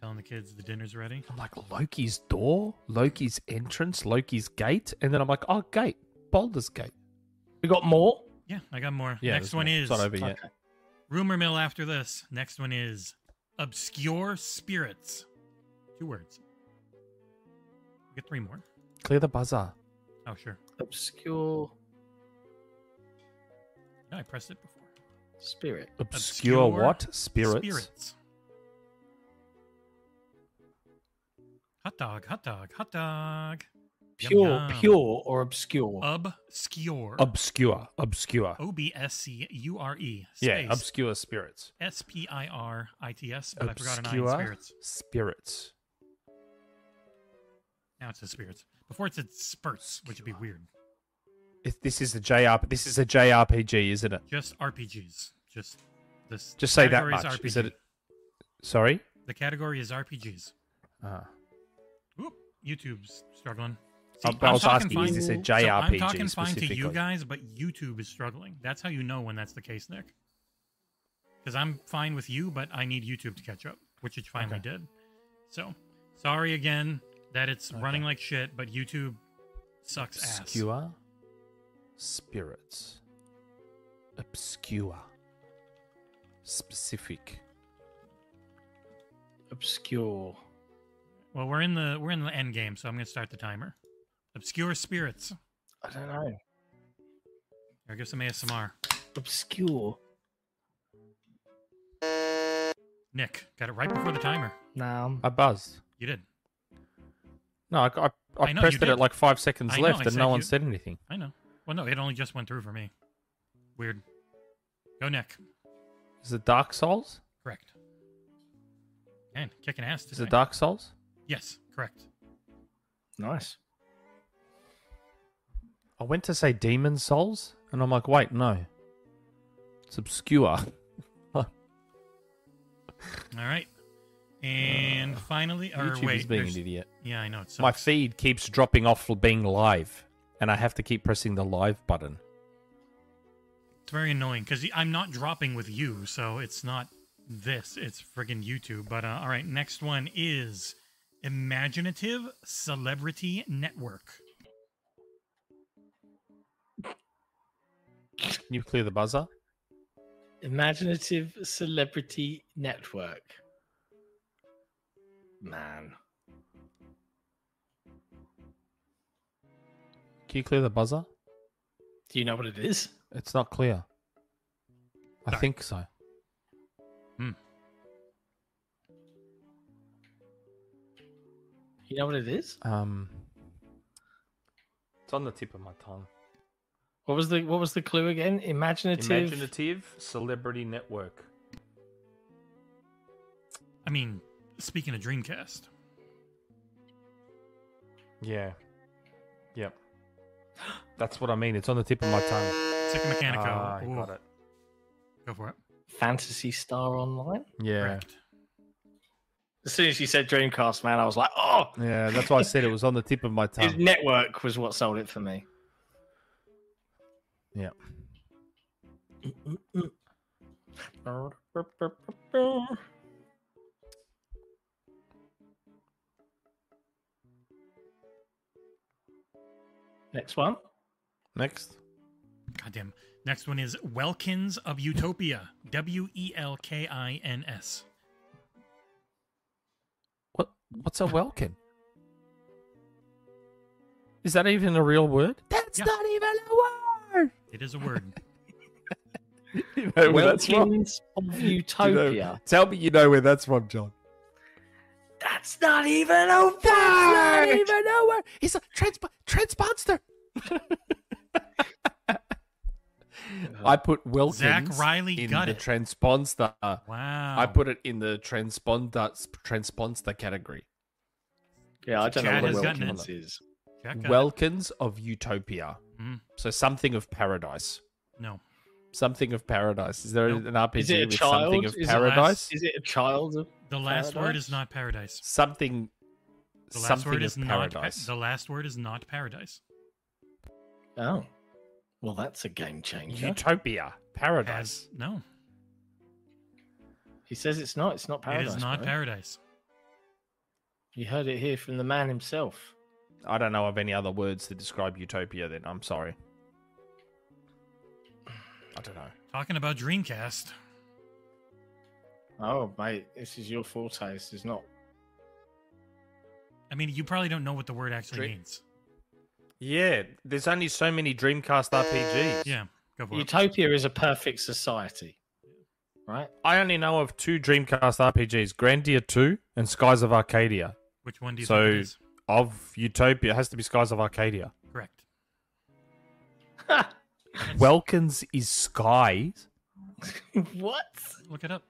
telling the kids the dinner's ready. I'm like Loki's door, Loki's entrance, Loki's gate, and then I'm like, oh, gate, Baldur's Gate. We got more. Yeah, I got more. Yeah, next one more. is It's not over yet. Okay. Rumor mill. After this, next one is obscure spirits. Two words. We get three more. Clear the buzzer. Oh, sure. Obscure No, I pressed it before. spirit. Obscure, Obscure what? Spirits. Spirits. Hot dog, hot dog, hot dog. Pure, yum. pure or obscure? Obscure. Obscure. Obscure. O B S C U R E. yeah, obscure spirits. S P I R I T S. But I forgot an I in Obscure spirits. spirits. Now it says spirits. Before it said spurts, which would be weird. If this is a JR, this is a JRPG, isn't it? Just RPGs. Just this. Just say that is much. Is RPG. it? Sorry. The category is RPGs. Ah. Oop, YouTube's struggling. But I I'm was talking asking, is fine- this a So I'm talking fine to you guys, but YouTube is struggling. That's how you know when that's the case, Nick. Because I'm fine with you, but I need YouTube to catch up, which it finally Okay. did. So, sorry again that it's running like shit, but YouTube sucks ass. Obscure spirits. Obscure. Specific. Obscure. Well, we're in the we're in the end game, so I'm gonna start the timer. Obscure spirits. I don't know. Here, give some ASMR. Obscure. Nick got it right before the timer. No. I buzzed. You did. No, I, I, I, I know, pressed you it at like five seconds I know, left I and said no one you- said anything. I know. Well, no, it only just went through for me. Weird. Go, Nick. Is it Dark Souls? Correct. And kicking ass Is today. it Dark Souls? Yes, correct. Nice. I went to say Demon Souls, and I'm like, wait, no. It's obscure. All right. And finally, or YouTube wait, is being there's- an idiot. yeah, I know it's My feed keeps dropping off for being live, and I have to keep pressing the live button. It's very annoying because I'm not dropping with you, so it's not this. It's friggin' YouTube. But uh, all right, next one is Imaginative Celebrity Network. Can you clear the buzzer? Imaginative celebrity network. Man. Can you clear the buzzer? Do you know what it is? It's not clear. I Sorry. think so. You know what it is? Um, it's on the tip of my tongue. What was the what was the clue again? Imaginative. Imaginative celebrity network. I mean, speaking of Dreamcast, Yeah. Yep. That's what I mean. It's on the tip of my tongue. Sikamikanico. Ah, I Ooh, got it. Go for it. Phantasy Star Online. Yeah. Correct. As soon as you said Dreamcast, man, I was like, oh, Yeah, that's why I said it was on the tip of my tongue. his tongue. network was what sold it for me. Yeah. Next one. Next. Goddamn. Next one is Welkins of Utopia. W E L K I N S. What? What's a Welkin? Is that even a real word? That's Yeah. not even a word. It is a word. You know where that's from? Welkins of You know- Utopia. tell me you know where that's from, Jon. That's not even a word. That's not even a word. He's a transp- transponster. I put Wilkins Zach Riley in got the it. transponster. Wow. I put it in the transponder transponster category. Yeah, I don't know what has gotten Wilkins it. is. Jack got it. Welkins of Utopia. Mhm. So something of paradise. No. Something of paradise. Is there Nope. an RPG Is it a with child? something of Is it paradise? Is it a child of The last word is not paradise. something. The last something word of is not paradise. pa- the last word is not paradise. Oh. Well, that's a game changer. Utopia. Paradise. Has no. He says it's not. It's not paradise. it is not bro. paradise. You heard it here from the man himself. I don't know of any other words to describe utopia. Then I'm sorry. I don't know. Talking about Dreamcast. Oh, mate, this is your forte. This is not. I mean, you probably don't know what the word actually Dream- means. Yeah, there's only so many Dreamcast RPGs. Yeah, go for. Utopia is a perfect society, right? I only know of two Dreamcast RPGs: Grandia 2 and Skies of Arcadia. Which one do you So- think it is? Of Utopia, it has to be Skies of Arcadia. Correct. Welkins is Skies. what? Look it up.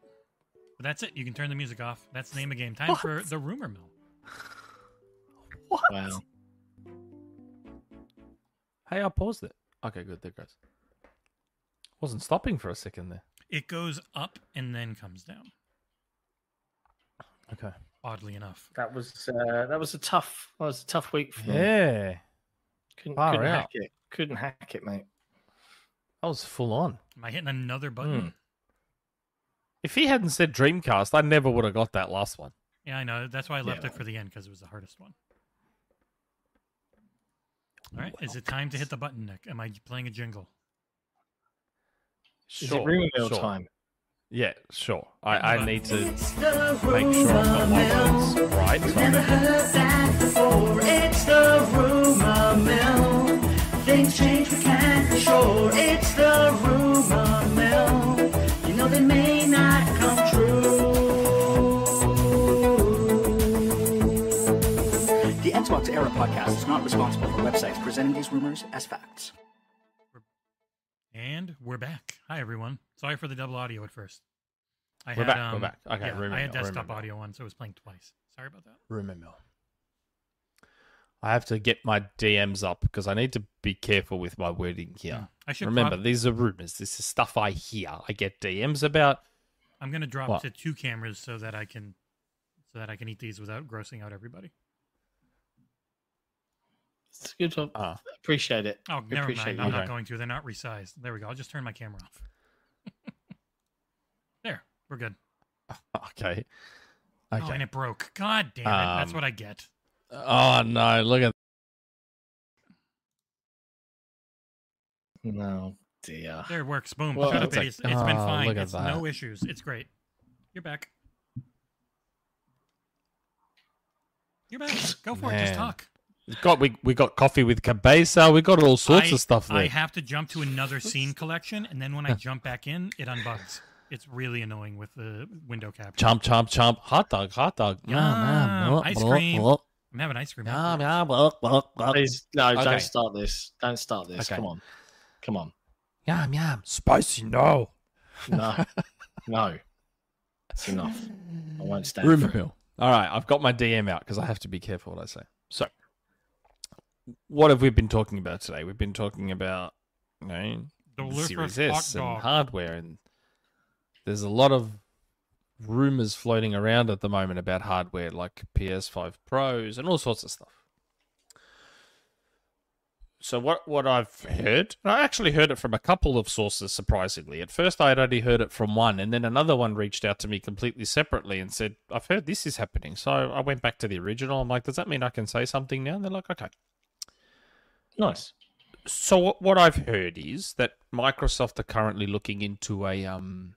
But that's it. You can turn the music off. That's the name of the game. Time for the rumor mill. What? Wow. Hey, I paused it. Okay, good. There it goes. Wasn't stopping for a second there. It goes up and then comes down. Okay. Oddly enough. That was uh, that was a tough. That was a tough week for me. Yeah, Couldn't, Far couldn't out. hack it. Couldn't hack it, mate. that was full on. Am I hitting another button? Hmm. If he hadn't said Dreamcast, I never would have got that last one. Yeah, I know. That's why I left Yeah. it for the end because it was the hardest one. All right. Is it time to hit the button, Nick? Am I playing a jingle? Is it rumor mill sure. time? Yeah, sure. I, I need to It's the make sure I've got my rumor words right. mill. Never heard that before. It's the rumor mill. Things change, we can't be sure. It's the rumor mill. You know they may not come true. The Xbox Era podcast is not responsible for websites presenting these rumors as facts. And we're back. Hi, everyone. Sorry for the double audio at first. I We're had, back, we're um, back. Okay, yeah, I had mill, rumor desktop mill. audio on, so it was playing twice. Sorry about that. Rumor mill. I have to get my DMs up because I need to be careful with my wording here. Hmm. I should Remember, prob- these are rumors. This is stuff I hear. I get DMs about. I'm going to drop What? to two cameras so that I can so that I can eat these without grossing out everybody. It's good. I Uh, appreciate it. Oh, never Appreciate mind. I'm you. not going to. They're not resized. There we go. I'll just turn my camera off. there, we're good. okay. Oh, Okay. and it broke. God damn it! That's Um, what I get. oh no! Look at No dear. There it works. Boom. well, Shut up, it's like- idiots. it's been Oh, fine. look at It's no issues. It's great. You're back. You're back. Go for it. Just talk. We've got we we got coffee with Cabeza. We got all sorts I, of stuff there. I have to jump to another scene collection, and then when I jump back in, it unbugs. It's really annoying with the window capture. chomp chomp chomp. Hot dog. Hot dog. Yum, ice cream. I'm having ice cream. Yum, afterwards. yum, blah, blah, blah. Please, no, Okay. don't start this. Don't start this. Okay. Come on. Come on. Yum, yum. Spicy, no. No. no. That's enough. I won't stand Rumor for mill. All right, I've got my DM out because I have to be careful what I say. So, what have we been talking about today? We've been talking about, you know, The Series S and hardware, and there's a lot of rumors floating around at the moment about hardware, like PS5 Pros and all sorts of stuff. So what what I've heard, I actually heard it from a couple of sources. Surprisingly, at first I had only heard it from one, and then another one reached out to me completely separately and said, "I've heard this is happening." So I went back to the original. I'm like, "Does that mean I can say something now?" And they're like, "Okay." Nice. So what, what I've heard is that Microsoft are currently looking into a um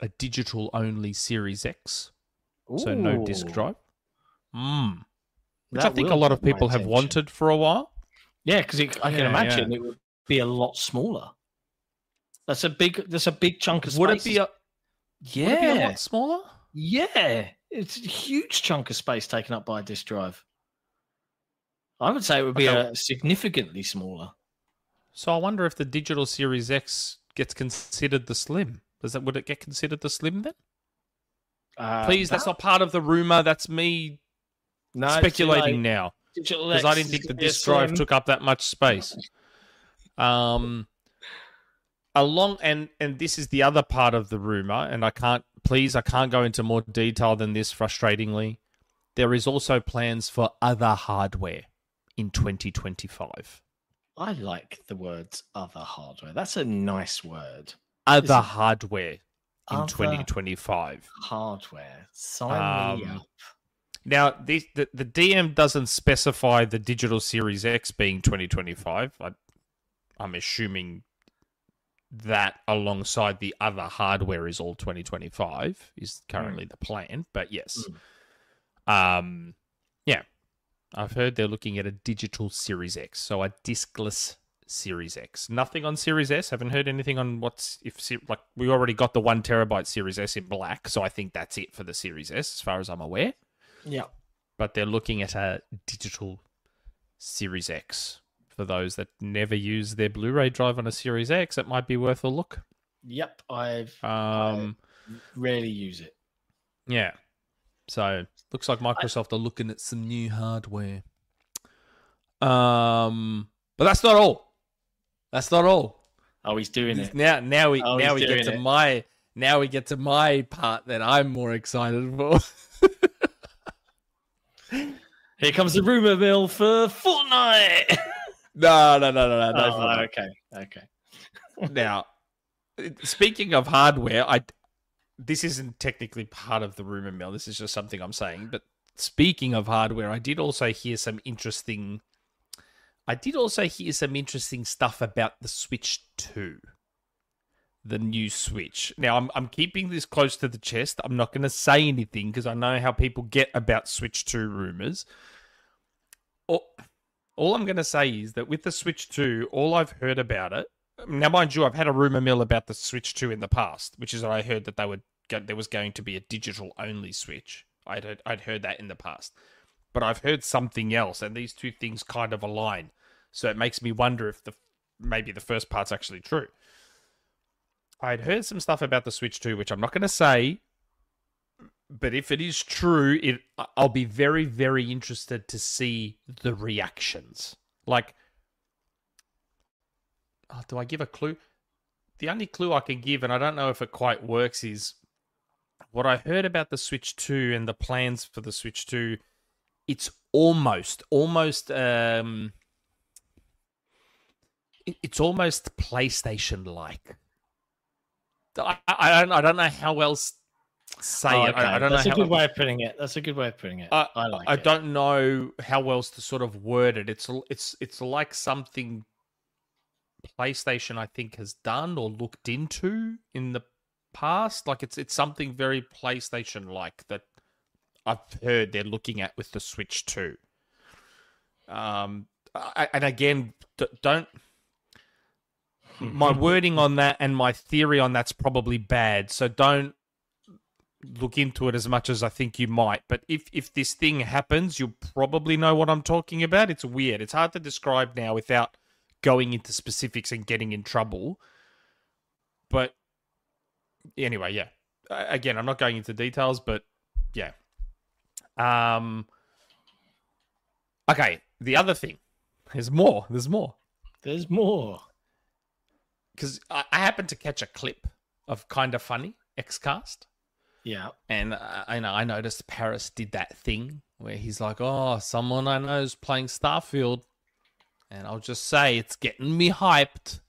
a digital only Series X, so no disk drive. Mm. Which That I think a lot of people have wanted for a while. Yeah, because I can Yeah, imagine it would be a lot smaller. That's a big. That's a big chunk of space. Would it be a would it be a yeah, lot smaller? yeah. It's a huge chunk of space taken up by a disk drive. I would say it would be Okay. a significantly smaller. So I wonder if the digital Series X gets considered the slim. Does that would it get considered the slim then? Uh, Please, that's not part of the rumor. That's me no, speculating late. now. Because I didn't think the gonna be a disk drive took up that much space. Um, along and and this is the other part of the rumor, and I can't please I can't go into more detail than this. Frustratingly, there is also plans for other hardware in 2025. I like the words "other hardware." That's a nice word. Other hardware in Other 2025. hardware. Sign me Um, up. Now, the, the the DM doesn't specify the digital Series X being 2025. I, I'm assuming that alongside the other hardware is all 2025 is currently the plan. But yes, um, yeah, I've heard they're looking at a digital Series X, so a discless Series X. Nothing on Series S. Haven't heard anything on what's if like we already got the one terabyte Series S in black, so I think that's it for the Series S as far as I'm aware Yeah. but they're looking at a digital Series X. For those that never use their Blu-ray drive on a Series X, it might be worth a look. Yep. I've Um, rarely use it. yeah. So looks like Microsoft are looking at some new hardware. Um, but that's not all. That's not all. Oh, he's doing it. Now, now we Oh, now we get to it. my now we get to my part that I'm more excited for. Here comes the rumor mill for Fortnite. no, no, no, no, no. no oh, okay. Okay. now, speaking of hardware, I this isn't technically part of the rumor mill. This is just something I'm saying. But speaking of hardware, I did also hear some interesting. I did also hear some interesting stuff about the Switch Two, the new Switch. Now, I'm I'm keeping this close to the chest. I'm not going to say anything because I know how people get about Switch Two rumors. All, all I'm going to say is that with the Switch 2, all I've heard about it now, mind you, I've had a rumor mill about the Switch 2 in the past, which is that I heard that they would go, there was going to be a digital only Switch. I'd heard, I'd heard that in the past, but I've heard something else, and these two things kind of align. So it makes me wonder if the maybe the first part's actually true. I'd heard some stuff about the Switch 2, which I'm not going to say, but if it is true, it I'll be very very interested to see the reactions. Like oh, do I give a clue? The only clue I can give, and I don't know if it quite works, is what I heard about the Switch 2 and the plans for the Switch 2. It's almost, almost, um, it's almost PlayStation like. I, I, don't, I don't know how else say Oh, it. okay. I, I don't That's know a good way of putting it. That's a good way of putting it. I, I like I it. don't know how else to sort of word it. It's it's it's like something PlayStation I think has done or looked into in the past. Like it's it's something very PlayStation like that I've heard they're looking at with the Switch too. Um, I, and again, d- don't. My wording on that and my theory on that's probably bad. So don't look into it as much as I think you might. But if if this thing happens, you'll probably know what I'm talking about. It's weird. It's hard to describe now without going into specifics and getting in trouble. But anyway, yeah. Again, I'm not going into details, but yeah. Um. Okay, the other thing. There's more. There's more There's more. because I, I happened to catch a clip of kind of funny Xcast. Yeah. And uh, I know I noticed Parris did that thing where he's like, "Oh, someone I know is playing Starfield," and I'll just say it's getting me hyped.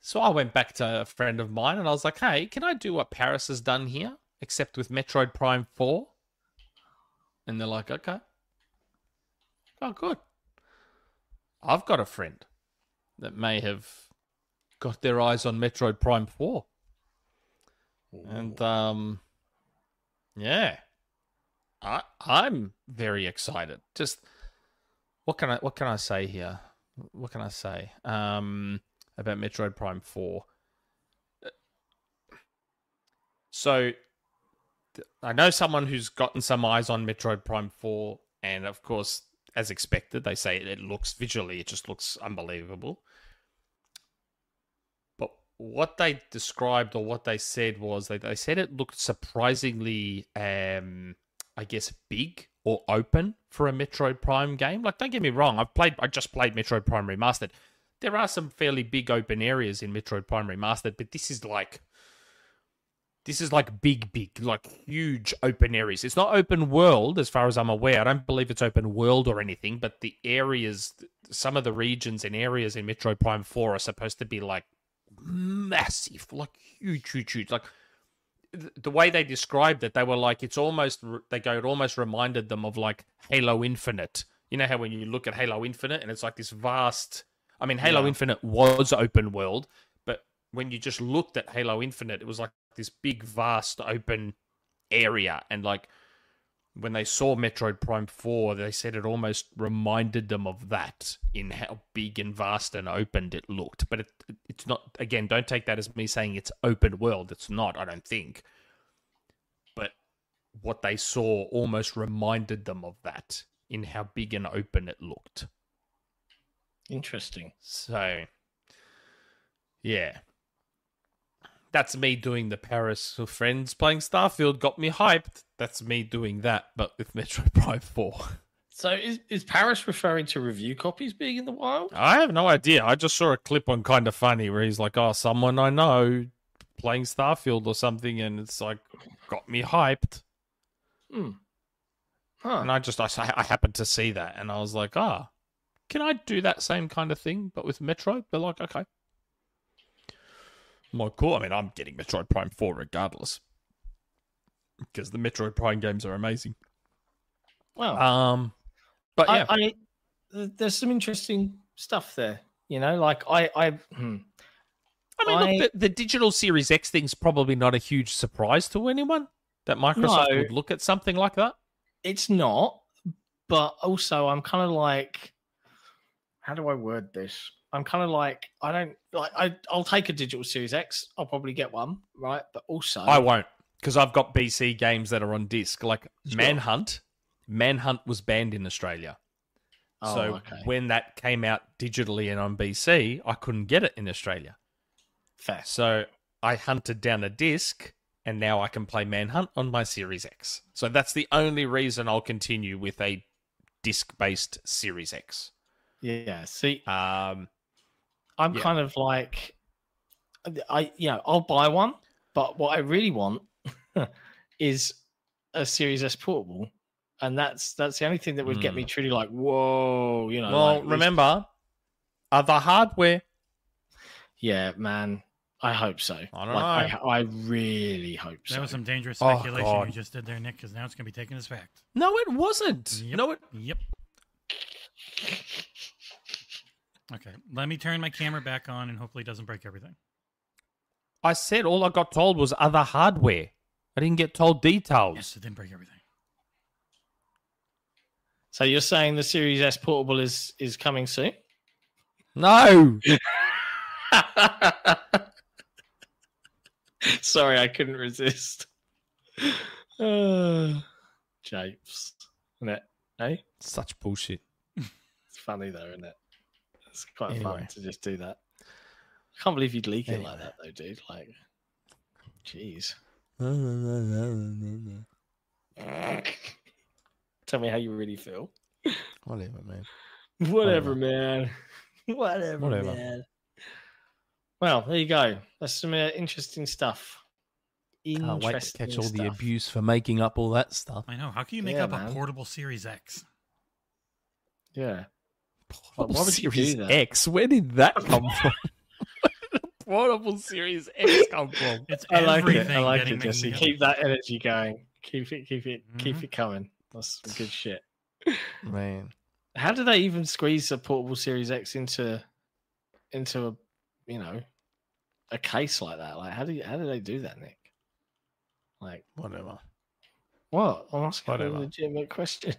So I went back to a friend of mine and I was like, "Hey, can I do what Parris has done here, except with Metroid Prime 4?" And they're like, "Okay." Oh, good. I've got a friend that may have got their eyes on Metroid Prime 4. And um yeah. I I'm very excited. Just what can I what can I say here? What can I say? Um about Metroid Prime 4. So I know someone who's gotten some eyes on Metroid Prime 4 and of course as expected they say it looks visually it just looks unbelievable. But what they described or what they said was they, they said it looked surprisingly, um, I guess, big or open for a Metroid Prime game. Like, don't get me wrong, I've played, I just played Metroid Prime Remastered. There are some fairly big open areas in Metroid Prime Remastered, but this is like, this is like big, big, like huge open areas. It's not open world as far as I'm aware. I don't believe it's open world or anything, but the areas, some of the regions and areas in Metroid Prime 4 are supposed to be like massive, like huge, huge, huge. Like the way they described it, they were like it's almost they go it almost reminded them of like Halo Infinite. You know how when you look at Halo Infinite and it's like this vast. I mean, Halo Yeah. Infinite was open world, but when you just looked at Halo Infinite, it was like this big, vast, open area, and like when they saw Metroid Prime 4, they said it almost reminded them of that in how big and vast and opened it looked. But it, it's not, again, don't take that as me saying it's open world. It's not, I don't think. But what they saw almost reminded them of that in how big and open it looked. Interesting. So, yeah. That's me doing the Parris friends playing Starfield got me hyped. That's me doing that, but with Metro Prime 4. So is, is Parris referring to review copies being in the wild? I have no idea. I just saw a clip on Kind of Funny where he's like, oh, someone I know playing Starfield or something, and it's like, got me hyped. Hmm. Huh. And I just, I, I happened to see that, and I was like, ah, can I do that same kind of thing, but with Metroid? But like, okay. I'm cool. I mean, I'm getting Metroid Prime 4 regardless. Because the Metroid Prime games are amazing. Well, Um, but yeah, I, I, there's some interesting stuff there. You know, like I, I, hmm. I mean, I- look, the, the digital Series X thing's probably not a huge surprise to anyone that Microsoft No. would look at something like that. it's not. But also, I'm kind of like, how do I word this? I'm kind of like, I don't like. I, I'll take a digital Series X. I'll probably get one, right? But also, I won't because I've got BC games that are on disc. Like Sure. Manhunt, Manhunt was banned in Australia. Oh, so okay. when that came out digitally and on BC, I couldn't get it in Australia. fair. So I hunted down a disc and now I can play Manhunt on my Series X. So that's the only reason I'll continue with a disc based Series X. Yeah. See, Um, I'm Yeah. kind of like, I you know I'll buy one, but what I really want is a Series S portable, and that's that's the only thing that would get me hmm. truly like, whoa, you know. well, like, this- remember, other hardware. yeah, man, I hope so. I don't like, I, I really hope so. That was some dangerous Oh, speculation God. you just did there, Nick, because now it's going to be taken as fact. No, it wasn't. Yep. No, it. Yep. Okay, let me turn my camera back on and hopefully it doesn't break everything. I said all I got told was other hardware. I didn't get told details. Yes, it didn't break everything. So you're saying the Series S portable is is coming soon? No. Sorry, I couldn't resist. Uh, Japes, isn't it? Hey, Such bullshit. it's funny though, isn't it? It's quite Anyway. fun to just do that. I can't believe you'd leak it like that, though, dude. Like, jeez. Tell me how you really feel. Whatever, man. Whatever, man. Whatever, Whatever. man. Well, there you go. That's some uh, interesting stuff. Can't wait to Interesting catch all the abuse for making up all that stuff. I know. How can you make Yeah, up man. a portable Series X? Yeah. Portable why would you Series? X. Where did that come from? Portable Series X come from? It's I like it. everything I like it, Jesse. mixed Keep that energy going. Keep it, keep it, keep Mhm. it coming. That's some good shit. Man, How do they even squeeze a portable Series X into into a you know a case like that? Like how do you, how do they do that, Nick? Like whatever. what? I'm asking Whatever. a legitimate question.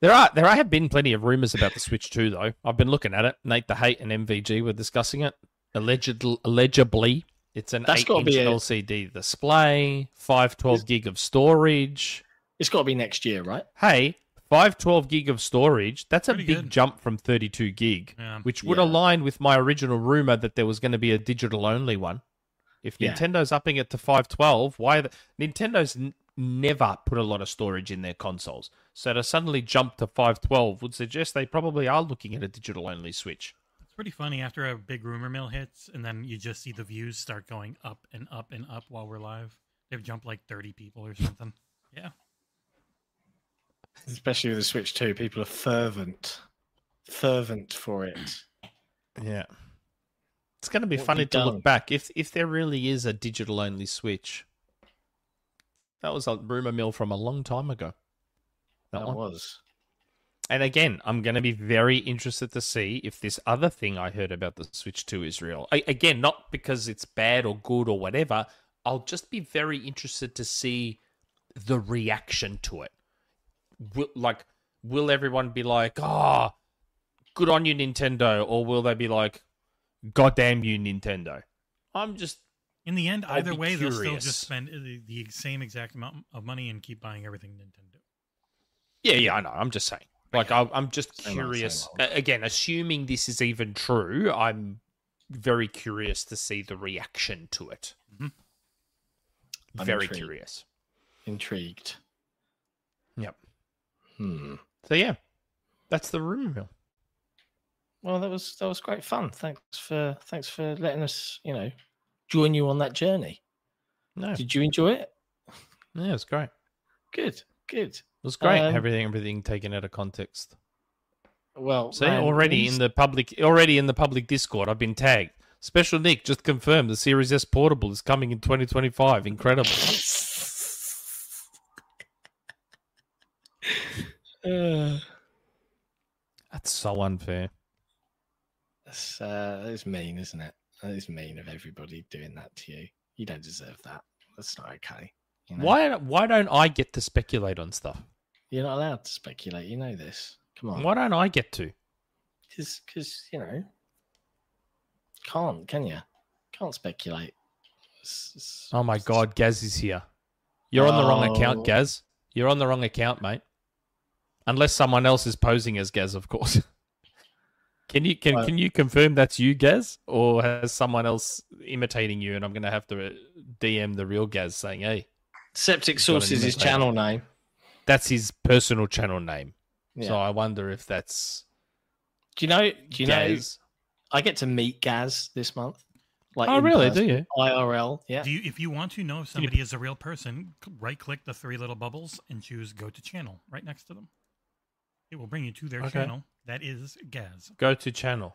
There are there have been plenty of rumors about the Switch 2 though. I've been looking at it. Nate the Hate and MVG were discussing it. Alleged, allegedly, it's an That's 8-inch a- LCD display, five twelve gig of storage. It's got to be next year, right? Hey, five twelve gig of storage. That's a Pretty big good. jump from thirty two gig, Yeah. which would Yeah. align with my original rumor that there was going to be a digital only one. If Yeah. Nintendo's upping it to five twelve, why? The, Nintendo's n- never put a lot of storage in their consoles, so to suddenly jump to five twelve would suggest they probably are looking at a digital only Switch. It's pretty funny after a big rumor mill hits, and then you just see the views start going up and up and up while we're live. They've jumped like 30 people or something. Yeah. Especially with the Switch 2, people are fervent, fervent for it. Yeah. It's going to be What funny to look back if if there really is a digital only Switch. That was a rumor mill from a long time ago. That, That one. was. And again, I'm going to be very interested to see if this other thing I heard about the Switch 2 is real. I, again, not because it's bad or good or whatever. I'll just be very interested to see the reaction to it. Will, like, will everyone be like, "Ah, good on you, Nintendo," or will they be like, "God damn you, Nintendo"? I'm just In the end, I'll either be way, they'll still just spend the, the same exact amount of money and keep buying everything Nintendo. Yeah, yeah, I know. I'm just saying. Like, I, I'm just Same curious. same old. Again, assuming this is even true, I'm very curious to see the reaction to it. Mhm. Very intrigued. curious. Intrigued. Yep. Hmm. So yeah, that's the rumor mill. Well, that was that was great fun. Thanks for thanks for letting us, you know, join you on that journey. No, Did you enjoy it? yeah, it was great. It Good, good. was great. Um, everything, everything taken out of context. Well, See, man, already in the public, already in the public Discord, I've been tagged. Special Nick just confirmed the Series S portable is coming in 2025. Incredible. Uh, That's so unfair. that's uh, that's mean, isn't it? That is mean of everybody doing that to you. You don't deserve that. That's not okay. you know? Why? Why don't I get to speculate on stuff? You're not allowed to speculate. You know this. Come on. Why don't I get to? Because because you know, can't can you? Can't speculate. It's- it's- Oh my god, Gaz is here. You're on the wrong Oh. account, Gaz. You're on the wrong account, mate. Unless someone else is posing as Gaz, of course. can you can Uh, can you confirm that's you, Gaz, or has someone else imitating you? And I'm gonna have to uh, DM the real Gaz saying, "Hey, Septic He's got an Source is his channel name. that's his personal channel name." Yeah. So I wonder if that's do you know? Do you know? I get to meet Gaz this month. Like oh, really? person, Do you? IRL? Yeah. Do you, if you want to know if somebody is a real person, right click the three little bubbles and choose go to channel right next to them. It will bring you to their Okay. channel. That is Gaz. Go to channel.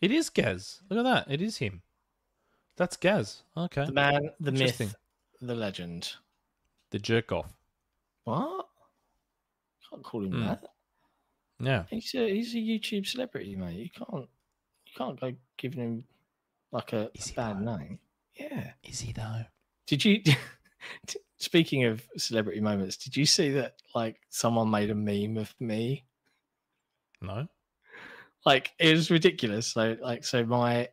It is Gaz. Look at that. It is him. That's Gaz. Okay. the man, the Interesting. myth, the legend. The jerk off. What? Can't call him Hmm. that. Yeah. He's a he's a YouTube celebrity, mate. You can't you can't go giving him like a, Is a he bad though? name. Yeah. Is he though? Did you speaking of celebrity moments, did you see that like someone made a meme of me? No. Like it was ridiculous. So like so my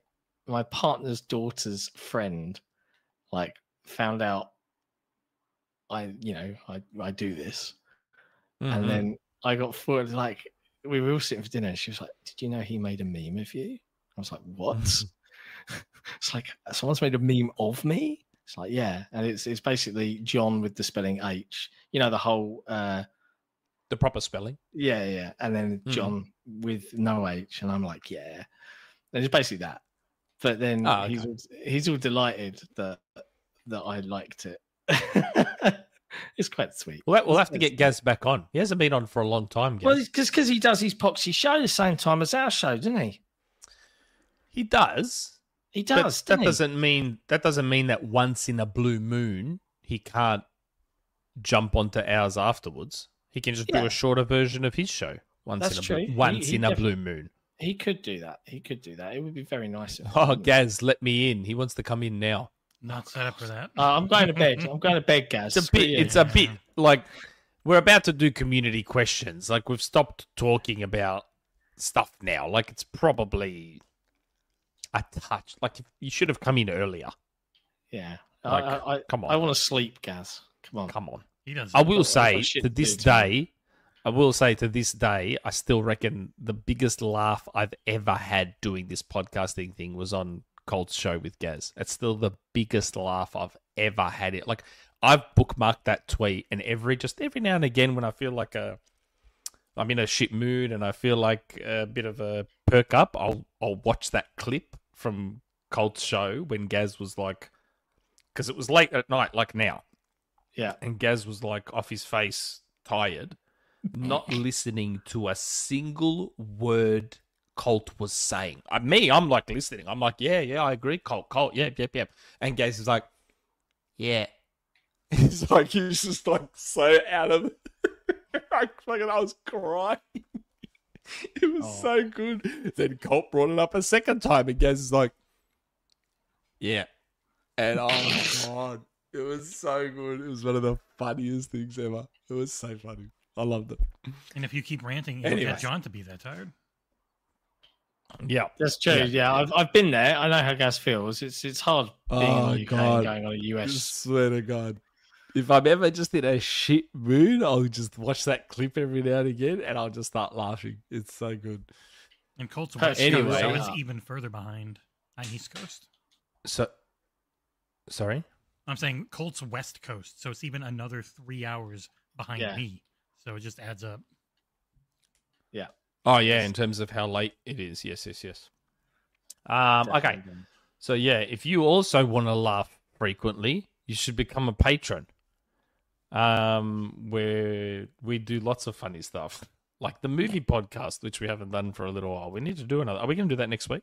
my partner's daughter's friend like found out I you know I I do this Mhm. and then I got forward like we were all sitting for dinner and she was like, Did you know he made a meme of you? I was like, What? it's like someone's made a meme of me. It's like, yeah, and it's it's basically John with the spelling H. You know the whole uh the proper spelling. yeah, yeah, and then Mhm. John with no H, and I'm like, yeah, and it's basically that. But then Ah, he's okay. all, he's all delighted that that I liked it. it's quite sweet. Well, we'll have to get Gaz back on. He hasn't been on for a long time, Gaz. Well, just because he does his Poxy show the same time as our show, doesn't he? he does. He does. that doesn't he? doesn't mean that doesn't mean that once in a blue moon he can't jump onto ours afterwards. He can just Yeah. do a shorter version of his show once That's in a true. blue, He- once he in a blue moon. He could do that. He could do that. It would be very nice. Of Oh, wouldn't? Gaz, let me in. He wants to come in now. Not set up for that. Uh, I'm going to bed. I'm going to bed, Gaz. It's a bit. It's a bit like we're about to do community questions. Like we've stopped talking about stuff now. Like it's probably a touch. Like you should have come in earlier. yeah. Like, I, I, come on. I want to sleep, Gaz. Come on. Come on. He does. I will say to this day, I will say to this day, I still reckon the biggest laugh I've ever had doing this podcasting thing was on Colt's show with Gaz. It's still the biggest laugh I've ever had. It like I've bookmarked that tweet, and every just every now and again when I feel like a I'm in a shit mood and I feel like a bit of a perk up, I'll I'll watch that clip from Colt's show when Gaz was like, because it was late at night, like now Yeah. and Gaz was like off his face, tired, not listening to a single word Colt was saying. Uh, me, I'm like listening. I'm like, yeah, yeah, I agree, Colt, Colt, yep, yep, yep. And Gaz is like, yeah. He's like, he's just like so out of it. I fucking, I was crying. It was Oh. so good. Then Colt brought it up a second time, and Gaz is like, yeah. And oh my god, it was so good. It was one of the funniest things ever. It was so funny. I loved it. and if you keep ranting, you'll Anyway. get Jon to be that tired. Yeah. That's true. Yeah. Yeah, I've, I've been there. I know how Gaz feels. It's it's hard being Oh, in the UK God. and going on a US. swear to God. If I'm ever just in a shit mood, I'll just watch that clip every now and again and I'll just start laughing. It's so good. And Colt's West anyway, Coast, so it's even further behind on East Coast. So, sorry? I'm saying Colt's West Coast, so it's even another three hours behind Yeah. me. So it just adds up. Yeah. Oh, yeah, in terms of how late it is. Yes, yes, yes. Um, okay. So yeah, if you also want to laugh frequently, you should become a patron. Um, where we do lots of funny stuff, like the movie podcast, which we haven't done for a little while. We need to do another. Are we going to do that next week?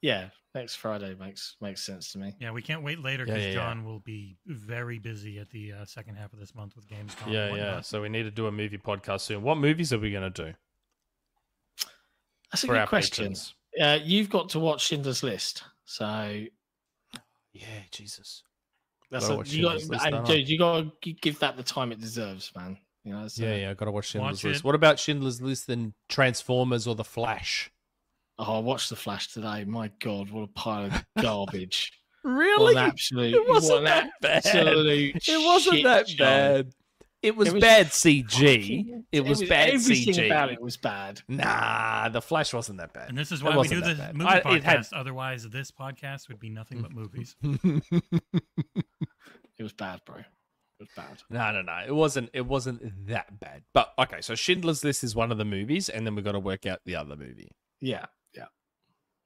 Yeah, next Friday makes makes sense to me. Yeah, we can't wait later because yeah, yeah. Jon will be very busy at the uh, second half of this month with Gamescom. yeah, yeah. So we need to do a movie podcast soon. What movies are we going to do That's a good question. patrons? Uh, you've got to watch Schindler's List, so Yeah, Jesus. that's a, you got. List, And dude, you got to give that the time it deserves, man. You know. So, Yeah, yeah. I got to watch Schindler's Watch List. it. What about Schindler's List and Transformers or The Flash? Oh, I watched the Flash today. My God, what a pile of garbage! What Really? an absolute. It wasn't what an that bad. It wasn't that show. bad. It was, It was bad CG. fucking- It was bad everything CG. about it was bad. Nah, the Flash wasn't that bad. And this is why we do that the bad. movie I- podcast. had- Otherwise, this podcast would be nothing but movies. It was bad, bro. It was bad. no, no, no. It wasn't. It wasn't that bad. But okay, so Schindler's List is one of the movies, and then we got to work out the other movie. Yeah,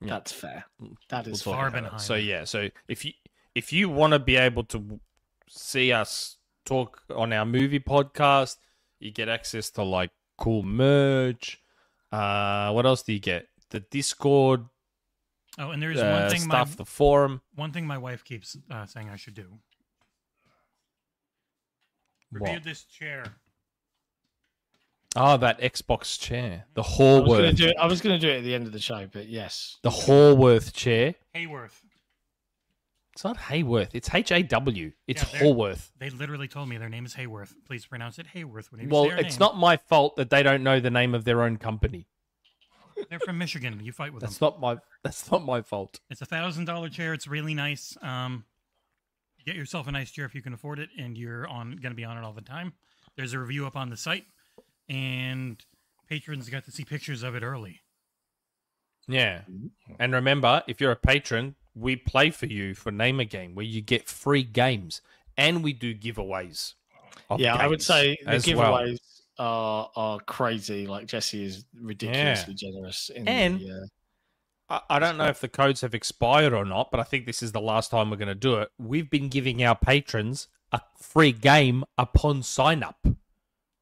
yeah. Yeah. That's fair. That is That We'll fair. about it. Barbenheimer. So yeah, so if you if you want to be able to see us talk on our movie podcast, you get access to like cool merch. Uh, what else do you get? The Discord Oh, and there's uh, one thing stuff, my the forum. one thing my wife keeps uh, saying I should do. What? Review this chair. Oh, that Xbox chair, the I was Horworth. I was going to do it at the end of the show, but yes, the Horworth chair. Hayworth. It's not Hayworth. It's H A W. It's Yeah, they're- Haworth. They literally told me their name is Hayworth. Please pronounce it Hayworth when you Well, it's name. not my fault that they don't know the name of their own company. They're from Michigan. You fight with That's them. not my. That's not my fault. It's a thousand dollar chair. It's really nice. Um, get yourself a nice chair if you can afford it, and you're on going to be on it all the time. There's a review up on the site, and patrons got to see pictures of it early. Yeah. And remember, if you're a patron, we play for you for Name a Game where you get free games and we do giveaways. yeah, I would say the as well. giveaways are are crazy. Like Jesse is ridiculously generous. In And- the, uh, I, I don't know if the codes have expired or not, but I think this is the last time we're going to do it. We've been giving our patrons a free game upon sign up.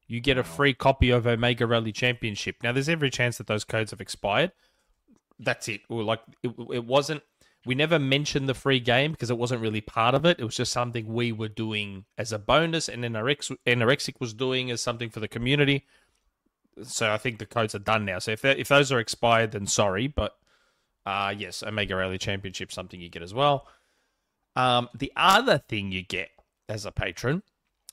You get a free copy of Omega Rally Championship. Now, there's every chance that those codes have expired. That's it. Or like it, it wasn't. We never mentioned the free game because it wasn't really part of it. It was just something we were doing as a bonus, and NRX, NRXic was doing as something for the community. So I think the codes are done now. So if if those are expired, then sorry, but uh, yes, Omega Rally Championship, something you get as well. Um, the other thing you get as a patron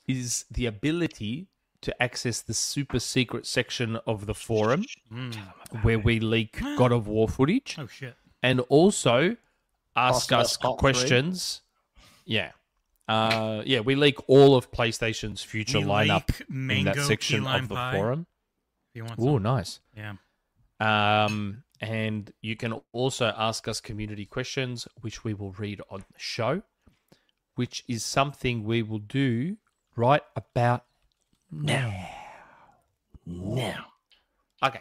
is the ability to access the super secret section of the forum Mm. where we leak God of War footage Oh shit! and also ask Possible us part three. questions. Yeah. Uh, yeah, we leak all of PlayStation's future We lineup in that section of the pie, forum. If you want Ooh, some. nice. Yeah. Um, and you can also ask us community questions, which we will read on the show, which is something we will do right about now. Now. Okay.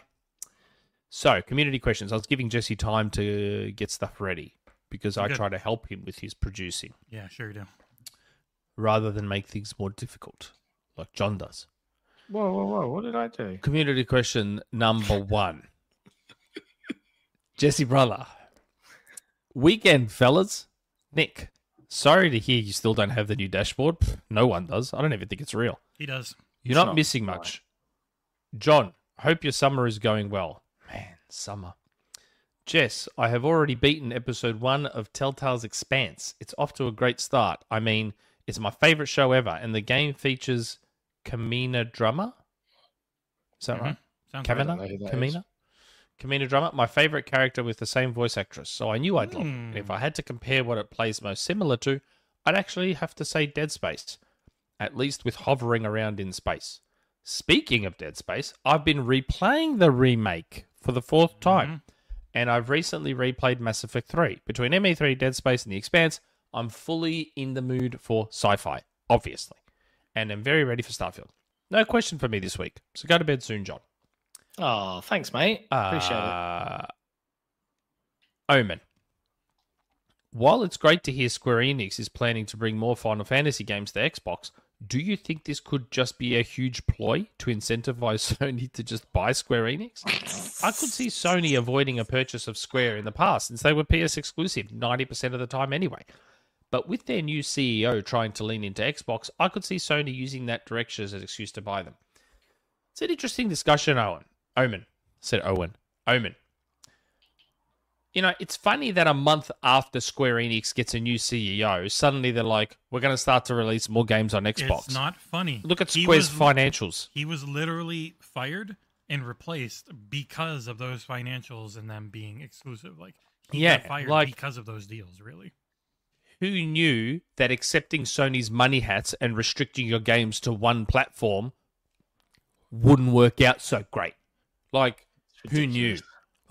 So, community questions. I was giving Jesse time to get stuff ready because I Good. try to help him with his producing Yeah, sure you do. rather than make things more difficult, like Jon does. whoa, whoa, whoa! What did I do? Community question number one. Jesse brother. Weekend fellas. Nick. Sorry to hear you still don't have the new dashboard. No one does. I don't even think it's real. He does. You're not, not missing much. Jon, hope your summer is going well. Man, summer. Jess, I have already beaten episode one of Telltale's Expanse. It's off to a great start. I mean, it's my favorite show ever, and the game features Camina Drummer. Is that Mhm. right? Sounds Camina? Camina? Camina Drummer, my favorite character with the same voice actress, so I knew I'd love it. If. I had to compare what it plays most similar to, I'd actually have to say Dead Space, at least with hovering around in space. Speaking of Dead Space, I've been replaying the remake for the fourth time, and I've recently replayed Mass Effect 3. Between ME3, Dead Space, and The Expanse, I'm fully in the mood for sci fi, obviously, and am very ready for Starfield. No question for me this week, so go to bed soon, Jon. Oh, thanks, mate. Appreciate it. Uh, Omen. While it's great to hear Square Enix is planning to bring more Final Fantasy games to Xbox, do you think this could just be a huge ploy to incentivize Sony to just buy Square Enix? I could see Sony avoiding a purchase of Square in the past since they were PS exclusive 90% of the time anyway. But with their new CEO trying to lean into Xbox, I could see Sony using that direction as an excuse to buy them. It's an interesting discussion, Owen. Omen. Said Owen. Omen. You know, it's funny that a month after Square Enix gets a new CEO, suddenly they're like, we're going to start to release more games on Xbox. It's not funny. Look at He Square's was- financials. He was literally fired and replaced because of those financials and them being exclusive. Like he Yeah, got fired like- because of those deals. Really. Who knew that accepting Sony's money hats and restricting your games to one platform wouldn't work out so great? Like, who knew?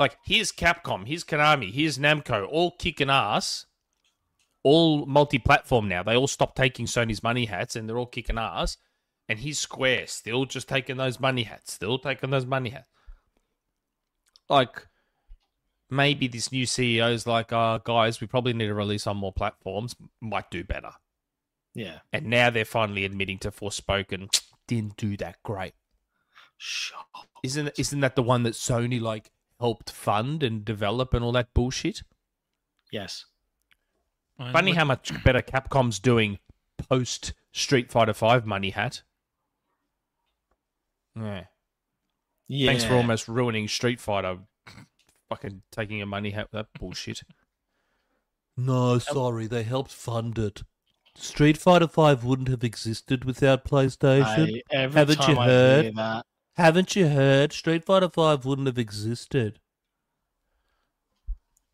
Like, here's Capcom, here's Konami, here's Namco, all kicking ass, all multi platform now. They all stopped taking Sony's money hats and they're all kicking ass. And he's Square, still just taking those money hats, still taking those money hats. Like, maybe this new CEO's like, uh, guys, we probably need to release on more platforms, might do better. Yeah. And now they're finally admitting to Forspoken didn't do that great. Shut up. Isn't isn't that the one that Sony like helped fund and develop and all that bullshit? Yes. Funny how much better Capcom's doing post Street Fighter Five money hat. Yeah. Yeah. Thanks for almost ruining Street Fighter. Fucking taking a money hat that bullshit. No, sorry, they helped fund it. Street Fighter Five wouldn't have existed without PlayStation. Hey, every Haven't you I heard? hear that, Haven't you heard? Street Fighter Five wouldn't have existed.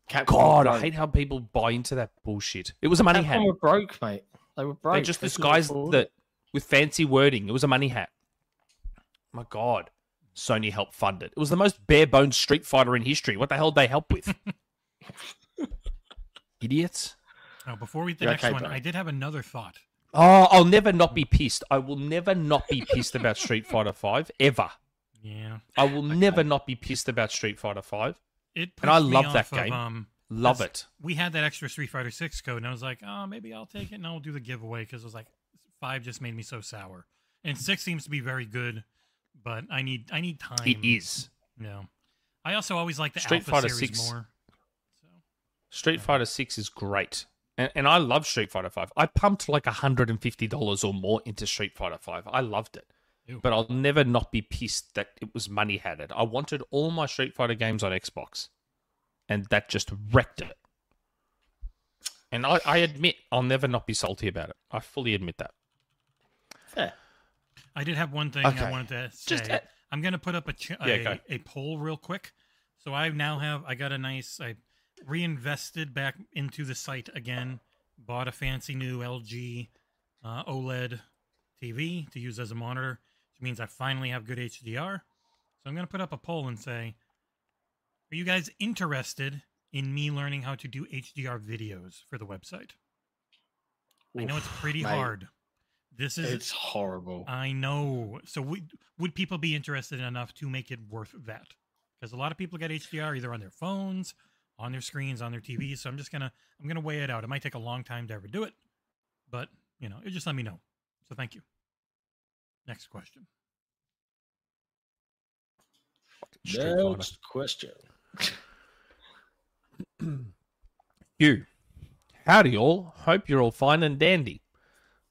Capcom God, I hate how people buy into that bullshit. It was a money hat. Capcom were broke, mate. They were broke. They just They disguised that with fancy wording. It was a money hat. My God, Sony helped fund it. It was the most bare bones Street Fighter in history. What the hell did they help with? Idiots. Oh, before we hit the You're next okay, one, bro. I did have another thought. Oh, I'll never not be pissed. I will never not be pissed about Street Fighter Five ever. Yeah, I will never not be pissed about Street Fighter Five. it. And I love that off of, game. um, Love it. we had that extra Street Fighter Six code, and I was like, oh, maybe I'll take it and I'll do the giveaway because it was like five just made me so sour, and six seems to be very good, but I need I need time. It is. No, I also always like the Street Alpha Fighter series 6. more. So Street Fighter Six is great, and, and I love Street Fighter Five. I pumped like hundred and fifty dollars or more into Street Fighter Five. I loved it, Ew. but I'll never not be pissed that it was money hatted. I wanted all my Street Fighter games on Xbox, and that just wrecked it. And I, I admit I'll never not be salty about it. I fully admit that. Fair. I did have one thing I wanted to say. Just, I'm gonna put up a, ch- Yeah, a a poll real quick. So I now have I got a nice I reinvested back into the site again. Bought a fancy new LG uh, OLED TV to use as a monitor, which means I finally have good HDR. So I'm gonna put up a poll and say, are you guys interested in me learning how to do HDR videos for the website? I know it's pretty mate, hard. This is It's horrible. I know. So would would people be interested enough to make it worth that? Because a lot of people get HDR either on their phones, on their screens, on their TVs. So I'm just gonna I'm gonna weigh it out. It might take a long time to ever do it, but you know, it just let me know. So thank you. Next question. Next question. You. Howdy, all. Hope you're all fine and dandy.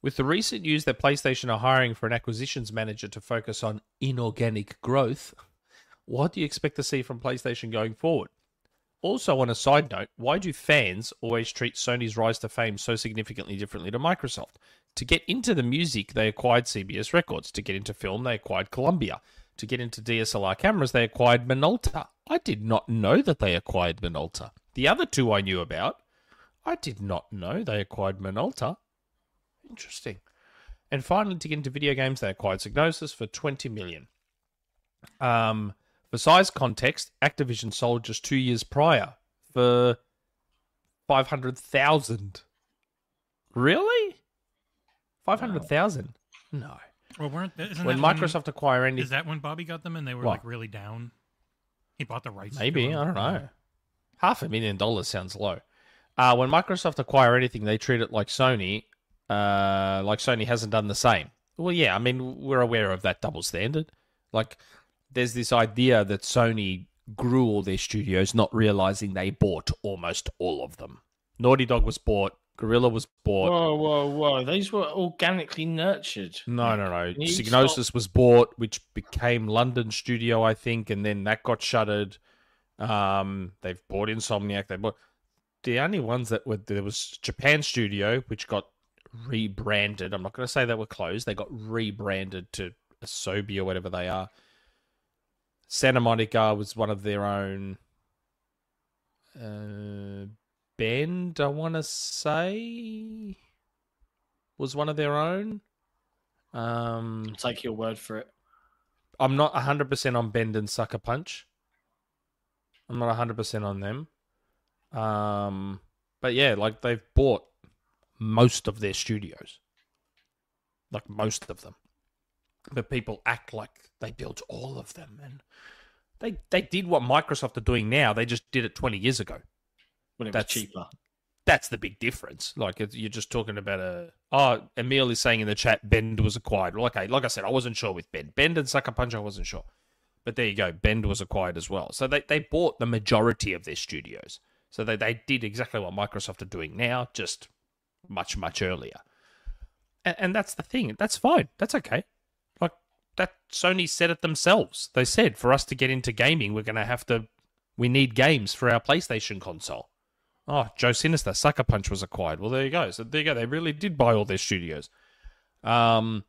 With the recent news that PlayStation are hiring for an acquisitions manager to focus on inorganic growth, what do you expect to see from PlayStation going forward? Also, on a side note, why do fans always treat Sony's rise to fame so significantly differently to Microsoft? To get into the music, they acquired CBS Records. To get into film, they acquired Columbia. To get into DSLR cameras, they acquired Minolta. I did not know that they acquired Minolta. The other two I knew about. I did not know they acquired Minolta. Interesting. And finally, to get into video games, they acquired Psygnosis for 20 million. Um, for size context, Activision sold just two years prior for 500,000. Really? 500,000? No. Well, weren't isn't When that Microsoft acquire any, is that when Bobby got them and they were What? like really down? He bought the rights. maybe. I don't know. Half a million dollars sounds low. Uh, when Microsoft acquire anything, they treat it like Sony, uh, like Sony hasn't done the same. Well, yeah, I mean we're aware of that double standard. Like, there's this idea that Sony grew all their studios, not realizing they bought almost all of them. Naughty Dog was bought, Guerrilla was bought. Whoa, whoa, whoa! These were organically nurtured. No, no, no. Psygnosis was bought, which became London Studio, I think, and then that got shuttered. Um, they've bought Insomniac. They bought the only ones that were there was Japan Studio, which got rebranded. I'm not going to say they were closed. They got rebranded to Asobi or whatever they are. Santa Monica was one of their own. Uh, Bend, I want to say, was one of their own. Um, Take your word for it. I'm not 100% on Bend and Sucker Punch. I'm not 100% on them. Um, but yeah, like they've bought most of their studios. Like most of them. But people act like they built all of them and they they did what Microsoft are doing now. They just did it 20 years ago. When it was That's- cheaper. That's the big difference. Like you're just talking about a. Oh, Emil is saying in the chat, Bend was acquired. Well, okay, like I said, I wasn't sure with Bend. Bend and Sucker Punch, I wasn't sure. But there you go. Bend was acquired as well. So they, they bought the majority of their studios. So they, they did exactly what Microsoft are doing now, just much, much earlier. And, and that's the thing. That's fine. That's okay. That Sony said it themselves. They said for us to get into gaming, we're going to have to. We need games for our PlayStation console. Oh, Joe Sinister, Sucker Punch was acquired. Well, there you go. So there you go. They really did buy all their studios. Um,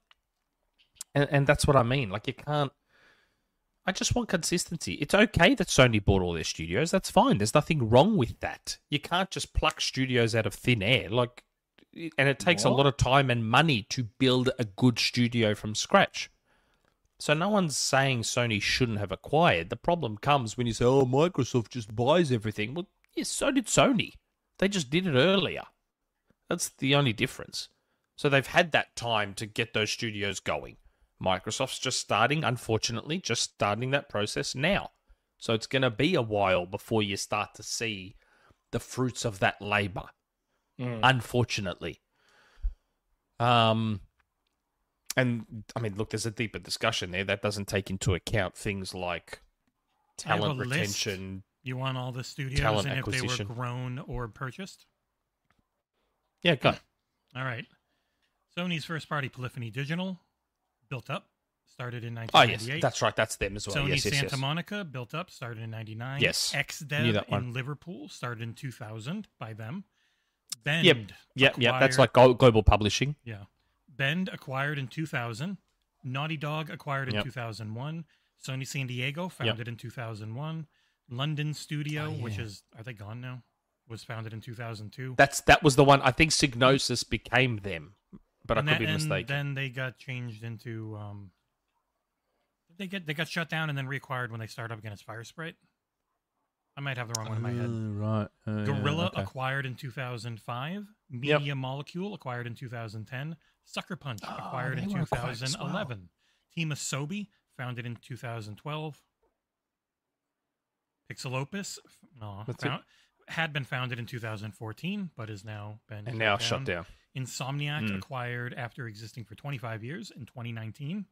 and, and that's what I mean. Like you can't. I just want consistency. It's okay that Sony bought all their studios. That's fine. There's nothing wrong with that. You can't just pluck studios out of thin air. Like, and it takes a lot of time and money to build a good studio from scratch. So no one's saying Sony shouldn't have acquired. The problem comes when you say, "Oh, Microsoft just buys everything." Well, yes, so did Sony. They just did it earlier. That's the only difference. So they've had that time to get those studios going. Microsoft's just starting, unfortunately, just starting that process now. So it's going to be a while before you start to see the fruits of that labor. Unfortunately. Um and I mean, look, there's a deeper discussion there that doesn't take into account things like I have a talent list. retention. You want all the studios and if they were grown or purchased? Yeah, go. All right. Sony's first party Polyphony Digital built up, started in Oh, yes, that's right. That's them as well. Sony yes, yes, Santa. Monica built up, started in 99. Yes. XDev in Liverpool started in 2000 by them. Bend. Yep, yep, yep. That's like global publishing. Yeah. Bend acquired in 2000. Naughty Dog acquired in Yep. 2001. Sony San Diego founded in 2001. London Studio, Oh, which is are they gone now? Was founded in 2002. That's that was the one. I think Psygnosis became them, but and I could that- be and mistaken. Then they got changed into um they get they got shut down and then reacquired when they started up again as Firesprite. I might have the wrong one in my head. Uh, right. Uh, yeah, Guerrilla okay. acquired in 2005. Media Molecule acquired in 2010. Sucker Punch Oh, acquired in were acquired as 2011. Team Asobi founded in 2012. Pixelopus, no, found, had been founded in 2014, but is now been and now shut down. Insomniac Mm. acquired after existing for 25 years in 2019.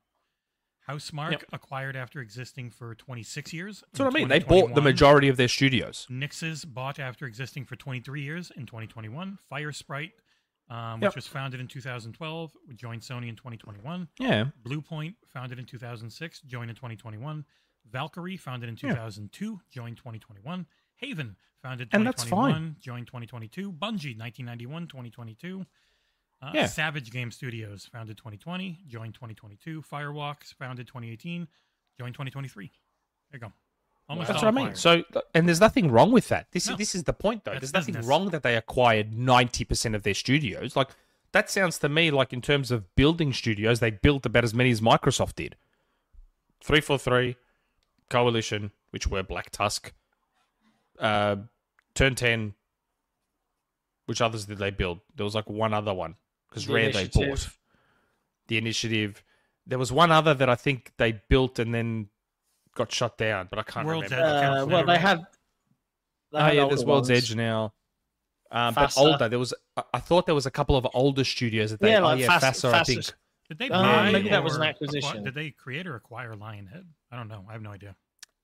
Housemarque Yep. acquired after existing for 26 years. That's what I mean. They bought the majority of their studios. Nixxes bought after existing for 23 years in 2021. Firesprite, um, Yep. which was founded in 2012, joined Sony in 2021. Yeah. Bluepoint, founded in 2006, joined in 2021. Valkyrie, founded in Yeah. 2002, joined 2021. Haven, founded And that's 2021, joined 2022. Bungie, 1991, 2022. Uh, Yeah. Savage Game Studios, founded 2020, joined 2022. Firewalks, founded 2018, joined 2023. There you go. Almost That's all what I mean. So, and there's nothing wrong with that. This No. is this is the point, though. That's there's nothing business. wrong that they acquired ninety percent of their studios. Like that sounds to me like in terms of building studios, they built about as many as Microsoft did. Three four three, Coalition, which were Black Tusk, uh, Turn Ten. Which others did they build? There was like one other one because The Rare they bought. The initiative. There was one other that I think they built and then got shut down, but I can't World's remember. Edge Uh, well, now, they right? had. they Oh had yeah, older there's World's ones. Edge now. Um, but FASA. older, there was. I- I thought there was a couple of older studios that they. Yeah, oh yeah, FASA FASA, I FASA. think. Did they Uh, buy maybe that was an or acquisition. acquire- did they create or acquire Lionhead? I don't know. I have no idea.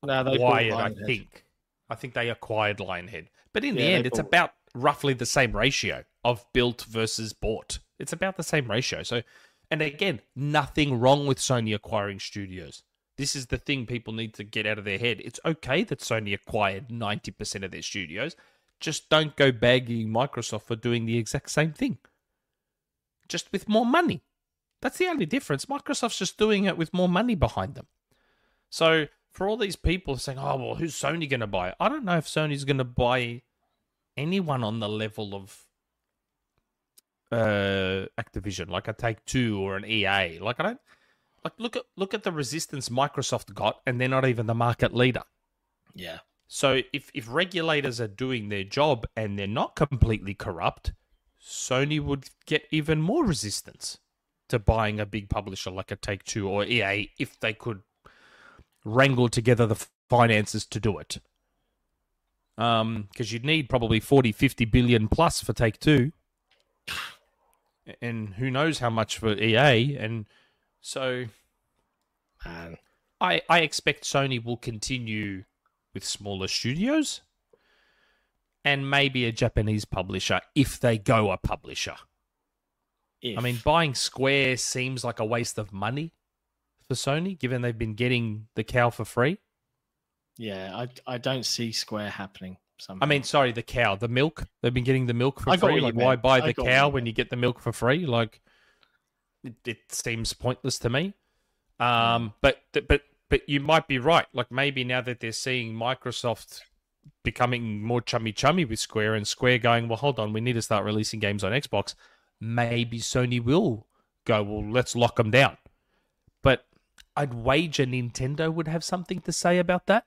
No, they bought Acquired, I Lionhead. think. I think they acquired Lionhead, but in the Yeah, they end, it's bought- about roughly the same ratio of built versus bought. It's about the same ratio. So, and again, nothing wrong with Sony acquiring studios. This is the thing people need to get out of their head. It's okay that Sony acquired 90% of their studios. Just don't go bagging Microsoft for doing the exact same thing. Just with more money. That's the only difference. Microsoft's just doing it with more money behind them. So for all these people saying, "Oh well, who's Sony going to buy?" I don't know if Sony's going to buy anyone on the level of uh Activision, like a Take Two or an EA. Like I don't like look at look at the resistance Microsoft got, and they're not even the market leader. Yeah. So if if regulators are doing their job and they're not completely corrupt, Sony would get even more resistance to buying a big publisher like a Take Two or EA if they could wrangle together the finances to do it. Um, because you'd need probably 40, 50 billion plus for Take Two, and who knows how much for EA, and so Man. I, I expect Sony will continue with smaller studios and maybe a Japanese publisher if they go a publisher. If. I mean, buying Square seems like a waste of money for Sony, given they've been getting the cow for free. yeah, I I don't see Square happening. I mean, sorry, the cow, the milk. They've been getting the milk for I free. Like, why buy I the cow when you get the milk for free? Like, it, it seems pointless to me. Um, but but but you might be right. Like maybe now that they're seeing Microsoft becoming more chummy chummy with Square and Square going, well, hold on, we need to start releasing games on Xbox. Maybe Sony will go, well, let's lock them down. But I'd wager Nintendo would have something to say about that.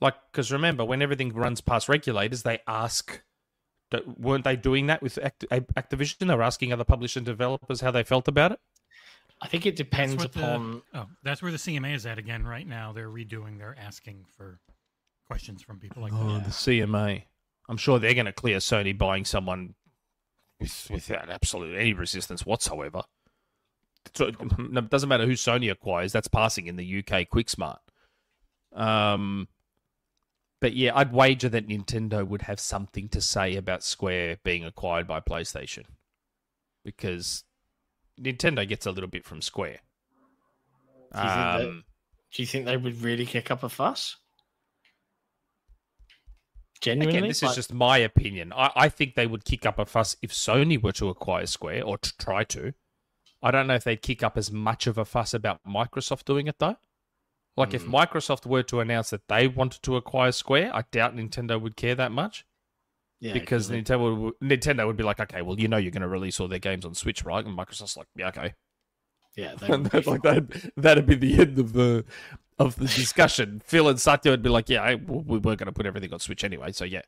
Like, because remember, when everything runs past regulators, they ask. Don't- Weren't they doing that with Act- Activision? They were asking other publishers and developers how they felt about it. I think it That's depends what the- upon. oh, that's where the CMA is at again right now. They're redoing. They're asking for questions from people like Oh, that. the CMA. I'm sure they're going to clear Sony buying someone with, without absolute any resistance whatsoever. So, it doesn't matter who Sony acquires. That's passing in the UK quick smart. Um, but yeah, I'd wager that Nintendo would have something to say about Square being acquired by PlayStation because Nintendo gets a little bit from Square. Do you Um, Do you think they would really kick up a fuss? Genuinely, Again, this Like- is just my opinion. I, I think they would kick up a fuss if Sony were to acquire Square or to try to. I don't know if they'd kick up as much of a fuss about Microsoft doing it though. Like if Microsoft were to announce that they wanted to acquire Square, I doubt Nintendo would care that much yeah, because Nintendo would, Nintendo would be like, okay, well, you know, you're going to release all their games on Switch, right? And Microsoft's like, yeah, okay. yeah, would like that. That'd be the end of the of the discussion. Phil and Satya would be like, "Yeah, we were going to put everything on Switch anyway, so yeah."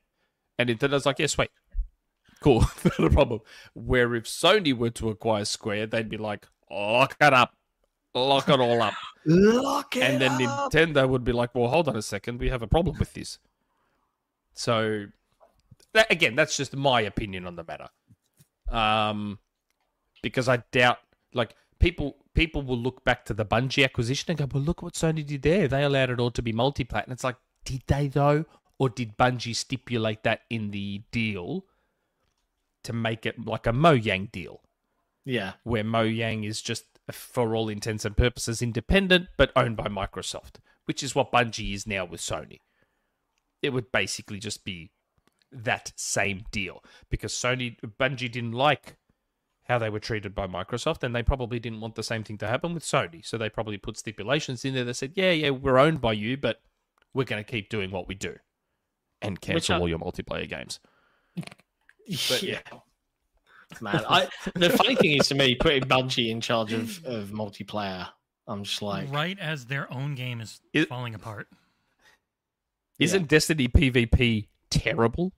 And Nintendo's like, "Yeah, sweet, cool, not a problem." Where if Sony were to acquire Square, they'd be like, "Lock it up, lock it all up," Lock it and then up! Nintendo would be like, "Well, hold on a second, we have a problem with this." So, that, again, that's just my opinion on the matter. Um, because I doubt, like people, people will look back to the Bungie acquisition and go, "Well, look what Sony did there. They allowed it all to be multi-plat." And it's like, did they though, or did Bungie stipulate that in the deal to make it like a Mojang deal? Yeah, where Mojang is just, for all intents and purposes, independent but owned by Microsoft, which is what Bungie is now with Sony. It would basically just be that same deal because Sony, Bungie didn't like how they were treated by Microsoft, and they probably didn't want the same thing to happen with Sony. So they probably put stipulations in there that said, "Yeah, yeah, we're owned by you, but we're going to keep doing what we do and cancel I- all your multiplayer games." But, yeah. Man, I the funny thing is to me, putting Bungie in charge of, of multiplayer, I'm just like, right as their own game is It- falling apart. Isn't Destiny PvP terrible?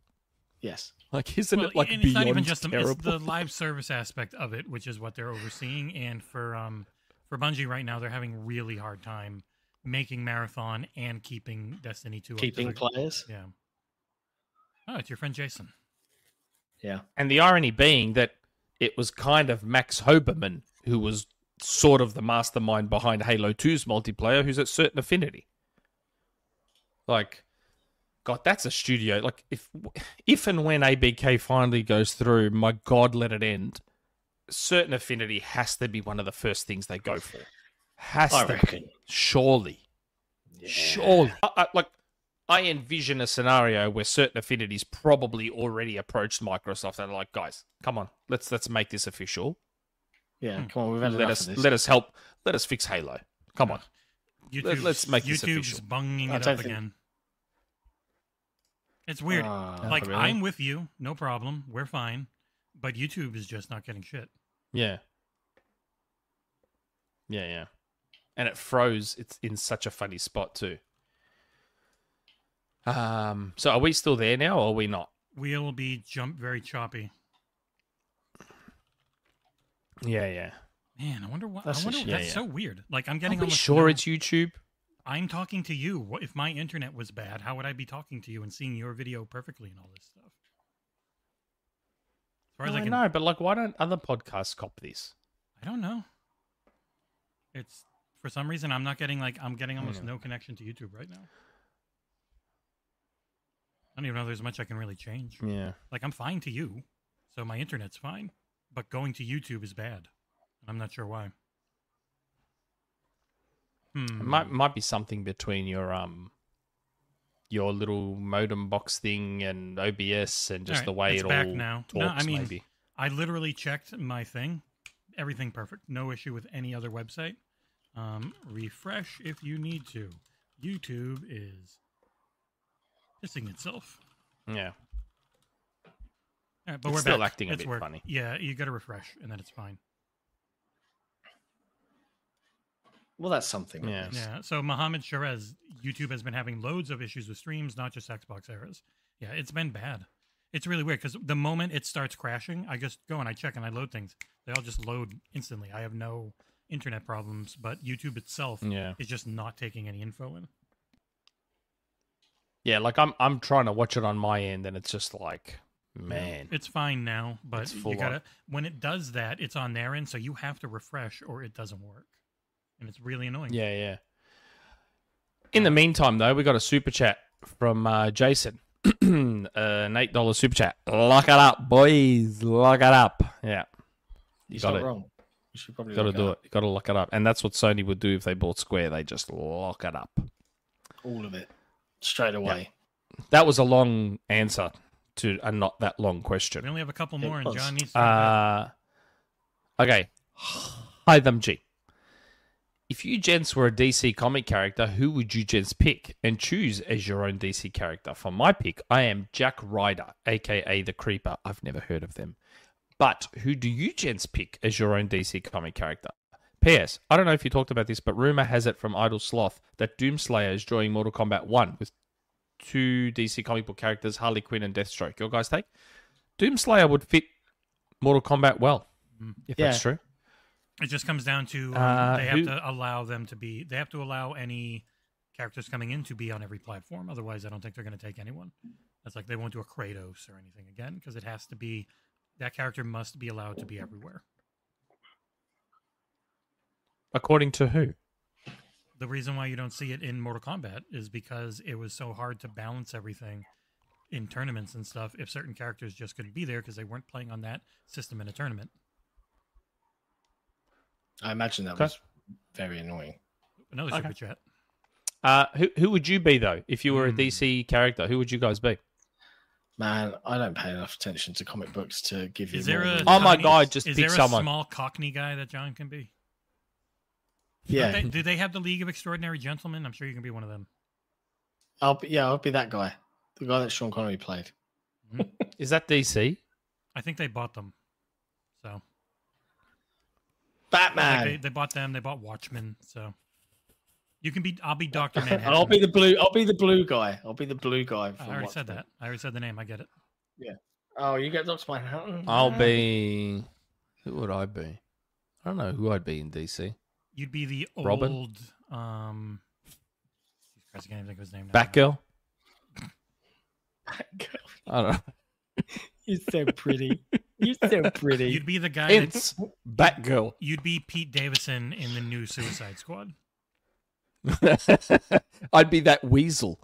yes, Like, isn't Well, it like and it's not even just the, it's the live service aspect of it, which is what they're overseeing. And for um for Bungie right now, they're having really hard time making marathon and keeping Destiny two. up to keeping players. Yeah. Oh, it's your friend Jason. Yeah, And the irony being that it was kind of Max Hoberman who was sort of the mastermind behind Halo 2's multiplayer, who's at certain affinity. Like, God, that's a studio. Like, if if and when ABK finally goes through, my God, let it end. Certain affinity has to be one of the first things they go for. Has I to, reckon. surely. Surely. I, I, like, I envision a scenario where certain affinities probably already approached Microsoft and are like, guys, come on, let's let's make this official. Yeah, come on, we've had Let us this. let us help. Let us fix Halo. Come on. YouTube's, let's make this YouTube's official. bunging it up think- again. It's weird. Ah, like really? I'm with you, no problem. We're fine, but YouTube is just not getting shit. Yeah. Yeah, yeah. And it froze. It's in such a funny spot too. Um. So are we still there now, or are we not? We'll be jump very choppy. Yeah, yeah. Man, I wonder what. That's I a wonder. shame. That's Yeah, so weird. Like I'm getting. Are we sure it's YouTube? I'm talking to you. What if my internet was bad? How would I be talking to you and seeing your video perfectly and all this stuff? As far as I I can, know, but like, why don't other podcasts cop this? I don't know. It's for some reason I'm not getting like I'm getting almost Yeah. no connection to YouTube right now. I don't even know there's much I can really change. Yeah. Like I'm fine to you, so my internet's fine, but going to YouTube is bad. And I'm not sure why. It Hmm. might might be something between your um your little modem box thing and OBS and just Alright, the way it's it back all now. talks. No, I mean- maybe. I literally checked my thing. Everything perfect. No issue with any other website. Um, refresh if you need to. YouTube is pissing itself. Yeah. All right, but It's we're still back. acting a it's bit work- funny. Yeah, you got to refresh and then it's fine. Well, that's something. Yeah. least. Yeah. So Mohammed Sharez, YouTube has been having loads of issues with streams, not just Xbox errors. Yeah, it's been bad. It's really weird because the moment it starts crashing, I just go and I check and I load things. They all just load instantly. I have no internet problems, but YouTube itself Yeah. is just not taking any info in. Yeah, like I'm I'm trying to watch it on my end and it's just like man. It's fine now, but It's you gotta on. when it does that, it's on their end, so you have to refresh or it doesn't work. And it's really annoying. Yeah, yeah. In the meantime, though, we got a super chat from uh, Jason. an eight dollar super chat. Lock it up, boys. Lock it up. Yeah, you He's got not it. wrong. You should probably Got to do up it. You got to lock it up, and that's what Sony would do if they bought Square. They just lock it up. All of it straight away. That was a long answer to a not that long question. We only have a couple It more, and was. Jon needs to. go to. Uh, okay. Hi, them G. If you gents were a DC comic character, who would you gents pick and choose as your own DC character? For my pick, I am Jack Ryder, aka the Creeper. I've never heard of them. But who do you gents pick as your own DC comic character? P.S. I don't know if you talked about this, but rumor has it from Idle Sloth that Doomslayer is joining Mortal Kombat 1 with two DC comic book characters, Harley Quinn and Deathstroke. Your guys' take? Doomslayer would fit Mortal Kombat well, if Yeah. that's true. It just comes down to um, Uh, they have who- to allow them to be. They have to allow any characters coming in to be on every platform. Otherwise, I don't think they're going to take anyone. That's like they won't do a Kratos or anything again because it has to be that character must be allowed to be everywhere. According to who? The reason why you don't see it in Mortal Kombat is because it was so hard to balance everything in tournaments and stuff. If certain characters just couldn't be there because they weren't playing on that system in a tournament. I imagine that Okay. was very annoying. Another Okay. chat. Uh, who who would you be though if you were a Hmm. DC character? Who would you guys be? Man, I don't pay enough attention to comic books to give you. Is there a than- Oh my God, just is pick there someone. small Cockney guy that Jon can be? Yeah, They, do they have the League of Extraordinary Gentlemen? I'm sure you can be one of them. I'll be, yeah, I'll be that guy, the guy that Sean Connery played. Mm-hmm. Is that DC? I think they bought them. So Batman. they, they bought them. They bought Watchmen. So you can be. I'll be Doctor Manhattan. I'll be the blue. I'll be the blue guy. I'll be the blue guy. I from already said that. I already said the name. I get it. Yeah. Oh, you get Doctor Manhattan. I'll be. Who would I be? I don't know who I'd be in DC. You'd be the old. Robin? Um. Christ, I can't even think of his name now. Batgirl. I don't know. You're so pretty. You're so pretty. You'd be the guy. That, It's Batgirl. you'd be Pete Davidson in the new Suicide Squad. I'd be that weasel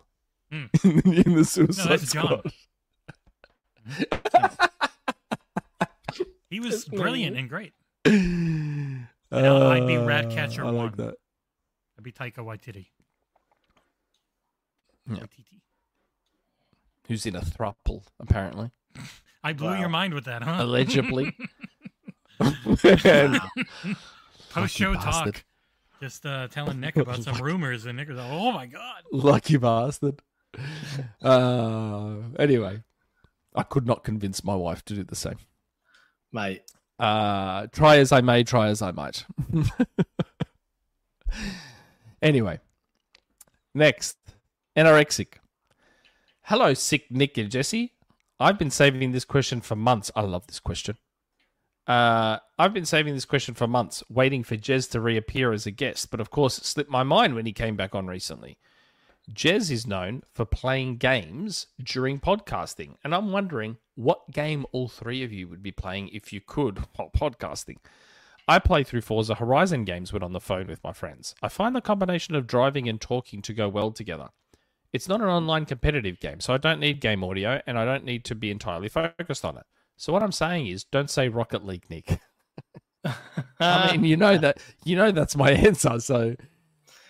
Hmm. in the Suicide that's Jon. Squad. He was brilliant and brilliant and great. I'd be Ratcatcher Uh, I like one. that. I'd be Taika Waititi. Yeah. Waititi. Who's in a thruple, apparently. I blew Wow. your mind with that, huh? Allegedly. Post show talk. Just uh, telling Nick about some rumors, and Nick was like, "Oh my god!" Lucky bastard. Uh, anyway, I could not convince my wife to do the same. mate. Uh, try as I may, try as I might. anyway, next, anorexic. Hello, sick Nick and Jesse. I've been saving this question for months. I love this question. Uh, I've been saving this question for months, waiting for Jez to reappear as a guest, but of course, it slipped my mind when he came back on recently. Jez is known for playing games during podcasting, and I'm wondering what game all three of you would be playing if you could while podcasting. I play through Forza Horizon games when on the phone with my friends. I find the combination of driving and talking to go well together. It's not an online competitive game, so I don't need game audio and I don't need to be entirely focused on it. So what I'm saying is, don't say Rocket League, Nick. I mean, you know that you know that's my answer. So,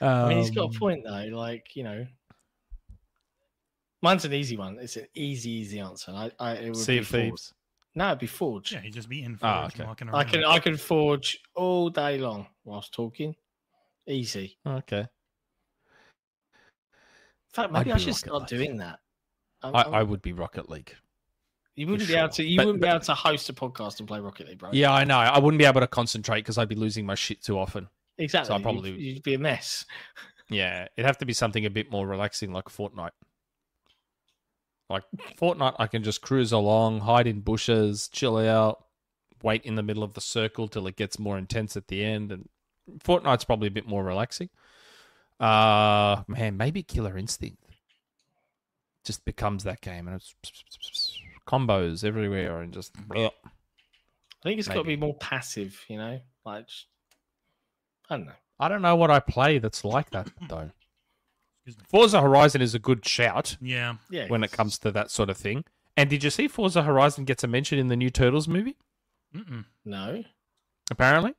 um, I mean, he's got a point though. Like you know, Mine's an easy one. It's an easy, easy answer. I, I it would Sea be of Forge. Thieves. No, it'd be Forge. Yeah, you just be in Ah, Forge and okay. walking I can I can forge all day long whilst talking. Easy. Okay. In fact, maybe I'd I be should Rocket start League. doing that. I'm- I, I'm- I would be Rocket League. you wouldn't for be able sure. to. You But- wouldn't be but- able to host a podcast and play Rocket League, bro. Yeah, I know. I wouldn't be able to concentrate because I'd be losing my shit too often. Exactly. I'll You'd- probably- you'd, be a mess. Yeah, it'd have to be something a bit more relaxing, like Fortnite. Like Fortnite, I can just cruise along, hide in bushes, chill out, wait in the middle of the circle till it gets more intense at the end. And Fortnite's probably a bit more relaxing. Uh man, maybe Killer Instinct just becomes that game, and it's combos everywhere, and just I think it's got to be more passive. You know, like just, I don't know. I don't know what I play that's like that though. Excuse. Forza Horizon is a good shout. Yeah. Yeah, when it comes to that sort of thing. And did you see Forza Horizon gets a mention in the new Turtles movie? Mm-mm. No, Apparently,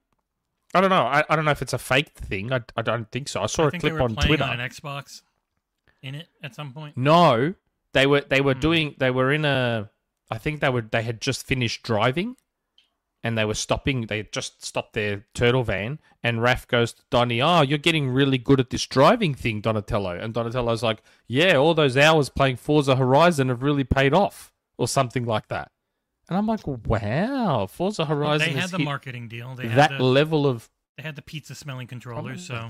I don't know. I, I don't know if it's a fake thing. I, I don't think so. I saw I a think they clip were on playing Twitter. on an Xbox in it at some point. No, they were they were Hmm. doing they were in a. I think they were they had just finished driving, and they were stopping. They just stopped their turtle van, and Raph goes to Donnie, "Oh, you're getting really good at this driving thing, Donatello." And Donatello's like, "Yeah, all those hours playing Forza Horizon have really paid off, or something like that." And I'm like, "Wow, Forza Well, Horizon they had the marketing deal. They that had the, level of they had the pizza smelling controllers. So.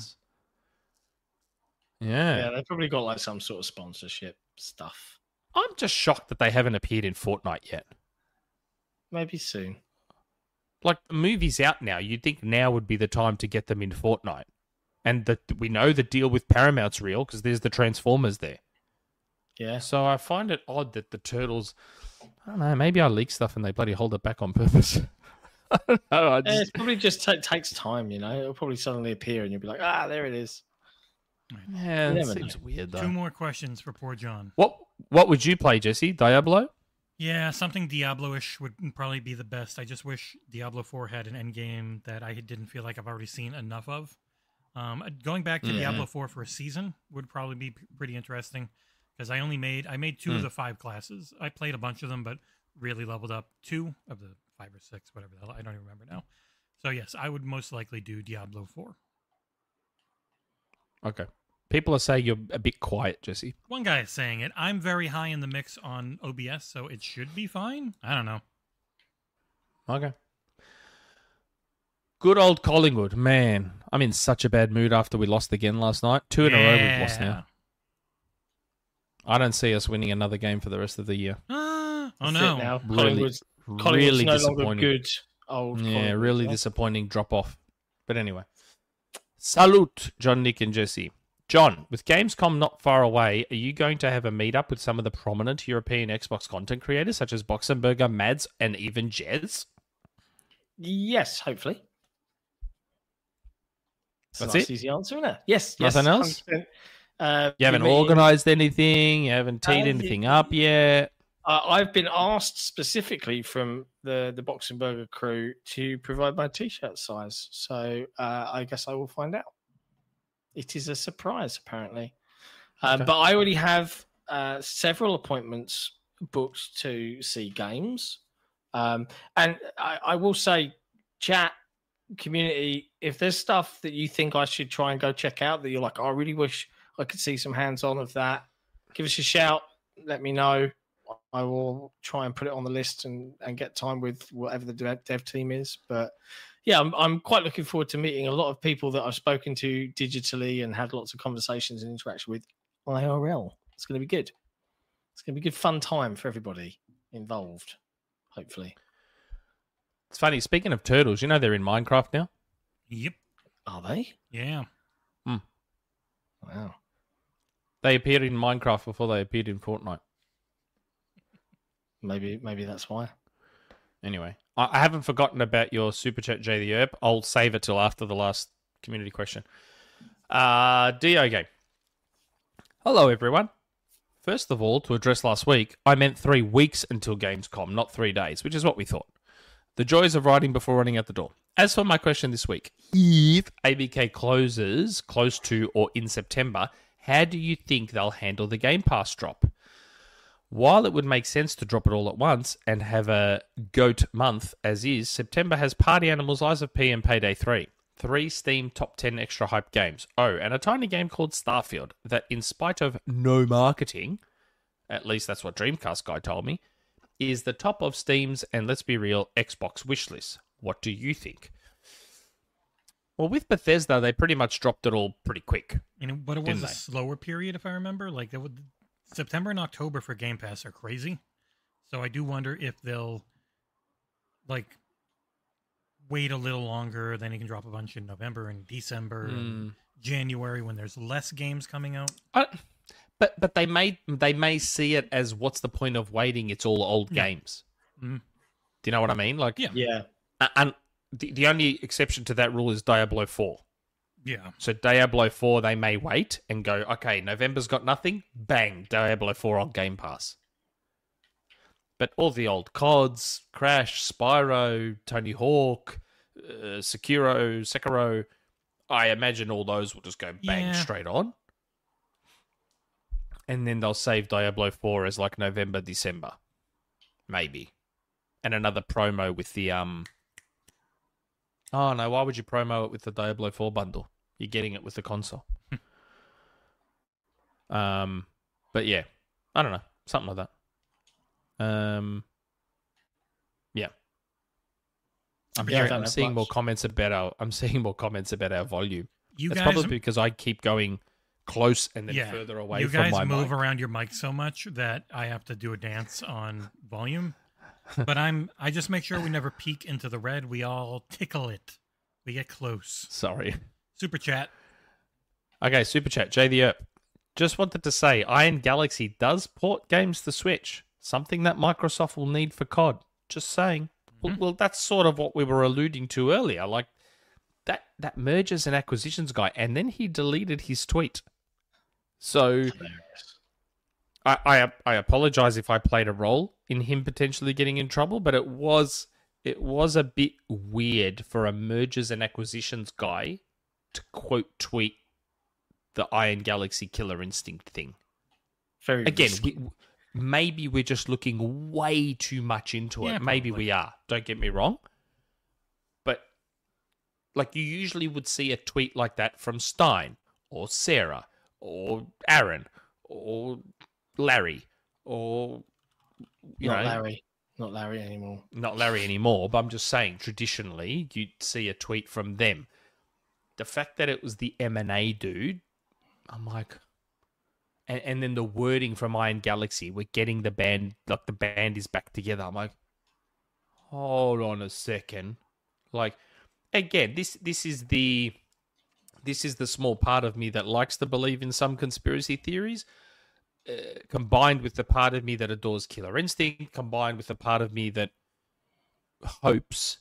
Yeah. yeah, they probably got like some sort of sponsorship stuff. I'm just shocked that they haven't appeared in Fortnite yet. Maybe soon. Like the movie's out now. You'd think now would be the time to get them in Fortnite. And that we know the deal with Paramount's real because there's the Transformers there. Yeah. So I find it odd that the Turtles. I don't know. Maybe I leak stuff and they bloody hold it back on purpose. I don't know. I Yeah, just, it's probably just ta- takes time, you know. It'll probably suddenly appear, and you'll be like, "Ah, there it is." yeah, it never seems weird though. two more questions for poor Jon. What What would you play, Jesse? Diablo? Yeah, something Diablo-ish would probably be the best. I just wish Diablo 4 had an end game that I didn't feel like I've already seen enough of. Um, uh, going back to Mhm. Diablo 4 for a season would probably be pretty interesting because I only made I made two Mm. of the five classes. I played a bunch of them, but really leveled up two of the five or six, whatever the hell. I don't even remember now. So yes, I would most likely do Diablo 4. Okay. People are saying you're a bit quiet, Jesse. One guy is saying it. I'm very high in the mix on OBS, so it should be fine. I don't know. Okay. Good old Collingwood, man. I'm in such a bad mood after we lost again last night. Two in a row we've lost now. I don't see us winning another game for the rest of the year. Ah, oh That's it no. now. Really- Collingwood's, Collingwood's really no longer disappointing. good. Old. Yeah, really disappointing drop off. But anyway. Salute, Jon, Nick, and Jesse. Jon, with Gamescom not far away, are you going to have a meetup with some of the prominent European Xbox content creators such as Boxenberger, Mads, and even Jez? Yes, hopefully. A That's nice, it? easy answer, isn't it? Yes. yes Nothing else? Uh, You haven't organized anything, you haven't teed Uh, anything up yet. Uh, I've been asked specifically from the the Boxing Burger crew to provide my t-shirt size, so uh, I guess I will find out. It is a surprise, apparently, um, Okay. but I already have uh, several appointments booked to see games, um, and I, I will say, chat community, if there's stuff that you think I should try and go check out that you're like, "Oh, I really wish I could see some hands-on of that, give us a shout. Let me know. I will try and put it on the list and, and get time with whatever the dev, dev team is. But yeah, I'm, I'm quite looking forward to meeting a lot of people that I've spoken to digitally and had lots of conversations and interaction with IRL. It's going to be good. It's going to be a good fun time for everybody involved, hopefully. It's funny, speaking of turtles, you know they're in Minecraft now? Yep. Are they? Yeah. Hmm. Wow. They appeared in Minecraft before they appeared in Fortnite. Maybe maybe that's why. Anyway, I haven't forgotten about your super chat, J the Herb. I'll save it till after the last community question. Uh. Hello, everyone. First of all, to address last week, I meant three weeks until Gamescom, not three days, which is what we thought. The joys of writing before running out the door. As for my question this week, if ABK closes close to or in September, how do you think they'll handle the Game Pass drop? While it would make sense to drop it all at once and have a goat month as is, September has Party Animals, Lies of P, and Payday 3. Three Steam top 10 extra hype games. Oh, and a tiny game called Starfield that, in spite of no marketing, at least that's what Dreamcast guy told me, is the top of Steam's and let's be real, Xbox wishlist. What do you think? Well, with Bethesda, they pretty much dropped it all pretty quick. You know, but it was a they? slower period, if I remember. Like would, September and October for Game Pass are crazy. So I do wonder if they'll like wait a little longer. Then you can drop a bunch in November and December, and January when there's less games coming out. I, but but they may they may see it as what's the point of waiting? It's all old Yeah. games. Mhm. Do you know what I mean? Like, Yeah. Yeah. a- and the, the only exception to that rule is Diablo Four. Yeah, So Diablo 4, they may wait and go, okay, November's got nothing. Bang, Diablo 4 on Game Pass. But all the old CODs, Crash, Spyro, Tony Hawk, uh, Sekiro, Sekiro, I imagine all those will just go bang Yeah. straight on. And then they'll save Diablo 4 as like November, December. Maybe. And another promo with the um Oh no, why would you promo it with the Diablo 4 bundle? You're getting it with the console. um but yeah. I don't know. Something like that. Um Yeah. I'm, Yeah, I hearing- don't I'm seeing more comments about our I'm seeing more comments about our volume. you That's guys, probably because I keep going close and then yeah, further away you from guys my move mic. around your mic so much that I have to do a dance on volume. but I'm I just make sure we never peek into the red. We all tickle it. We get close. Sorry. Super chat. Okay, super chat. Jay the Earp. Just wanted to say, Iron Galaxy does port games to Switch, something that Microsoft will need for COD. Just saying. Mm-hmm. Well, well, that's sort of what we were alluding to earlier. Like that that mergers and acquisitions guy, and then he deleted his tweet. So I, I I apologize if I played a role in him potentially getting in trouble, but it was it was a bit weird for a mergers and acquisitions guy to quote tweet the Iron Galaxy Killer Instinct thing. Very Again, we, maybe we're just looking way too much into it. Yeah, maybe probably. we are. Don't get me wrong. But like you usually would see a tweet like that from Stein or Sarah or Aaron or Larry or you not know Larry. Not Larry anymore. not Larry anymore, but I'm just saying traditionally you'd see a tweet from them. The fact that it was the M and A dude, I'm like, and, and then the wording from Iron Galaxy, we're getting the band like the band is back together. I'm like, hold on a second, like again, this this is the this is the small part of me that likes to believe in some conspiracy theories uh, combined with the part of me that adores Killer Instinct, combined with the part of me that hopes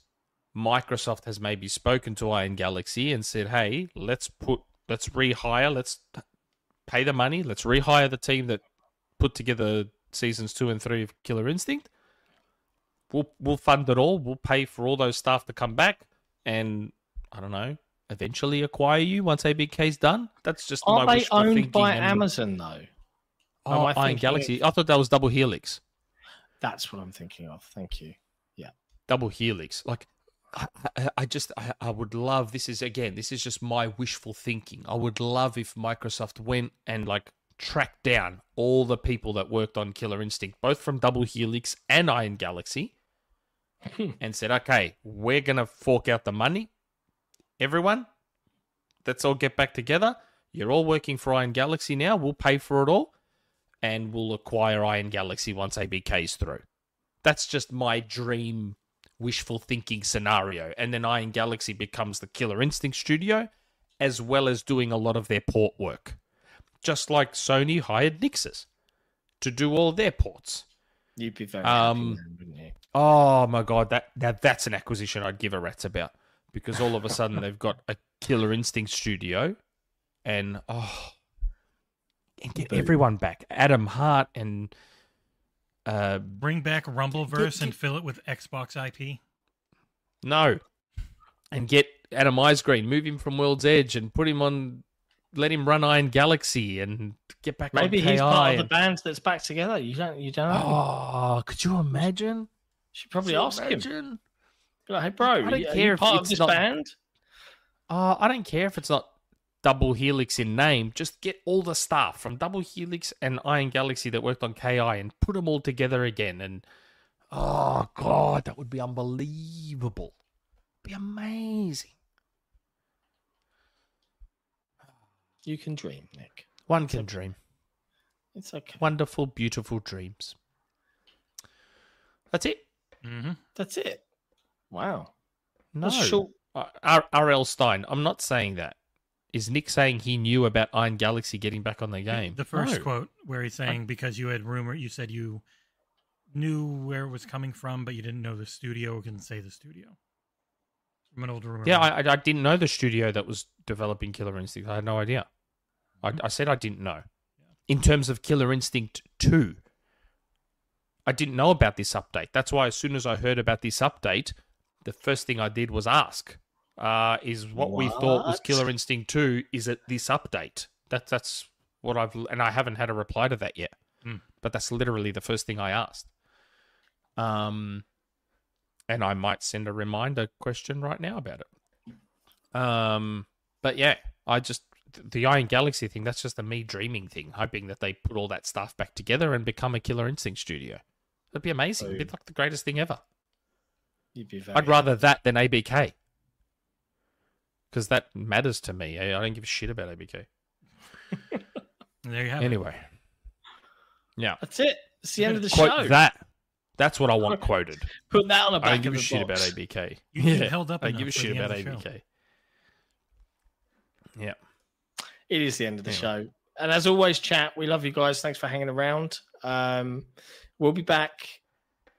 Microsoft has maybe spoken to Iron Galaxy and said, "Hey, let's put, let's rehire, let's pay the money, let's rehire the team that put together seasons two and three of Killer Instinct. We'll we'll fund it all. We'll pay for all those staff to come back, and I don't know." Eventually acquire you once ABK's done. That's just Aren't my they owned by and- Amazon though? Oh, Iron thinking Galaxy. I thought that was Double Helix. That's what I'm thinking of. Thank you. Yeah. Double Helix. Like, I, I, just, I, I would love. This is again, this is just my wishful thinking. I would love if Microsoft went and like tracked down all the people that worked on Killer Instinct, both from Double Helix and Iron Galaxy, hmm. and said, "Okay, we're gonna fork out the money. Everyone, let's all get back together. You're all working for Iron Galaxy now. We'll pay for it all." And we'll acquire Iron Galaxy once ABK's through. That's just my dream wishful thinking scenario. And then Iron Galaxy becomes the Killer Instinct studio, as well as doing a lot of their port work. Just like Sony hired Nixxes to do all their ports. You'd be very Um, happy then, wouldn't you? Oh my god, that now that's an acquisition I'd give a rat's about. Because all of a sudden they've got a Killer Instinct studio and oh and get everyone back. Adam Hart and uh Bring back Rumbleverse and fill it with Xbox IP. No. And get Adam Isgreen, move him from World's Edge and put him on let him run Iron Galaxy and get back Maybe on he's part KI of the band that's back together. You don't. You don't. Oh, could you imagine? should probably Could you ask him. imagine? Be like, hey, bro, I don't are you care if part of it's this not- band? Uh, I don't care if it's not Double Helix in name. Just get all the staff from Double Helix and Iron Galaxy that worked on KI and put them all together again. And oh god, that would be unbelievable. Be amazing. You can dream, Nick. One can dream. It's okay. Wonderful, beautiful dreams. That's it. Mm-hmm. That's it. Wow. No. That's short. Uh, R- R.L. Stein. I'm not saying that. Is Nick saying he knew about Iron Galaxy getting back on the game? The first No. quote where he's saying because you had rumor, you said you knew where it was coming from, but you didn't know the studio. Couldn't say the studio. From an old rumor. Yeah. I, I I didn't know the studio that was developing Killer Instinct. I had no idea. I, mm-hmm. I said I didn't know. In terms of Killer Instinct 2, I didn't know about this update. That's why as soon as I heard about this update, the first thing I did was ask, uh, is what, we thought was Killer Instinct 2, is it this update? That, that's what I've, and I haven't had a reply to that yet. Hmm. But that's literally the first thing I asked. Um, and I might send a reminder question right now about it. Um, but yeah, I just the Iron Galaxy thing. That's just a me dreaming thing, hoping that they put all that stuff back together and become a Killer Instinct studio. That'd be amazing. It'd be like the greatest thing ever. You'd be very. I'd rather that than ABK because that matters to me. I I don't give a shit about ABK. there you have it. Anyway, yeah, That's it. It's the end of the quote show. that. That's what I want quoted. Put that on the I back don't give a shit box. about ABK. You get held up I don't give a shit about. ABK. Yeah. It is the end of the Yeah. show. And as always, chat, we love you guys. Thanks for hanging around. Um, we'll be back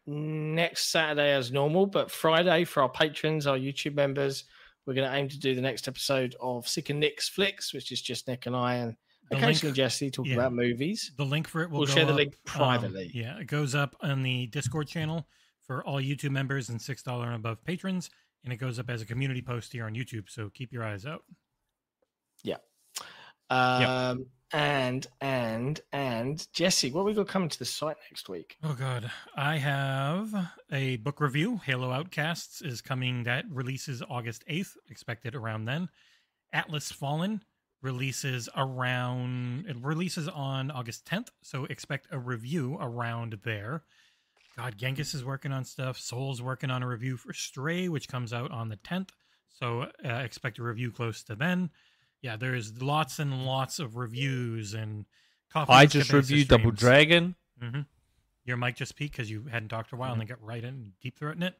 next Saturday as normal, but Friday for our patrons, our YouTube members, we're going to aim to do the next episode of Sick and Nick's Flicks, which is just Nick and I and The occasionally link- Jesse talking yeah. about movies. The link for it will We'll share the up, link um, privately. yeah, it goes up on the Discord channel for all YouTube members and six dollar and above patrons, and it goes up as a community post here on YouTube. So keep your eyes out. Yeah. Um, And, and, and Jesse, what we got coming to the site next week? Oh god, I have a book review. Halo Outcasts is coming. That releases August eighth. Expected around then. Atlas Fallen releases around. It releases on August tenth. So expect a review around there. God, Genghis is working on stuff. Soul's working on a review for Stray, which comes out on the tenth. So uh, expect a review close to then. Yeah, there's lots and lots of reviews and. Coffee I just reviewed Double streams. Dragon. hmm Your mic just peaked because you hadn't talked a while and then got right in and deep throating it.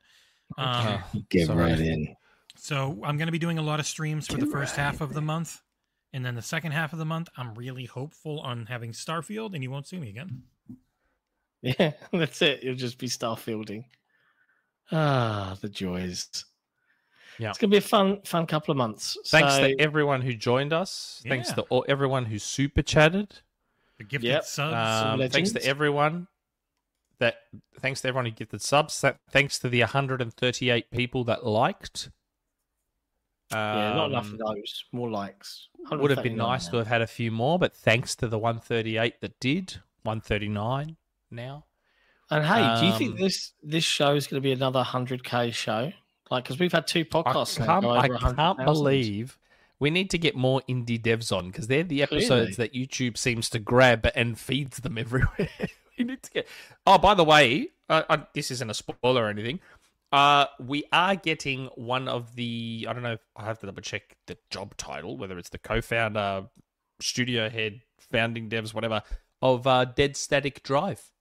Um, Uh, Get Sorry. right in. so I'm going to be doing a lot of streams for the first half of the month, and then the second half of the month, I'm really hopeful on having Starfield, and you won't see me again. Yeah, that's it. You'll just be starfielding. Ah, the joys. Yeah. It's gonna be a fun, fun couple of months. Thanks So- to everyone who joined us. Thanks to all, everyone who super chatted. The gifted Yep. subs. Um, thanks to everyone that. Thanks to everyone who gifted subs. That, thanks to the 138 people that liked. yeah, not enough of Um, those. More likes. Would have been nice now. to have had a few more, but thanks to the 138 that did, 139 now. And hey, do you think Um, this this show is going to be another hundred k show? Like, because we've had two podcasts. now can't, go I can't believe we need to get more indie devs on because they're the Clearly. episodes that YouTube seems to grab and feeds them everywhere. we need to get. Oh, by the way, uh, uh, this isn't a spoiler or anything. Uh, we are getting one of the. I don't know. If I have to double check the job title, whether it's the co-founder, studio head, founding devs, whatever, of uh, Dead Static Drive.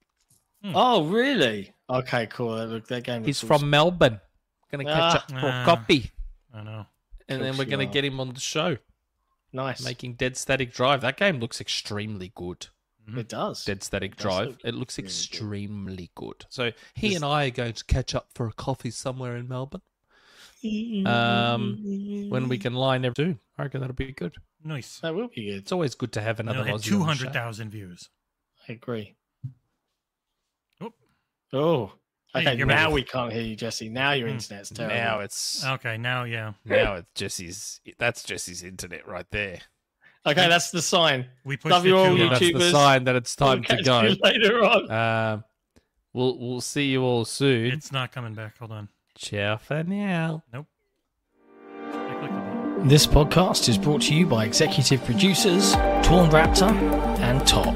Oh, really? Okay, cool. That Look, that game. He's looks from Melbourne. Gonna catch Ah. up for a Ah. copy, I know. and then Course we're you gonna are. get him on the show. nice. making Dead Static Drive. That game looks extremely good. it does. Dead Static It does Drive. look It looks really good. extremely good. So he This- and I are going to catch up for a coffee somewhere in Melbourne. Um, when we can line everything, I reckon that'll be good. Nice. that will be good. It's always good to have another it'll Aussie on the show. hundred thousand views. I agree. Oh. Oh. Hey, Okay, you're now ready. we can't hear you, Jesse. Now your Hmm. internet's terrible. Now it's Okay, now yeah. now it's Jesse's. That's Jesse's internet right there. Okay, that's the sign. We pushed Love it you all, too Yeah, long. that's the sign that it's time We'll to go. you later on. Um, we'll we'll see you all soon. It's not coming back. Hold on. Ciao for now. I clicked the button. This podcast is brought to you by executive producers Torn Raptor and Top.